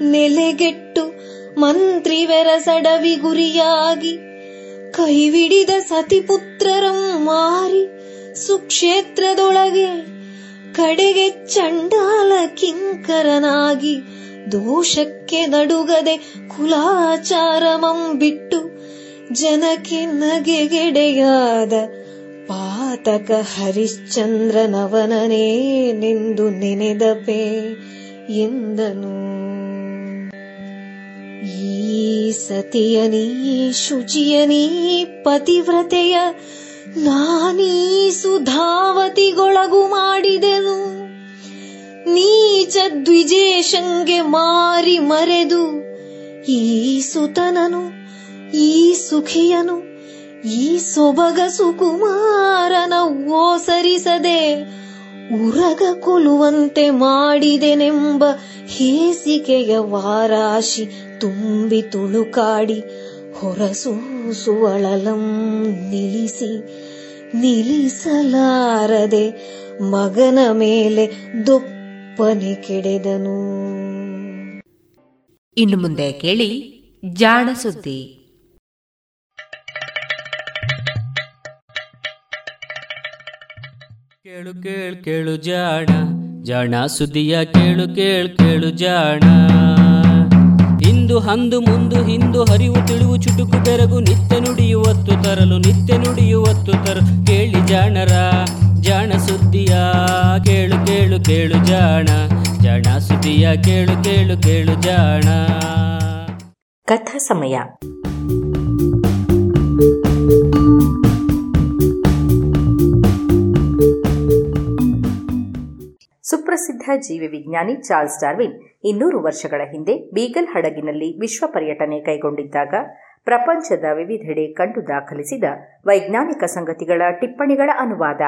ನೆಲೆಗೆಟ್ಟು ಮಂತ್ರಿ ವೆರಸಡವಿ ಗುರಿಯಾಗಿ ಕೈವಿಡಿದ ಸತಿಪುತ್ರರಂ ಮಾರಿ ಸುಕ್ಷೇತ್ರದೊಳಗೆ ಕಡೆಗೆ ಚಂಡಾಲ ಕಿಂಕರನಾಗಿ ದೋಷಕ್ಕೆ ನಡುಗದೆ ಕುಲಾಚಾರಮಂ ಬಿಟ್ಟು ಜನಕ್ಕೆ ನಗೆಗೆಡೆಯಾದ ಪಾತಕ ಹರಿಶ್ಚಂದ್ರನವನನೇನೆಂದು ನೆನೆದಪೆ ಎಂದನು. ಈ ಸತಿಯನೀ ಶುಚಿಯನೀ ಪತಿವ್ರತೆಯ ನಾನೀ ಸುಧಾವತಿಗೊಳಗು ಮಾಡಿದೆನು. ನೀಚ ದ್ವಿಜೇಶಂಗೆ ಮಾರಿ ಮರೆದು ಈ ಸುತನನು, ಈ ಸುಖಿಯನು, ಈ ಸೊಬಗ ಸುಕುಮಾರನ ಓಸರಿಸದೆ ಉರಗ ಕೊಲುವಂತೆ ಮಾಡಿದೆನೆಂಬ ಹೇಸಿಕೆಯ ವಾರಾಶಿ ತುಂಬಿ ತುಳುಕಾಡಿ ಹೊರಸೂಸುವಳಲಂ ನಿಲ್ಲಿಸಿ ನಿಲ್ಲಿಸಲಾರದೆ ಮಗನ ಮೇಲೆ ದುಪ್ಪನೆ ಕೆಡೆದನು. ಇನ್ನು ಮುಂದೆ ಕೇಳಿ ಜಾಣ ಸುದ್ದಿ. ಕೇಳು ಕೇಳು ಕೇಳು ಜಾಣ ಜಾಣ ಸುದ್ದಿಯ ಕೇಳು ಕೇಳು ಕೇಳು ಜಾಣ. ಇಂದು ಅಂದು ಮುಂದು ಹಿಂದು ಹರಿವು ತಿಳಿವು ಚುಟುಕು ಬೆರಗು ನಿತ್ಯ ನುಡಿಯುವತ್ತು ತರಲು ನಿತ್ಯ ನುಡಿಯುವತ್ತು ತರಲು ಕೇಳಿ ಜಾಣರ, ಜಾಣ ಸುದ್ದಿಯ, ಕೇಳು ಕೇಳು ಕೇಳು ಜಾಣ. ಜಾಣ ಸುದ್ದಿಯ, ಕೇಳು ಕೇಳು ಕೇಳು ಜಾಣ. ಕಥಾ ಸಮಯ. ಸುಪ್ರಸಿದ್ಧ ಜೀವಿ ವಿಜ್ಞಾನಿ ಚಾರ್ಲ್ಸ್ ಡಾರ್ವಿನ್ ಇನ್ನೂರು ವರ್ಷಗಳ ಹಿಂದೆ ಬೀಗಲ್ ಹಡಗಿನಲ್ಲಿ ವಿಶ್ವ ಪರ್ಯಟನೆ ಕೈಗೊಂಡಿದ್ದಾಗ ಪ್ರಪಂಚದ ವಿವಿಧೆಡೆ ಕಂಡು ದಾಖಲಿಸಿದ ವೈಜ್ಞಾನಿಕ ಸಂಗತಿಗಳ ಟಿಪ್ಪಣಿಗಳ ಅನುವಾದ.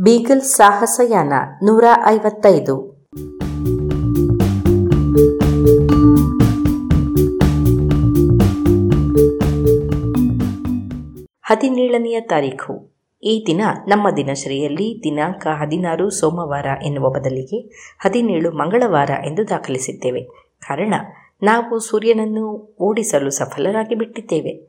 ಬೀಗಲ್ ಸಾಹಸಯಾನ ನೂರ ಐವತ್ತೈದು. ಹದಿನೇಳನೆಯ ತಾರೀಖು. ಈ ದಿನ ನಮ್ಮ ದಿನಚರಿಯಲ್ಲಿ ದಿನಾಂಕ ಹದಿನಾರು ಸೋಮವಾರ ಎನ್ನುವ ಬದಲಿಗೆ ಹದಿನೇಳು ಮಂಗಳವಾರ ಎಂದು ದಾಖಲಿಸಿದ್ದೇವೆ. ಕಾರಣ, ನಾವು ಸೂರ್ಯನನ್ನು ಓಡಿಸಲು ಸಫಲರಾಗಿ ಬಿಟ್ಟಿದ್ದೇವೆ.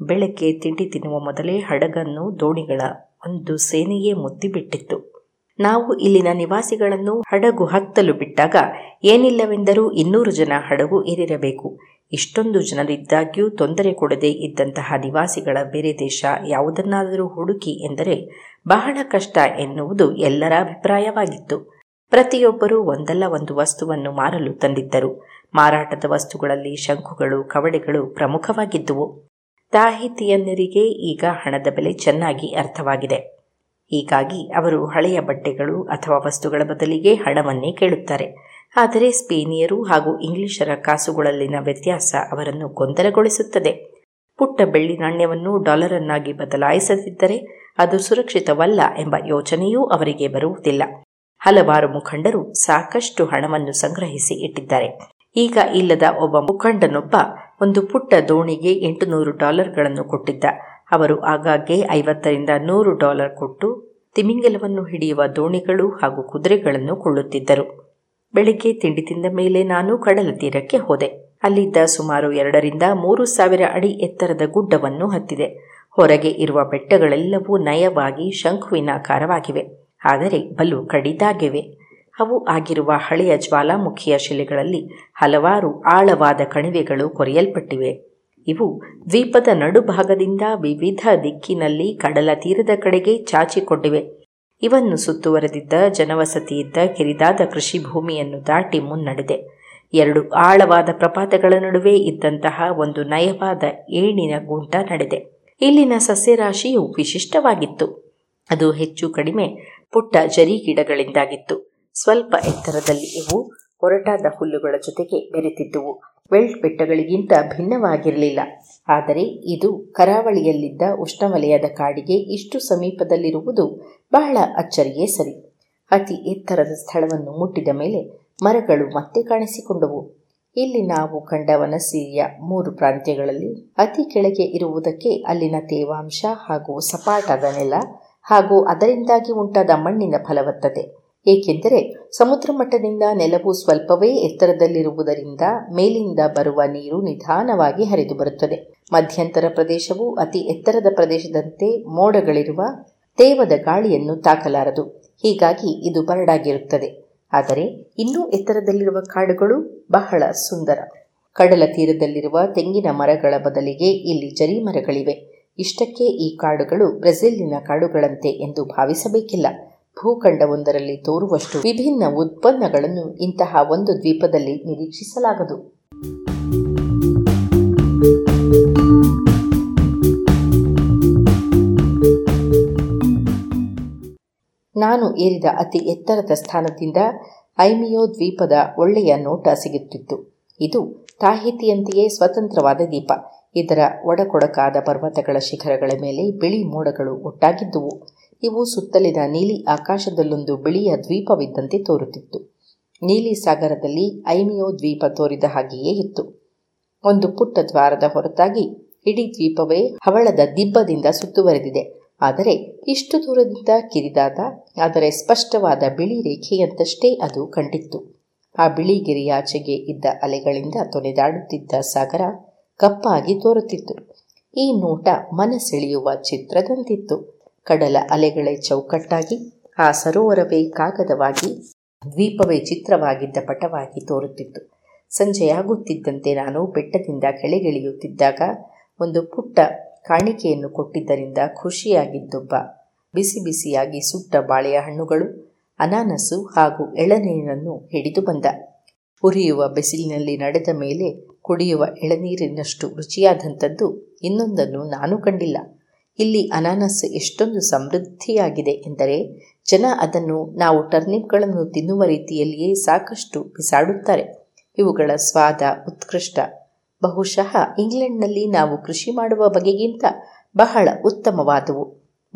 ಬೆಳಗ್ಗೆ ತಿಂಡಿ ತಿನ್ನುವ ಮೊದಲೇ ಹಡಗನ್ನು ದೋಣಿಗಳ ಒಂದು ಸೇನೆಯೇ ಮುದ್ದಿಬಿಟ್ಟಿತ್ತು ನಾವು ಇಲ್ಲಿನ ನಿವಾಸಿಗಳನ್ನು ಹಡಗು ಹತ್ತಲು ಬಿಟ್ಟಾಗ ಏನಿಲ್ಲವೆಂದರೂ ಇನ್ನೂರು ಜನ ಹಡಗು ಏರಿರಬೇಕು. ಇಷ್ಟೊಂದು ಜನರಿದ್ದಾಗ್ಯೂ ತೊಂದರೆ ಕೊಡದೇ ಇದ್ದಂತಹ ನಿವಾಸಿಗಳ ಬೇರೆ ದೇಶ ಯಾವುದನ್ನಾದರೂ ಹುಡುಕಿ ಎಂದರೆ ಬಹಳ ಕಷ್ಟ ಎನ್ನುವುದು ಎಲ್ಲರ ಅಭಿಪ್ರಾಯವಾಗಿತ್ತು. ಪ್ರತಿಯೊಬ್ಬರೂ ಒಂದಲ್ಲ ಒಂದು ವಸ್ತುವನ್ನು ಮಾರಲು ತಂದಿದ್ದರು. ಮಾರಾಟದ ವಸ್ತುಗಳಲ್ಲಿ ಶಂಕುಗಳು, ಕವಡೆಗಳು ಪ್ರಮುಖವಾಗಿದ್ದುವು. ತಾಹಿತಿಯನ್ನರಿಗೆ ಈಗ ಹಣದ ಬೆಲೆ ಚೆನ್ನಾಗಿ ಅರ್ಥವಾಗಿದೆ. ಹೀಗಾಗಿ ಅವರು ಹಳೆಯ ಬಟ್ಟೆಗಳು ಅಥವಾ ವಸ್ತುಗಳ ಬದಲಿಗೆ ಹಣವನ್ನೇ ಕೇಳುತ್ತಾರೆ. ಆದರೆ ಸ್ಪೇನಿಯರು ಹಾಗೂ ಇಂಗ್ಲಿಷರ ಕಾಸುಗಳಲ್ಲಿನ ವ್ಯತ್ಯಾಸ ಅವರನ್ನು ಗೊಂದಲಗೊಳಿಸುತ್ತದೆ. ಪುಟ್ಟ ಬೆಳ್ಳಿ ನಾಣ್ಯವನ್ನು ಡಾಲರನ್ನಾಗಿ ಬದಲಾಯಿಸದಿದ್ದರೆ ಅದು ಸುರಕ್ಷಿತವಲ್ಲ ಎಂಬ ಯೋಚನೆಯೂ ಅವರಿಗೆ ಬರುವುದಿಲ್ಲ. ಹಲವಾರು ಮುಖಂಡರು ಸಾಕಷ್ಟು ಹಣವನ್ನು ಸಂಗ್ರಹಿಸಿ ಇಟ್ಟಿದ್ದಾರೆ. ಈಗ ಇಲ್ಲದ ಒಬ್ಬ ಮುಖಂಡನೊಬ್ಬ ಒಂದು ಪುಟ್ಟ ದೋಣಿಗೆ ಎಂಟು ನೂರು ಡಾಲರ್ಗಳನ್ನು ಕೊಟ್ಟಿದ್ದ. ಅವರು ಆಗಾಗ್ಗೆ ಐವತ್ತರಿಂದ ನೂರು ಡಾಲರ್ ಕೊಟ್ಟು ತಿಮಿಂಗಲವನ್ನು ಹಿಡಿಯುವ ದೋಣಿಗಳು ಹಾಗೂ ಕುದುರೆಗಳನ್ನು ಕೊಳ್ಳುತ್ತಿದ್ದರು. ಬೆಳಿಗ್ಗೆ ತಿಂಡಿ ತಿಂದ ಮೇಲೆ ನಾನು ಕಡಲ ತೀರಕ್ಕೆ ಹೋದೆ. ಅಲ್ಲಿದ್ದ ಸುಮಾರು ಎರಡರಿಂದ ಮೂರು ಸಾವಿರ ಅಡಿ ಎತ್ತರದ ಗುಡ್ಡವನ್ನು ಹತ್ತಿದೆ. ಹೊರಗೆ ಇರುವ ಬೆಟ್ಟಗಳೆಲ್ಲವೂ ನಯವಾಗಿ ಶಂಕುವಿನಾಕಾರವಾಗಿವೆ ಆದರೆ ಬಲು ಕಡಿದಾಗಿವೆ. ಅವು ಆಗಿರುವ ಹಳೆಯ ಜ್ವಾಲಾಮುಖಿಯ ಶಿಲೆಗಳಲ್ಲಿ ಹಲವಾರು ಆಳವಾದ ಕಣಿವೆಗಳು ಕೊರೆಯಲ್ಪಟ್ಟಿವೆ. ಇವು ದ್ವೀಪದ ನಡುಭಾಗದಿಂದ ವಿವಿಧ ದಿಕ್ಕಿನಲ್ಲಿ ಕಡಲ ತೀರದ ಕಡೆಗೆ ಚಾಚಿಕೊಂಡಿವೆ. ಇವನ್ನು ಸುತ್ತುವರೆದಿದ್ದ ಜನವಸತಿಯಿದ್ದ ಕಿರಿದಾದ ಕೃಷಿ ಭೂಮಿಯನ್ನು ದಾಟಿ ಮುನ್ನಡೆದೆ. ಎರಡು ಆಳವಾದ ಪ್ರಪಾತಗಳ ನಡುವೆ ಇದ್ದಂತಹ ಒಂದು ನಯವಾದ ಏಣಿನ ಗುಂಟ ನಡೆದೆ. ಇಲ್ಲಿನ ಸಸ್ಯರಾಶಿಯು ವಿಶಿಷ್ಟವಾಗಿತ್ತು. ಅದು ಹೆಚ್ಚು ಕಡಿಮೆ ಪುಟ್ಟ ಜರಿ ಗಿಡಗಳಿಂದಾಗಿತ್ತು. ಸ್ವಲ್ಪ ಎತ್ತರದಲ್ಲಿ ಇವು ಒರಟಾದ ಹುಲ್ಲುಗಳ ಜೊತೆಗೆ ಬೆರೆತಿದ್ದುವು. ವೆಲ್ಟ್ ಬೆಟ್ಟಗಳಿಗಿಂತ ಭಿನ್ನವಾಗಿರಲಿಲ್ಲ. ಆದರೆ ಇದು ಕರಾವಳಿಯಲ್ಲಿದ್ದ ಉಷ್ಣವಲಯದ ಕಾಡಿಗೆ ಇಷ್ಟು ಸಮೀಪದಲ್ಲಿರುವುದು ಬಹಳ ಅಚ್ಚರಿಯೇ ಸರಿ. ಅತಿ ಎತ್ತರದ ಸ್ಥಳವನ್ನು ಮುಟ್ಟಿದ ಮೇಲೆ ಮರಗಳು ಮತ್ತೆ ಕಾಣಿಸಿಕೊಂಡವು. ಇಲ್ಲಿ ನಾವು ಕಂಡ ವನಸೀಯ ಮೂರು ಪ್ರಾಂತ್ಯಗಳಲ್ಲಿ ಅತಿ ಕೆಳಗೆ ಇರುವುದಕ್ಕೆ ಅಲ್ಲಿನ ತೇವಾಂಶ ಹಾಗೂ ಸಪಾಟಾದ ನೆಲ ಹಾಗೂ ಅದರಿಂದಾಗಿ ಉಂಟಾದ ಮಣ್ಣಿನ ಫಲವತ್ತತೆ. ಏಕೆಂದರೆ ಸಮುದ್ರ ಮಟ್ಟದಿಂದ ನೆಲವು ಸ್ವಲ್ಪವೇ ಎತ್ತರದಲ್ಲಿರುವುದರಿಂದ ಮೇಲಿಂದ ಬರುವ ನೀರು ನಿಧಾನವಾಗಿ ಹರಿದು ಬರುತ್ತದೆ. ಮಧ್ಯಂತರ ಪ್ರದೇಶವು ಅತಿ ಎತ್ತರದ ಪ್ರದೇಶದಂತೆ ಮೋಡಗಳಿರುವ ತೇವದ ಗಾಳಿಯನ್ನು ತಾಕಲಾರದು. ಹೀಗಾಗಿ ಇದು ಬರಡಾಗಿರುತ್ತದೆ. ಆದರೆ ಇನ್ನೂ ಎತ್ತರದಲ್ಲಿರುವ ಕಾಡುಗಳು ಬಹಳ ಸುಂದರ. ಕಡಲ ತೀರದಲ್ಲಿರುವ ತೆಂಗಿನ ಮರಗಳ ಬದಲಿಗೆ ಇಲ್ಲಿ ಜರಿ ಮರಗಳಿವೆ ಇಷ್ಟಕ್ಕೆ ಈ ಕಾಡುಗಳು ಬ್ರೆಜಿಲಿನ ಕಾಡುಗಳಂತೆ ಎಂದು ಭಾವಿಸಬೇಕಿಲ್ಲ. ಭೂಖಂಡವೊಂದರಲ್ಲಿ ತೋರುವಷ್ಟು ವಿಭಿನ್ನ ಉತ್ಪನ್ನಗಳನ್ನು ಇಂತಹ ಒಂದು ದ್ವೀಪದಲ್ಲಿ ನಿರೀಕ್ಷಿಸಲಾಗದು. ನಾನು ಏರಿದ ಅತಿ ಎತ್ತರದ ಸ್ಥಾನದಿಂದ ಐಮಿಯೋ ದ್ವೀಪದ ಒಳ್ಳೆಯ ನೋಟ ಸಿಗುತ್ತಿತ್ತು. ಇದು ತಾಹಿತಿಯಂತೆಯೇ ಸ್ವತಂತ್ರವಾದ ದ್ವೀಪ. ಇದರ ಒಡಕೊಡಕಾದ ಪರ್ವತಗಳ ಶಿಖರಗಳ ಮೇಲೆ ಬಿಳಿ ಮೋಡಗಳು ಒಟ್ಟಾಗಿದ್ದುವು. ಇವು ಸುತ್ತಲಿನ ನೀಲಿ ಆಕಾಶದಲ್ಲೊಂದು ಬಿಳಿಯ ದ್ವೀಪವಿದ್ದಂತೆ ತೋರುತ್ತಿತ್ತು. ನೀಲಿ ಸಾಗರದಲ್ಲಿ ಐಮಿಯೋ ದ್ವೀಪ ತೋರಿದ ಹಾಗೆಯೇ ಇತ್ತು. ಒಂದು ಪುಟ್ಟ ದ್ವಾರದ ಹೊರತಾಗಿ ಇಡೀ ದ್ವೀಪವೇ ಹವಳದ ದಿಬ್ಬದಿಂದ ಸುತ್ತುವರೆದಿದೆ. ಆದರೆ ಇಷ್ಟು ದೂರದಿಂದ ಕಿರಿದಾದ, ಆದರೆ ಸ್ಪಷ್ಟವಾದ ಬಿಳಿ ರೇಖೆಯಂತಷ್ಟೇ ಅದು ಕಂಡಿತ್ತು. ಆ ಬಿಳಿಗಿರಿಯಾಚೆಗೆ ಇದ್ದ ಅಲೆಗಳಿಂದ ತೊನೆದಾಡುತ್ತಿದ್ದ ಸಾಗರ ಕಪ್ಪಾಗಿ ತೋರುತ್ತಿತ್ತು. ಈ ನೋಟ ಮನಸೆಳೆಯುವ ಚಿತ್ರದಂತಿತ್ತು. ಕಡಲ ಅಲೆಗಳೇ ಚೌಕಟ್ಟಾಗಿ, ಆ ಸರೋವರವೇ ಕಾಗದವಾಗಿ ದ್ವೀಪವೇ ಚಿತ್ರವಾಗಿದ್ದ ಪಟವಾಗಿ ತೋರುತ್ತಿತ್ತು. ಸಂಜೆಯಾಗುತ್ತಿದ್ದಂತೆ ನಾನು ಬೆಟ್ಟದಿಂದ ಕೆಳಗಿಳಿಯುತ್ತಿದ್ದಾಗ, ಒಂದು ಪುಟ್ಟ ಕಾಣಿಕೆಯನ್ನು ಕೊಟ್ಟಿದ್ದರಿಂದ ಖುಷಿಯಾಗಿದ್ದೊಬ್ಬ, ಬಿಸಿ ಬಿಸಿಯಾಗಿ ಸುಟ್ಟ ಬಾಳೆಯ ಹಣ್ಣುಗಳು, ಅನಾನಸು ಹಾಗೂ ಎಳನೀರನ್ನು ಹಿಡಿದು ಬಂದ. ಉರಿಯುವ ಬಿಸಿಲಿನಲ್ಲಿ ನಡೆದ ಮೇಲೆ ಕುಡಿಯುವ ಎಳನೀರಿನಷ್ಟು ರುಚಿಯಾದಂಥದ್ದು ಇನ್ನೊಂದನ್ನು ನಾನು ಕಂಡಿಲ್ಲ. ಇಲ್ಲಿ ಅನಾನಸ್ ಎಷ್ಟೊಂದು ಸಮೃದ್ಧಿಯಾಗಿದೆ ಎಂದರೆ ಜನ ಅದನ್ನು ನಾವು ಟರ್ನಿಪ್ಗಳನ್ನು ತಿನ್ನುವ ರೀತಿಯಲ್ಲಿಯೇ ಸಾಕಷ್ಟು ಬಿಸಾಡುತ್ತಾರೆ. ಇವುಗಳ ಸ್ವಾದ ಉತ್ಕೃಷ್ಟ. ಬಹುಶಃ ಇಂಗ್ಲೆಂಡ್ನಲ್ಲಿ ನಾವು ಕೃಷಿ ಮಾಡುವ ಬಗೆಗಿಂತ ಬಹಳ ಉತ್ತಮವಾದವು.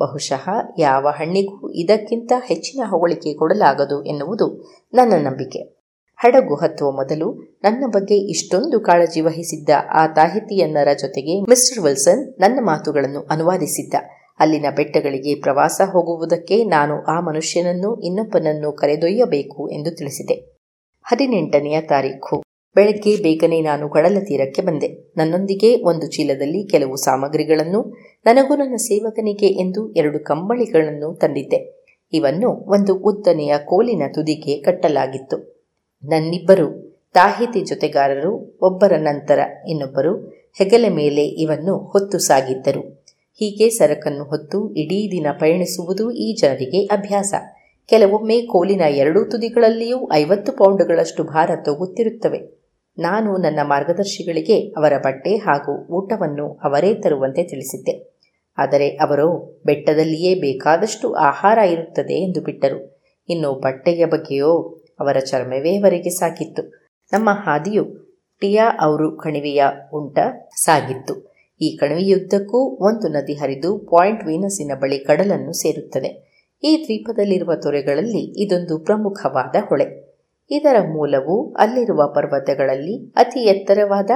ಬಹುಶಃ ಯಾವ ಹಣ್ಣಿಗೂ ಇದಕ್ಕಿಂತ ಹೆಚ್ಚಿನ ಹೊಗಳಿಕೆ ಕೊಡಲಾಗದು ಎನ್ನುವುದು ನನ್ನ ನಂಬಿಕೆ. ಹಡಗು ಹತ್ತುವ ಮೊದಲು ನನ್ನ ಬಗ್ಗೆ ಇಷ್ಟೊಂದು ಕಾಳಜಿ ವಹಿಸಿದ್ದ ಆ ತಾಹಿತಿಯನ್ನರ ಜೊತೆಗೆ ಮಿಸ್ಟರ್ ವಿಲ್ಸನ್ ನನ್ನ ಮಾತುಗಳನ್ನು ಅನುವಾದಿಸಿದ್ದ. ಅಲ್ಲಿನ ಬೆಟ್ಟಗಳಿಗೆ ಪ್ರವಾಸ ಹೋಗುವುದಕ್ಕೆ ನಾನು ಆ ಮನುಷ್ಯನನ್ನು ಇನ್ನೊಬ್ಬನನ್ನು ಕರೆದೊಯ್ಯಬೇಕು ಎಂದು ತಿಳಿಸಿದೆ. ಹದಿನೆಂಟನೆಯ ತಾರೀಖು. ಬೆಳಗ್ಗೆ ಬೇಗನೆ ನಾನು ಕಡಲ ತೀರಕ್ಕೆ ಬಂದೆ. ನನ್ನೊಂದಿಗೆ ಒಂದು ಚೀಲದಲ್ಲಿ ಕೆಲವು ಸಾಮಗ್ರಿಗಳನ್ನು, ನನಗೂ ನನ್ನ ಸೇವಕನಿಗೆ ಎಂದು ಎರಡು ಕಂಬಳಿಗಳನ್ನು ತಂದಿದ್ದೆ. ಇವನ್ನು ಒಂದು ಉದ್ದನೆಯ ಕೋಲಿನ ತುದಿಗೆ ಕಟ್ಟಲಾಗಿತ್ತು. ನನ್ನಿಬ್ಬರು ತಾಹಿತಿ ಜೊತೆಗಾರರು, ಒಬ್ಬರ ನಂತರ ಇನ್ನೊಬ್ಬರು ಹೆಗಲ ಮೇಲೆ ಇವನ್ನು ಹೊತ್ತು ಸಾಗಿದ್ದರು. ಹೀಗೆ ಸರಕನ್ನು ಹೊತ್ತು ಇಡೀ ದಿನ ಪಯಣಿಸುವುದು ಈ ಜನರಿಗೆ ಅಭ್ಯಾಸ. ಕೆಲವೊಮ್ಮೆ ಕೋಲಿನ ಎರಡೂ ತುದಿಗಳಲ್ಲಿಯೂ ಐವತ್ತು ಪೌಂಡುಗಳಷ್ಟು ಭಾರ ತೋಗುತ್ತಿರುತ್ತವೆ. ನಾನು ನನ್ನ ಮಾರ್ಗದರ್ಶಿಗಳಿಗೆ ಅವರ ಬಟ್ಟೆ ಹಾಗೂ ಊಟವನ್ನು ಅವರೇ ತರುವಂತೆ ತಿಳಿಸಿದ್ದೆ. ಆದರೆ ಅವರು ಬೆಟ್ಟದಲ್ಲಿಯೇ ಬೇಕಾದಷ್ಟು ಆಹಾರ ಇರುತ್ತದೆ ಎಂದು ಬಿಟ್ಟರು. ಇನ್ನು ಬಟ್ಟೆಯ ಬಗ್ಗೆಯೋ ಅವರ ಚರ್ಮವೇ ಅವರಿಗೆ ಸಾಕಿತ್ತು. ನಮ್ಮ ಹಾದಿಯು ಟಿಯಾ ಅವರು ಕಣಿವೆಯ ಉಂಟ ಸಾಗಿತ್ತು. ಈ ಕಣಿವೆಯುದ್ದಕ್ಕೂ ಒಂದು ನದಿ ಹರಿದು ಪಾಯಿಂಟ್ ವೀನಸಿನ ಬಳಿ ಕಡಲನ್ನು ಸೇರುತ್ತದೆ. ಈ ದ್ವೀಪದಲ್ಲಿರುವ ತೊರೆಗಳಲ್ಲಿ ಇದೊಂದು ಪ್ರಮುಖವಾದ ಹೊಳೆ. ಇದರ ಮೂಲವು ಅಲ್ಲಿರುವ ಪರ್ವತಗಳಲ್ಲಿ ಅತಿ ಎತ್ತರವಾದ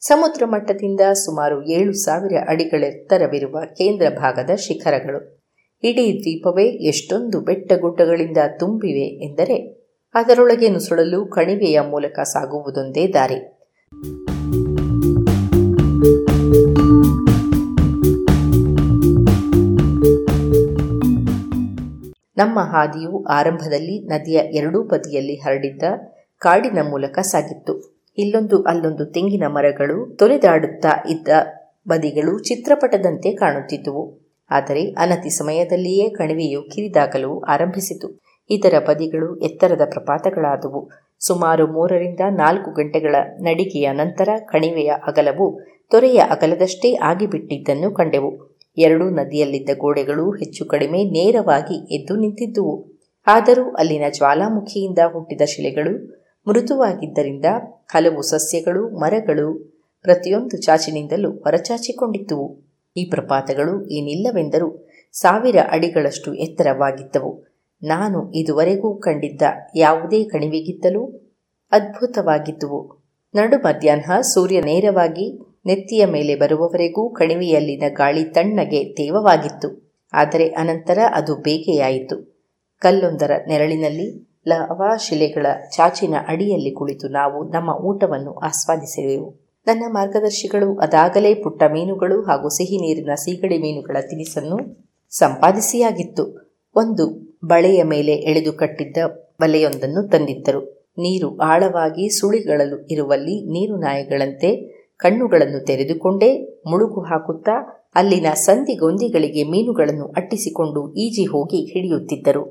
ಸಮುದ್ರ ಮಟ್ಟದಿಂದ ಸುಮಾರು ಏಳು ಸಾವಿರ ಅಡಿಗಳೆತ್ತರವಿರುವ ಕೇಂದ್ರ ಭಾಗದ ಶಿಖರಗಳು. ಇಡೀ ದ್ವೀಪವೇ ಎಷ್ಟೊಂದು ಬೆಟ್ಟಗುಡ್ಡಗಳಿಂದ ತುಂಬಿವೆ ಎಂದರೆ ಅದರೊಳಗೆ ನುಸುಳಲು ಕಣಿವೆಯ ಮೂಲಕ ಸಾಗುವುದೊಂದೇ ದಾರಿ. ನಮ್ಮ ಹಾದಿಯು ಆರಂಭದಲ್ಲಿ ನದಿಯ ಎರಡೂ ಬದಿಯಲ್ಲಿ ಹರಡಿದ್ದ ಕಾಡಿನ ಮೂಲಕ ಸಾಗಿತ್ತು. ಇಲ್ಲೊಂದು ಅಲ್ಲೊಂದು ತೆಂಗಿನ ಮರಗಳು ತೊಲೆದಾಡುತ್ತಾ ಇದ್ದ ಬದಿಗಳು ಚಿತ್ರಪಟದಂತೆ ಕಾಣುತ್ತಿದ್ದುವು. ಆದರೆ ಅನತಿ ಸಮಯದಲ್ಲಿಯೇ ಕಣಿವೆಯು ಕಿರಿದಾಗಲು ಆರಂಭಿಸಿತು. ಇದರ ಬದಿಗಳು ಎತ್ತರದ ಪ್ರಪಾತಗಳಾದವು. ಸುಮಾರು ಮೂರರಿಂದ ನಾಲ್ಕು ಗಂಟೆಗಳ ನಡಿಗೆಯ ನಂತರ ಕಣಿವೆಯ ಅಗಲವು ತೊರೆಯ ಅಗಲದಷ್ಟೇ ಆಗಿಬಿಟ್ಟಿದ್ದನ್ನು ಕಂಡೆವು. ಎರಡೂ ನದಿಯಲ್ಲಿದ್ದ ಗೋಡೆಗಳು ಹೆಚ್ಚು ಕಡಿಮೆ ನೇರವಾಗಿ ಎದ್ದು ನಿಂತಿದ್ದುವು. ಆದರೂ ಅಲ್ಲಿನ ಜ್ವಾಲಾಮುಖಿಯಿಂದ ಹುಟ್ಟಿದ ಶಿಲೆಗಳು, ಮೃದುವಾಗಿದ್ದರಿಂದ ಹಲವು ಸಸ್ಯಗಳು, ಮರಗಳು ಪ್ರತಿಯೊಂದು ಚಾಚಿನಿಂದಲೂ ಹೊರಚಾಚಿಕೊಂಡಿದ್ದುವು. ಈ ಪ್ರಪಾತಗಳು ಏನಿಲ್ಲವೆಂದರೂ ಸಾವಿರ ಅಡಿಗಳಷ್ಟು ಎತ್ತರವಾಗಿದ್ದವು. ನಾನು ಇದುವರೆಗೂ ಕಂಡಿದ್ದ ಯಾವುದೇ ಕಣಿವೆಗಿದ್ದಲೂ ಅದ್ಭುತವಾಗಿದ್ದುವು. ನಡು ಮಧ್ಯಾಹ್ನ ಸೂರ್ಯ ನೇರವಾಗಿ ನೆತ್ತಿಯ ಮೇಲೆ ಬರುವವರೆಗೂ ಕಣಿವೆಯಲ್ಲಿನ ಗಾಳಿ ತಣ್ಣಗೆ ತೇವವಾಗಿತ್ತು. ಆದರೆ ಅನಂತರ ಅದು ಬೇಗೆಯಾಯಿತು. ಕಲ್ಲೊಂದರ ನೆರಳಿನಲ್ಲಿ ಲವಾಶಿಲೆಗಳ ಚಾಚಿನ ಅಡಿಯಲ್ಲಿ ಕುಳಿತು ನಾವು ನಮ್ಮ ಊಟವನ್ನು ಆಸ್ವಾದಿಸಿದೆವು. ನನ್ನ ಮಾರ್ಗದರ್ಶಿಗಳು ಅದಾಗಲೇ ಪುಟ್ಟ ಮೀನುಗಳು ಹಾಗೂ ಸಿಹಿ ನೀರಿನ ಸೀಗಡಿ ಮೀನುಗಳ ತಿನಿಸನ್ನು ಸಂಪಾದಿಸಿಯಾಗಿತ್ತು. ಒಂದು ಬಳೆಯ ಮೇಲೆ ಎಳೆದು ಕಟ್ಟಿದ್ದ ಬಲೆಯೊಂದನ್ನು ತಂದಿದ್ದರು. ನೀರು ಆಳವಾಗಿ ಸುಳಿಗಳಲು ಇರುವಲ್ಲಿ ನೀರು ನಾಯಿಗಳಂತೆ ಕಣ್ಣುಗಳನ್ನು ತೆರೆದುಕೊಂಡೇ ಮುಳುಗು ಹಾಕುತ್ತಾ ಅಲ್ಲಿನ ಸಂದಿಗೊಂದಿಗಳಿಗೆ ಮೀನುಗಳನ್ನು ಅಟ್ಟಿಸಿಕೊಂಡು ಈಜಿ ಹೋಗಿ ಹಿಡಿಯುತ್ತಿದ್ದರು.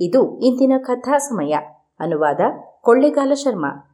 ಇದು ಇಂದಿನ ಕಥಾ ಸಮಯ ಅನುವಾದ ಕೊಳ್ಳೆಗಾಲ ಶರ್ಮಾ.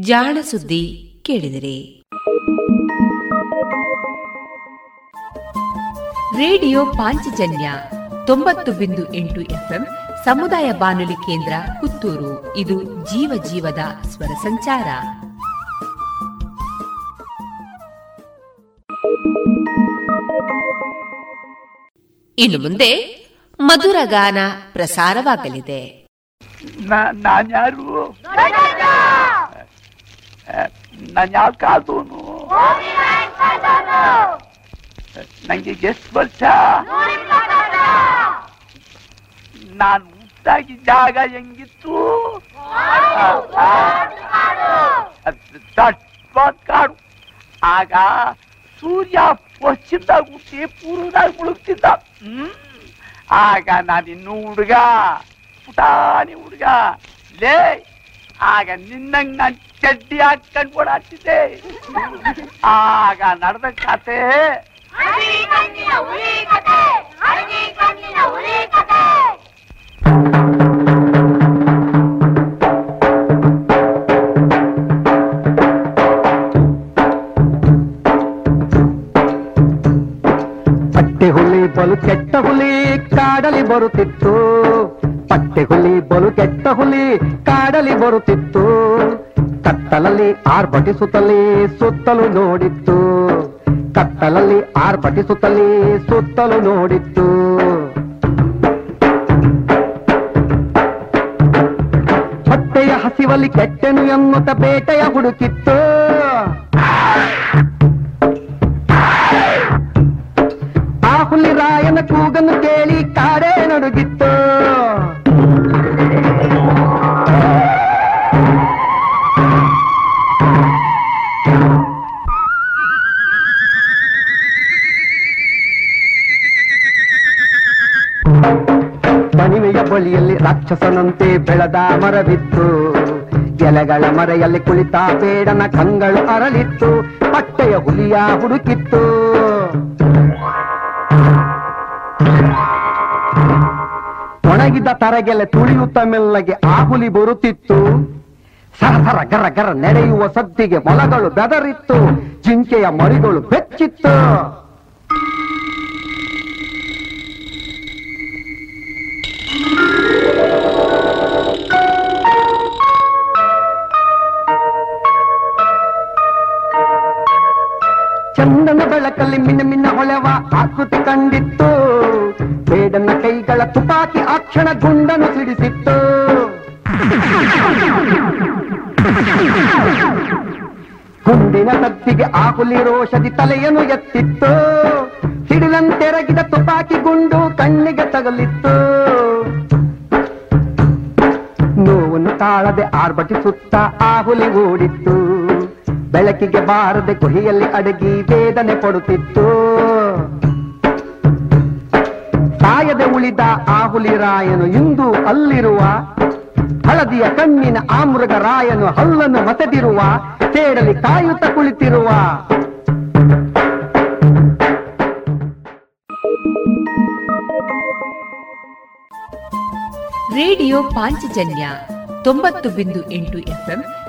ಜಾಣ ಸುದ್ದಿ ಕೇಳಿದರೆ. ರೇಡಿಯೋ ಪಾಂಚಜನ್ಯ ತೊಂಬತ್ತು ಬಿಂದು ಎಂಟು ಎಫ್ಎಂ ಸಮುದಾಯ ಬಾನುಲಿ ಕೇಂದ್ರ ಪುತ್ತೂರು. ಇದು ಜೀವ ಜೀವದ ಸ್ವರ ಸಂಚಾರ. ಇನ್ನು ಮುಂದೆ ಮಧುರ ಗಾನ ಪ್ರಸಾರವಾಗಲಿದೆ. ನಾನ್ಯಾರು? ನಾನ್ಯಾವ ಕಾದೋನು ನಂಗೆ ಎಷ್ಟು ವರ್ಷ ನಾನು ಹುಟ್ಟಾಗಿ ಜಾಗ ಹೆಂಗಿತ್ತು ದಟ್ವಾದ ಕಾಡು ಆಗ ಸೂರ್ಯ ಪಶ್ಚಿಮದಾಗ ಹುಟ್ಟಿ ಪೂರ್ವದಾಗ ಮುಳುಗ್ತಿದ್ದ ಹ್ಮ್ ಆಗ ನಾನಿನ್ನು ಹುಡುಗ ಪುಟಾಣಿ ಹುಡುಗ ಲೇ ಆಗ ನಿನ್ನಂಗ್ ನಾನ್ ಚಡ್ಡಿ ಹಾಕೊಂಡ್ ಓಡಾಡ್ತಿದ್ದೆ ಆಗ ನಡೆದ ಕತೆ ಪಟ್ಟೆ ಹುಲಿ ಬಲು ಕೆಟ್ಟ ಹುಲಿ ಕಾಡಲಿ ಬರುತ್ತಿತ್ತು ಪಟ್ಟೆ ಹುಲಿ ಬಲು ಕೆಟ್ಟ ಹುಲಿ ಕಾಡಲಿ ಬರುತ್ತಿತ್ತು. ಕತ್ತಲಲ್ಲಿ ಆರ್ಭಟಿಸುತ್ತಲೇ ಸುತ್ತಲೂ ನೋಡಿತ್ತು. ಕತ್ತಲಲ್ಲಿ ಆರ್ಭಟಿಸುತ್ತಲೇ ಸುತ್ತಲೂ ನೋಡಿತ್ತು. ಹೊಟ್ಟೆಯ ಹಸಿವಲ್ಲಿ ಕೆಟ್ಟೆನು ಎನ್ನುತ್ತ ಬೇಟೆಯ ಹುಡುಕಿತ್ತು. ಆ ಹುಲಿ ರಾಯನ ಕೂಗನ್ನು ಕೇಳಿ ಕಾಡೇ ನಡುಗಿತ್ತು. ರಾಕ್ಷಸನಂತೆ ಬೆಳೆದ ಮರವಿತ್ತು. ಎಲೆಗಳ ಮರೆಯಲ್ಲಿ ಕುಳಿತ ಬೇಡನ ಕಂಗಳು ಅರಳಿತ್ತು. ಪಟ್ಟೆಯ ಹುಲಿಯ ಹುಡುಕಿತ್ತು. ಒಣಗಿದ ತರಗೆಲೆ ತುಳಿಯುತ್ತ ಮೆಲ್ಲಗೆ ಆ ಹುಲಿ ಬರುತ್ತಿತ್ತು. ಸರಸರ ಗರ ಗರ ನಡೆಯುವ ಸದ್ದಿಗೆ ಮೊಲಗಳು ಬೆದರಿತ್ತು. ಜಿಂಕೆಯ ಮರಿಗಳು ಬೆಚ್ಚಿತ್ತು. ಆಕೃತಿ ಕಂಡಿತ್ತು. ಬೇಡನ ಕೈಗಳ ತುಪಾಕಿ ಆ ಕ್ಷಣ ಗುಂಡನು ಸಿಡಿಸಿತ್ತು. ಗುಂಡಿನ ತತ್ತಿಗೆ ಆ ಹುಲಿ ರೋಷದಿ ತಲೆಯನ್ನು ಎತ್ತಿತ್ತು. ಸಿಡಿಲಂತೆರಗಿದ ತುಪಾಕಿ ಗುಂಡು ಕಣ್ಣಿಗೆ ತಗಲಿತ್ತು. ನೋವನ್ನು ತಾಳದೆ ಆರ್ಭಟಿಸುತ್ತಾ ಆ ಹುಲಿ ಓಡಿತ್ತು. ಬೆಳಕಿಗೆ ಬಾರದೆ ಕುಹಿಯಲ್ಲಿ ಅಡಗಿ ವೇದನೆ ಪಡುತ್ತಿತ್ತು ಸಾಯದೆ ಉಳಿದ ಆ ಹುಲಿ ರಾಯನು ಇಂದು ಅಲ್ಲಿರುವ ಹಳದಿಯ ಕಣ್ಣಿನ ಆ ಮೃಗ ರಾಯನು ಹಲ್ಲನ್ನು ಮತದಿರುವ ಸೇಡಲಿ ಕಾಯುತ್ತ ಕುಳಿತಿರುವ. ರೇಡಿಯೋ ಪಾಂಚಜನ್ಯ ತೊಂಬತ್ತು ಬಿಂದು ಎಂಟು ಎಫ್ಎಂ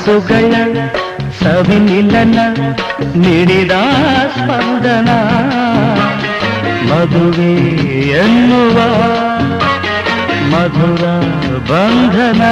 ಮನಸ್ಸುಗಳ ಸವಿನಿಲನ ನೀಡಿದ ಸ್ಪಂದನ. ಮದುವೆ ಎನ್ನುವ ಮಧುರ ಬಂಧನ.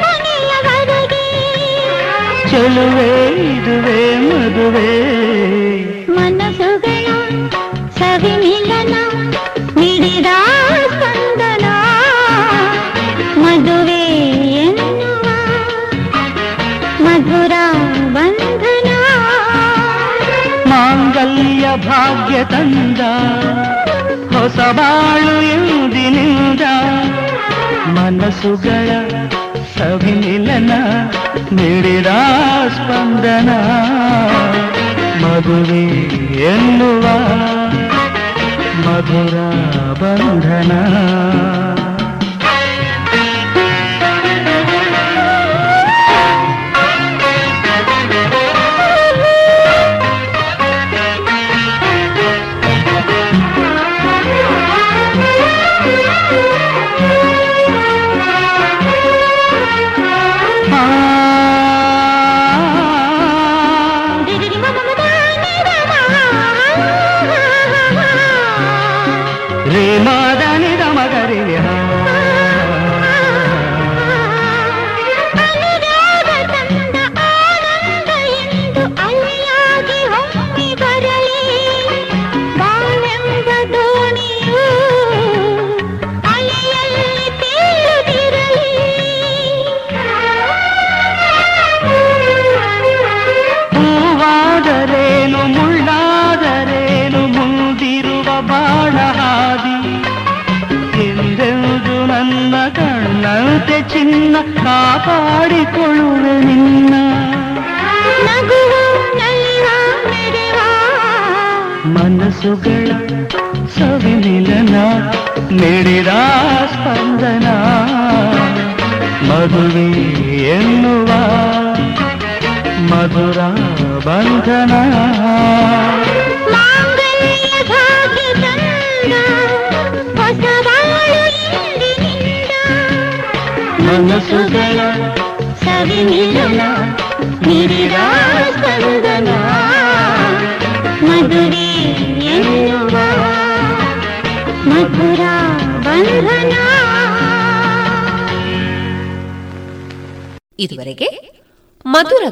ಕೊನೆಯವರೆಗೆ ಚೆಲುವೆ ಇದುವೆ ಮದುವೆ ಭಾಗ್ಯ ತಂದ ಹೊಸ ಬಾಳು ಎಂದಿನಿಂದ ಮನಸ್ಸುಗಳ ಸವಿನಿಲನ ನೀಡಿದ ಸ್ಪಂದನ. ಮದುವೆ ಎನ್ನುವ ಮಧುರ ಬಂಧನ.